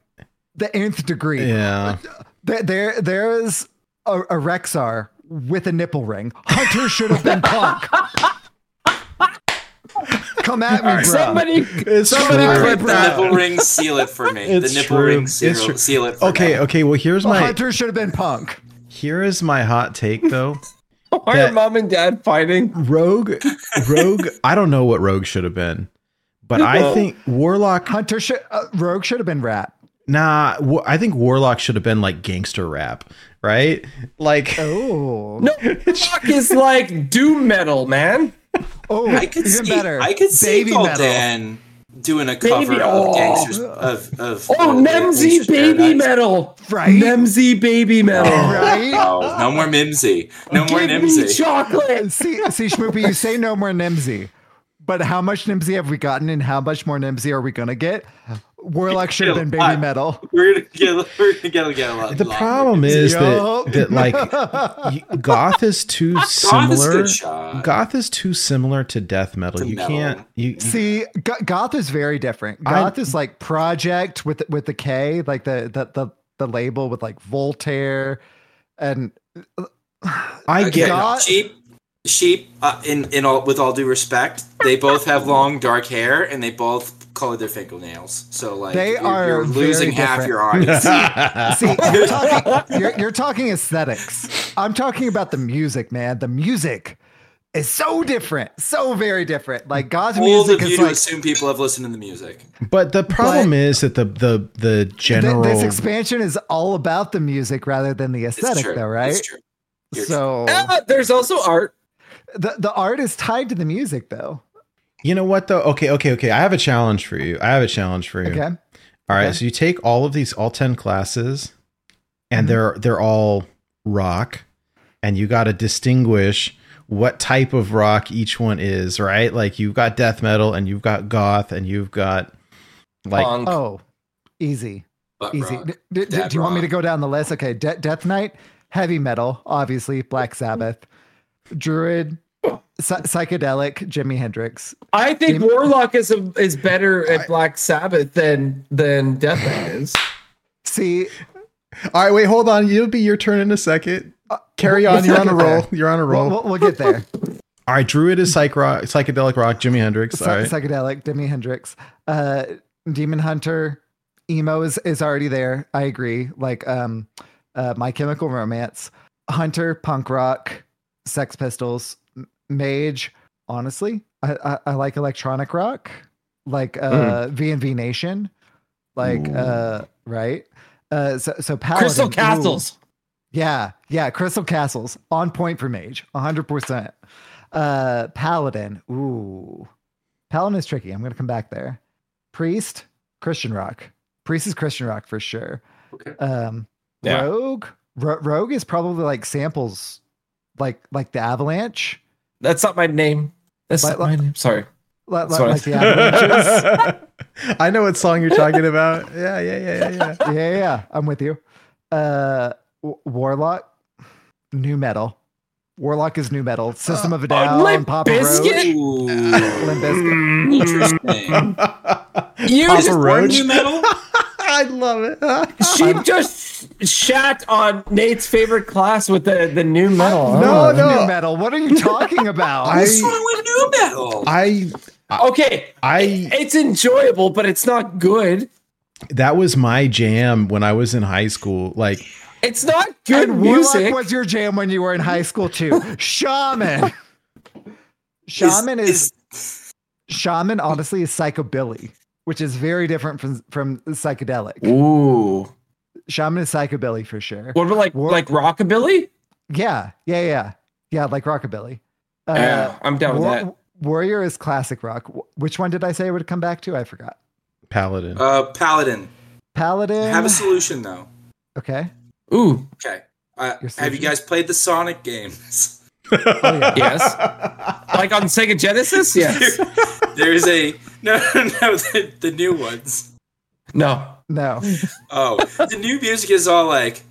the nth degree. yeah. There there, there is a, a Rexxar with a nipple ring. Hunter should have been punk. <laughs> Come at me, bro. Somebody, It's somebody true. clip The nipple <laughs> ring, seal it for me. It's the nipple true. ring, It's seal, true. seal it for Okay, me. okay. Well, here's my Hunter should have been punk. here is my hot take though. <laughs> Why that- are mom and dad fighting? Rogue, Rogue. <laughs> I don't know what Rogue should have been, but I think Warlock. Hunter should uh, Rogue should have been rap. Nah, Wa- I think Warlock should have been like gangster rap, right? Like, Oh, <laughs> No, Rock is like doom metal, man. oh, I could even see, better. I could see Baby Paul metal. Dan doing a cover Baby- of oh. gangsters of of Oh, of Nemsy baby Paradise. metal. Right? Nemsy baby metal. <laughs> right? Oh, no more Mimsy. No more Give me Nemsy. chocolate. see, see, Schmoopy, you say no more Nemsy, but how much Nemsy have we gotten, and how much more Nemsy are we gonna get? Warlock should have been baby I- metal. <laughs> We're gonna get we're gonna get, get a lot. the lot problem is Yo. that that like goth is too <laughs> is similar. good shot. Goth is too similar to death metal. To you metal. can't. You, you See, Go- Goth is very different. I- Goth is like Projekt with with the K, like the the the, the label with like Voltaire, and I get. God- sheep. Sheep. Uh, in in all with all due respect, they both have long dark hair and they both color their fingernails. So like They you're, are you're losing very half your <laughs> audience. See, <laughs> you're talking, you're, you're talking aesthetics. I'm talking about the music, man. The music is so different, so very different. Like God's Bold music of you is to like assume people have listened to the music. But the problem is that the the the th- general. this expansion is all about the music rather than the It's aesthetic, true. though, right? It's true. You're So Ah, there's also art. the the art is tied to the music, though. You know what though? Okay, okay, okay. I have a challenge for you. I have a challenge for you. Okay, All right, Okay. so you take all of these all 10 classes and Mhm. they're they're all rock and you got to distinguish what type of rock each one is, right? Like you've got death metal and you've got goth and you've got like Punk. oh, easy. butt Easy. D- d- do you want me to go down the list? Okay, De- Death Knight, heavy metal, obviously Black Sabbath, Druid, psy- psychedelic, Jimi Hendrix. I think Dem- Warlock is a, is better at Black Sabbath than than Death is. See, All right, wait, hold on. It'll be your turn in a second. Carry on. You're on a roll. You're on a roll. we'll, we'll, we'll get there. <laughs> All right, Druid is psych rock, psychedelic rock, Jimi Hendrix. All right. Psychedelic, Jimi Hendrix, uh, Demon Hunter, emo is is already there. I agree. Like um, uh, My Chemical Romance, Hunter, punk rock, Sex Pistols, M- Mage. Honestly, I, I, I like electronic rock, like uh, VNV Nation, like uh, right. Uh, so so Paladin, Crystal ooh. Castles. Yeah, yeah, Crystal Castles on point for Mage, hundred percent. Uh, Paladin, ooh, Paladin is tricky. I'm gonna come back there. Priest, Christian rock. Priest is Christian rock for sure. Okay. Um, Yeah. Rogue, Ro- Rogue is probably like samples, like like the Avalanche, That's not my name. That's Like- not my name. Sorry. like, That's I like the <laughs> I know what song you're talking about. Yeah, yeah, yeah, yeah, yeah. <laughs> yeah, yeah, yeah, I'm with you. Uh, Warlock, nu metal. Warlock is nu metal. System of a Down, Uh, Limp Papa Bizkit? Roach, <laughs> Ooh, Limp Bizkit. interesting. You Papa just, Roach. Nu metal? I love it. <laughs> she just shat on Nate's favorite class with the, the nu metal. No, Oh. no. Nu metal. What are you talking about? I- What's wrong with nu metal? I Okay, I it's enjoyable, but it's not good. that was my jam when I was in high school. Like It's not good and music. Warlock was your jam when you were in high school too. Shaman. <laughs> Shaman is, Shaman. Honestly, is psychobilly, which is very different from from psychedelic. Ooh. Shaman is psychobilly for sure. What about like War- like rockabilly? Yeah, yeah, yeah, yeah. Like rockabilly. Uh, yeah, I'm down with that. Warrior is classic rock. Which one did I say I would come back to? I forgot. Paladin. Uh, Paladin. Paladin. Have a solution though. okay. Ooh, Okay. Uh, have you guys played the Sonic games? <laughs> Oh, yeah. yes. <laughs> like on Sega Genesis? Yes. There's a <laughs> no, no, the, the new ones. No. No. Oh, the new music is all like,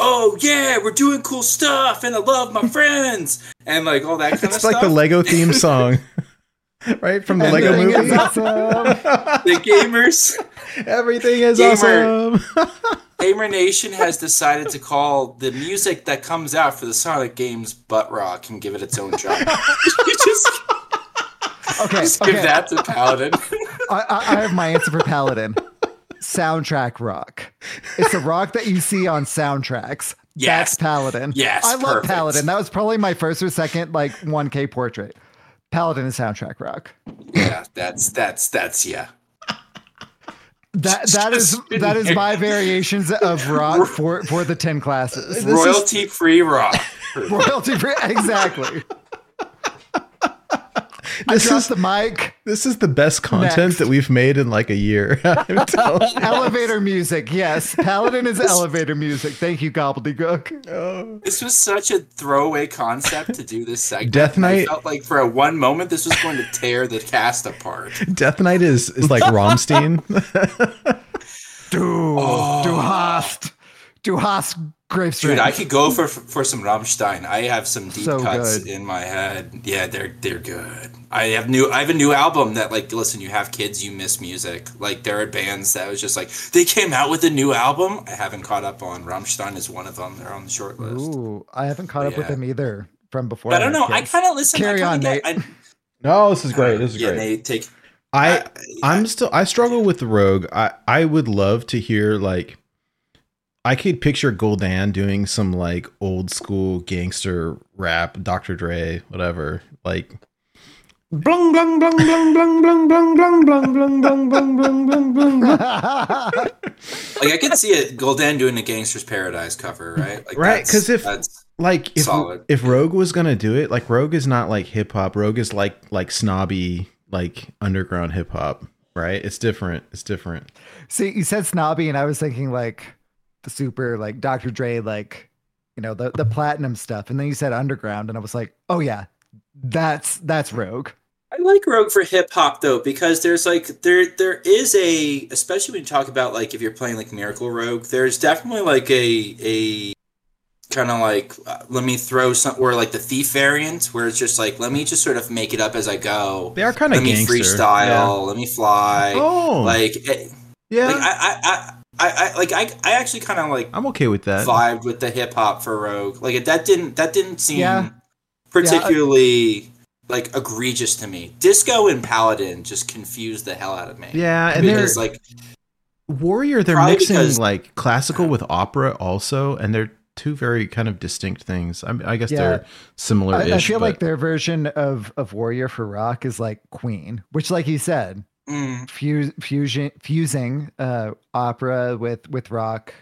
"Oh yeah, we're doing cool stuff, and I love my friends," and like all that kind of It's stuff. It's like the Lego theme song, <laughs> right from the And Lego everything movie. awesome. the gamers. Everything is Gamer. awesome. <laughs> Gamer Nation has decided to call the music that comes out for the Sonic games butt rock and give it its own genre. you just, Okay. just okay. give that to Paladin. I, I, I have my answer for Paladin. Soundtrack rock. It's a rock that you see on soundtracks. Yes. That's Paladin. Yes, I love perfect. Paladin. That was probably my first or second like 1K portrait. Paladin is soundtrack rock. yeah, that's that's that's yeah. That <laughs> that is that is my variations of rock for for the 10 classes. Royalty free rock. <laughs> Royalty free exactly. <laughs> I This is the mic. this is the best content Next. that we've made in like a year. <laughs> I'm. <laughs> Elevator music. Yes. Paladin is elevator music. Thank you, Gobbledygook. Oh. This was such a throwaway concept to do this segment. Death I Knight- felt like for a one moment this was going to tear the cast apart. Death Knight is is like Rammstein. Du, oh. du hast, du hast grave Dude, I could go for for some Rammstein. I have some deep So cuts good. in my head. Yeah, they're they're good. I have new I have a new album that like listen, you have kids, you miss music. Like there are bands that was just like they came out with a new album. I haven't caught up on. Rammstein is one of them. They're on the short list. Ooh, I haven't caught up with them either from before. I don't know. had I kind of listen. Carry on, kinda Nate. I, <laughs> no, this is great. This is yeah, great. Nate, take. I I- I'm still I struggle with the Rogue. I I would love to hear like I could picture Goldan doing some like old school gangster rap, Dr. Dre, whatever. Like Blung blung blung blung blung blung blung blung blung blung blung blung blung blung blung. Like I could see it. Golden doing a Gangster's Paradise cover, right? Like Right, 'cause if- like if Solid. if Rogue was gonna do it, like Rogue is not like hip hop. Rogue is like like snobby, like underground hip hop, right? It's different. It's different. See, you said snobby, and I was thinking like the super like Dr. Dre, like you know the the platinum stuff, and then you said underground, and I was like, oh yeah, that's that's Rogue. I like Rogue for hip hop though because there's like there there is a especially when you talk about like if you're playing like Miracle Rogue, there's definitely like a a kind of like uh, let me throw some or like the thief variant where it's just like let me just sort of make it up as I go. They are kind of Let of me gangster. freestyle. Yeah. Let me fly. Oh, Like, it, yeah. like I, I, I, I, I like I, I actually kind of like I'm okay with that. vibed with the hip hop for Rogue. Like that didn't that didn't seem Yeah. particularly like egregious to me. Disco and Paladin just confused the hell out of me. Yeah, and they're like Warrior, they're mixing because- like classical with opera also, and they're two very kind of distinct things. I, mean, I guess Yeah. they're similar. I, I feel like their version of of Warrior for Rock is like Queen, which, like you said, mm, fuse, fusion fusing uh, opera with with rock,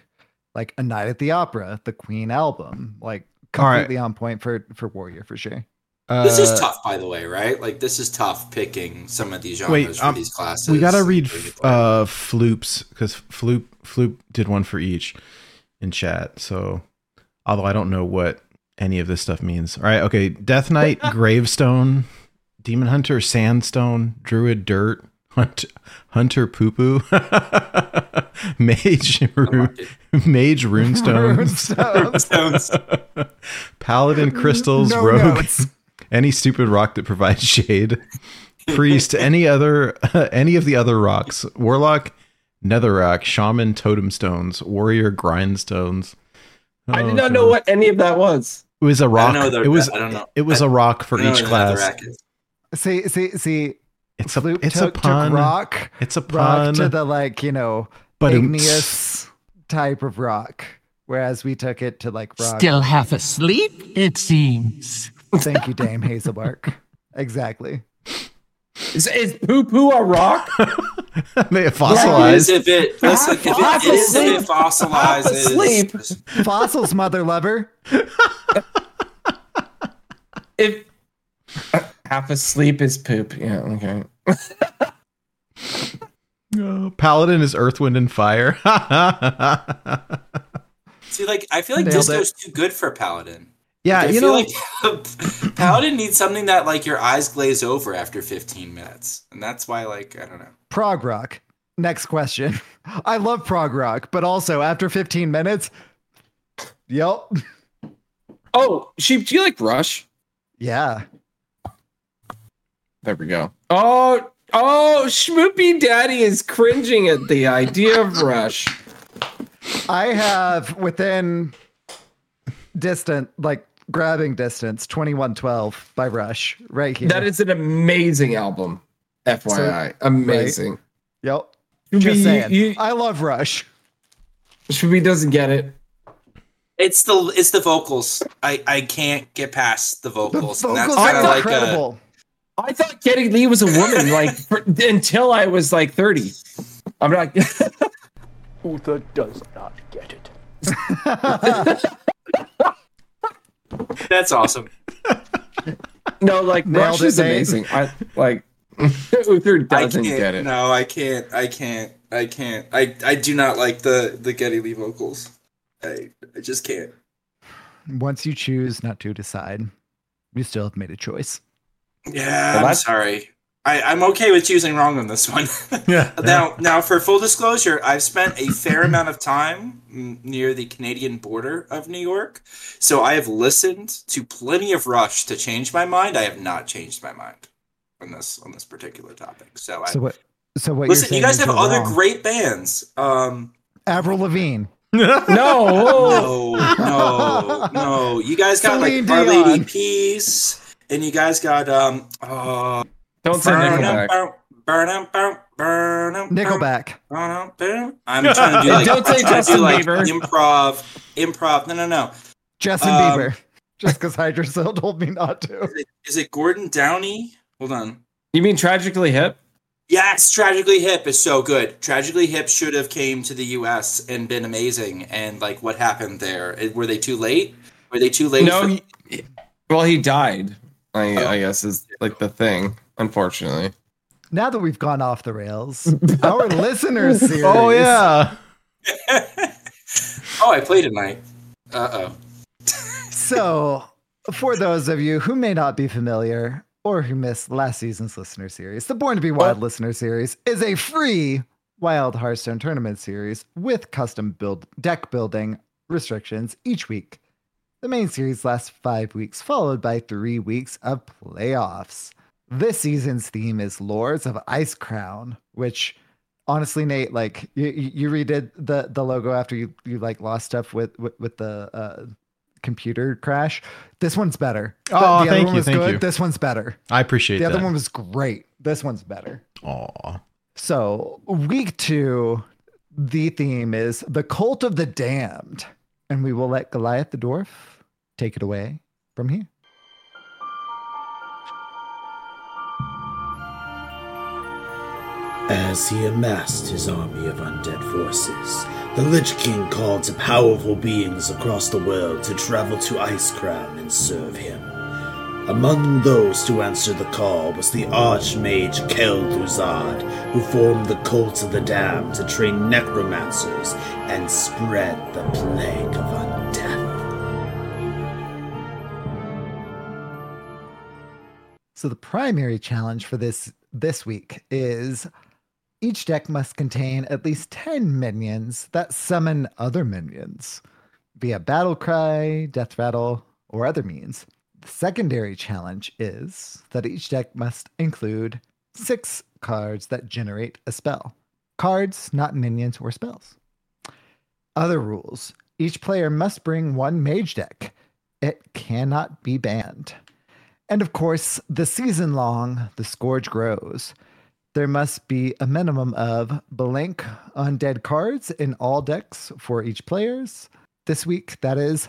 like a Night at the Opera, the Queen album, like All right. completely on point for for Warrior for sure. this is Uh, tough, by the way, right? Like this is tough picking some of these genres Wait, for um, these classes. We gotta read bring it forward. uh, Floops because Floop Floop did one for each in chat. So, although I don't know what any of this stuff means. All right, okay. Death Knight, <laughs> Gravestone, Demon Hunter, Sandstone, Druid, Dirt, Hunt, Hunter, Poo Poo, <laughs> Mage, Ru- Mage, Runestones, Runestones. <laughs> Paladin, Crystals, No Rogue, notes. <laughs> any stupid rock that provides shade. Priest, any other, any of the other rocks. Warlock, Netherrack, Shaman, Totem Stones, Warrior, Grindstones. I Oh, did not know what any of that was. it was. a rock. don't know. The, it was. I don't know. It was I, a rock for I don't know each class. See, see, see. It's a. Floop It's took, a pun. Rock, It's a rock pun. to the like you know But igneous type of rock, whereas we took it to like rock. Still half asleep, it seems. Thank you, Dame Hazelbark. <laughs> exactly. Is, is poo poo a rock? <laughs> They It is fossilized. if it listen, if it, it is if it fossilizes. Asleep. Fossils, mother lover. if half asleep is poop. Yeah, okay. Oh, <laughs> Paladin is Earth, Wind, and Fire. <laughs> See, like I feel like Nailed disco's too good for paladin. yeah, I you feel know, like <laughs> paladin needs something that like your eyes glaze over after 15 minutes, and that's why like I don't know. Prog rock. Next question. I love prog rock, but also after 15 minutes, yep. Oh, sheep, do you like Rush? Yeah. There we go. Oh, oh, Schmoopy Daddy is cringing at the idea of Rush. I have within distant, like grabbing distance, 2112 by Rush right here. That is an amazing album. FYI, amazing. Yep. Schmoopy, Just you- saying. you- I love Rush. Schmoopy doesn't get it. It's the it's the vocals. I I can't get past the The vocals. vocals and that's are kind of like a, incredible. I thought Geddy Lee was a woman, like for, until I was like thirty. I'm like, <laughs> Uther does not get it. <laughs> that's awesome. no, like Nailed Rush it, is Nate. amazing. I like <laughs> Uther I doesn't can't, get it. No, I can't. I can't. I can't. I I do not like the the Geddy Lee vocals. I I just can't. Once you choose not to decide, you still have made a choice. Yeah, Well, I'm sorry. I, I'm okay with choosing wrong on this one. <laughs> yeah. <laughs> now, now for full disclosure, I've spent a fair <laughs> amount of time near the Canadian border of New York, so I have listened to plenty of Rush to change my mind. I have not changed my mind on this on this particular topic. So, I, So what? So what? listen, you guys have other wrong. great bands. Um, Avril Lavigne. No, no, no, no. You guys got Celine like Our Lady Peace, and you guys got um. Uh, don't say Nickelback. burn, burn 'em, burn, burn 'em, burn. Nickelback. I'm <laughs> trying to do like, Don't say I'm trying to Justin do like Bieber. improv, improv. No, no, no. Justin Um, Bieber. Just because Hydralisk told me not to. Is it, is it Gordon Downie? Hold on. You mean tragically hip? Yes, Tragically Hip is so good. Tragically Hip should have came to the U.S. and been amazing. And like, what happened there? Were they too late? Were they too late? No, for- he, well, he died. I, Oh. I guess is like the thing. Unfortunately, Now that we've gone off the rails, our <laughs> listeners series. Oh yeah. <laughs> oh, I played tonight. Uh oh. So, for those of you who may not be familiar or who missed last season's listener series, the Born to Be Wild listener series is a free Wild Hearthstone tournament series with custom build deck building restrictions each week. The main series lasts five weeks, followed by three weeks of playoffs. This season's theme is Lords of Icecrown, which honestly, Nate, like you, you redid the the logo after you you like lost stuff with with, with the uh, computer crash. This one's better. Oh, the, other thank one you, was thank good. you. This one's better. I appreciate that. The that. other one was great. This one's better. Aw. So, week two, the theme is the cult of the damned. And we will let Goliath the dwarf take it away from here. As he amassed his army of undead forces, the Lich King called to powerful beings across the world to travel to Ice Crown and serve him. Among those to answer the call was the Archmage Kel'Thuzad, who formed the Cult of the Damned to train necromancers and spread the plague of undeath. So the primary challenge for this this week is each deck must contain at least 10 minions that summon other minions via Battlecry, death rattle, or other means. Secondary challenge is that each deck must include six cards that generate a spell. Cards, not minions or spells. Other rules. Each player must bring one mage deck. It cannot be banned. And of course, the season long, the scourge grows. There must be a minimum of blank undead cards in all decks for each players. This week, that is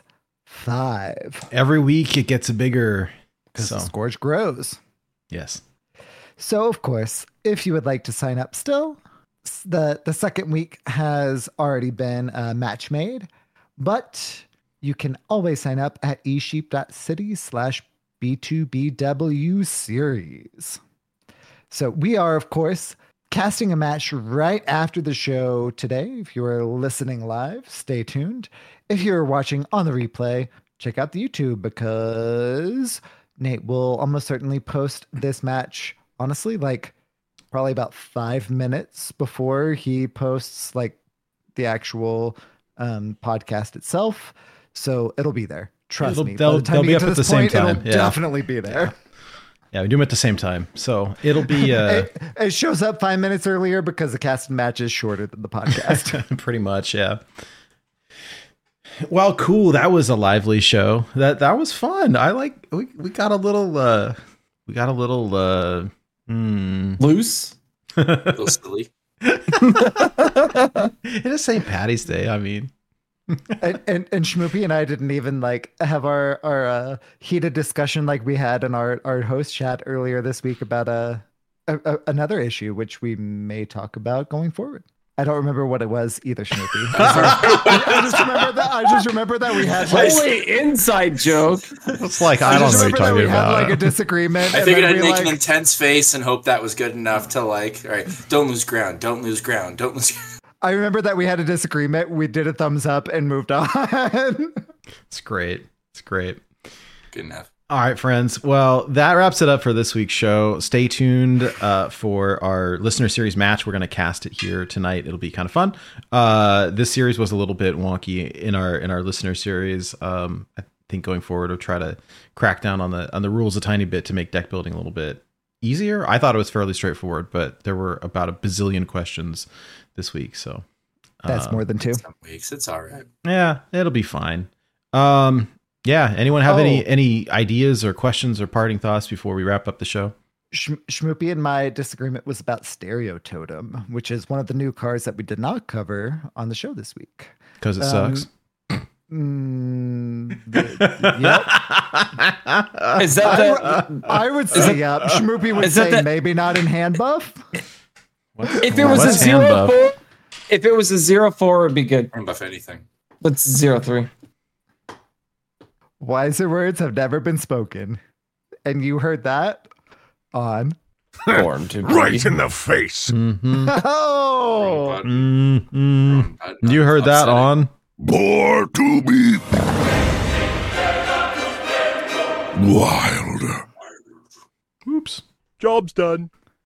five. Every week it gets bigger. Because So the scourge grows. yes. So, of course, if you would like to sign up still, the, the second week has already been uh, match made, but you can always sign up at esheep.city slash B2BW series. So, we are, of course, casting a match right after the show today. If you are listening live, stay tuned. If you're watching on the replay, check out the YouTube because Nate will almost certainly post this match, honestly, like probably about five minutes before he posts like the actual um, podcast itself. So it'll be there. Trust It'll- me. They'll- the they'll be up at the same point, it'll time. Yeah. definitely be there. Yeah, we do them at the same time. So it'll be <laughs> uh, It, it shows up five minutes earlier because the cast match is shorter than the <laughs> podcast. pretty much, yeah. Well, cool. That was a lively show. That that was fun. I like we, we got a little uh we got a little uh hmm. Loose. A <laughs> little silly. <laughs> it is St. Patty's Day. I mean, <laughs> and, and and Schmoopy and I didn't even like have our our uh, heated discussion like we had in our our host chat earlier this week about a, a, a another issue which we may talk about going forward. I don't remember what it was either, Schmoopy. <laughs> I just remember that I just remember that we had like, Holy inside joke. it's like I, I don't know what you're remember talking we had like a disagreement. I figured I'd we, make an intense face and hope that was good enough to like, all right, don't lose ground, don't lose ground, don't lose. I remember that we had a disagreement. We did a thumbs up and moved <laughs> on. it's great. It's great. Good enough. All right, friends. Well, that wraps it up for this week's show. Stay tuned uh, for our listener series match. We're going to cast it here tonight. It'll be kind of fun. Uh, this series was a little bit wonky in our in our listener series. Um, I think going forward, we'll try to crack down on the on the rules a tiny bit to make deck building a little bit easier. I thought it was fairly straightforward, but there were about a bazillion questions this week. So That's uh, more than two. Some weeks it's all right. yeah, it'll be fine. Um, yeah. Anyone have any Oh. any ideas or questions or parting thoughts before we wrap up the show? Sh- Schmoopy and my disagreement was about Stereo Totem, which is one of the new cars that we did not cover on the show this week. Because it Um, sucks. Mm, <laughs> the- yep. Is that I, the w- I would say yep. Schmoopy would is that say the- maybe not in hand buff. if it was a What's hand zero buff? four? If it was a zero four, it'd be good. Don't buff anything. But zero three. Wiser words have never been spoken. And you heard that on. Born. Right in the face. Mm-hmm. <laughs> Oh! Mm-hmm. wrong. You heard that Upsetting. on? Bore to be wild. Oops. Job's done.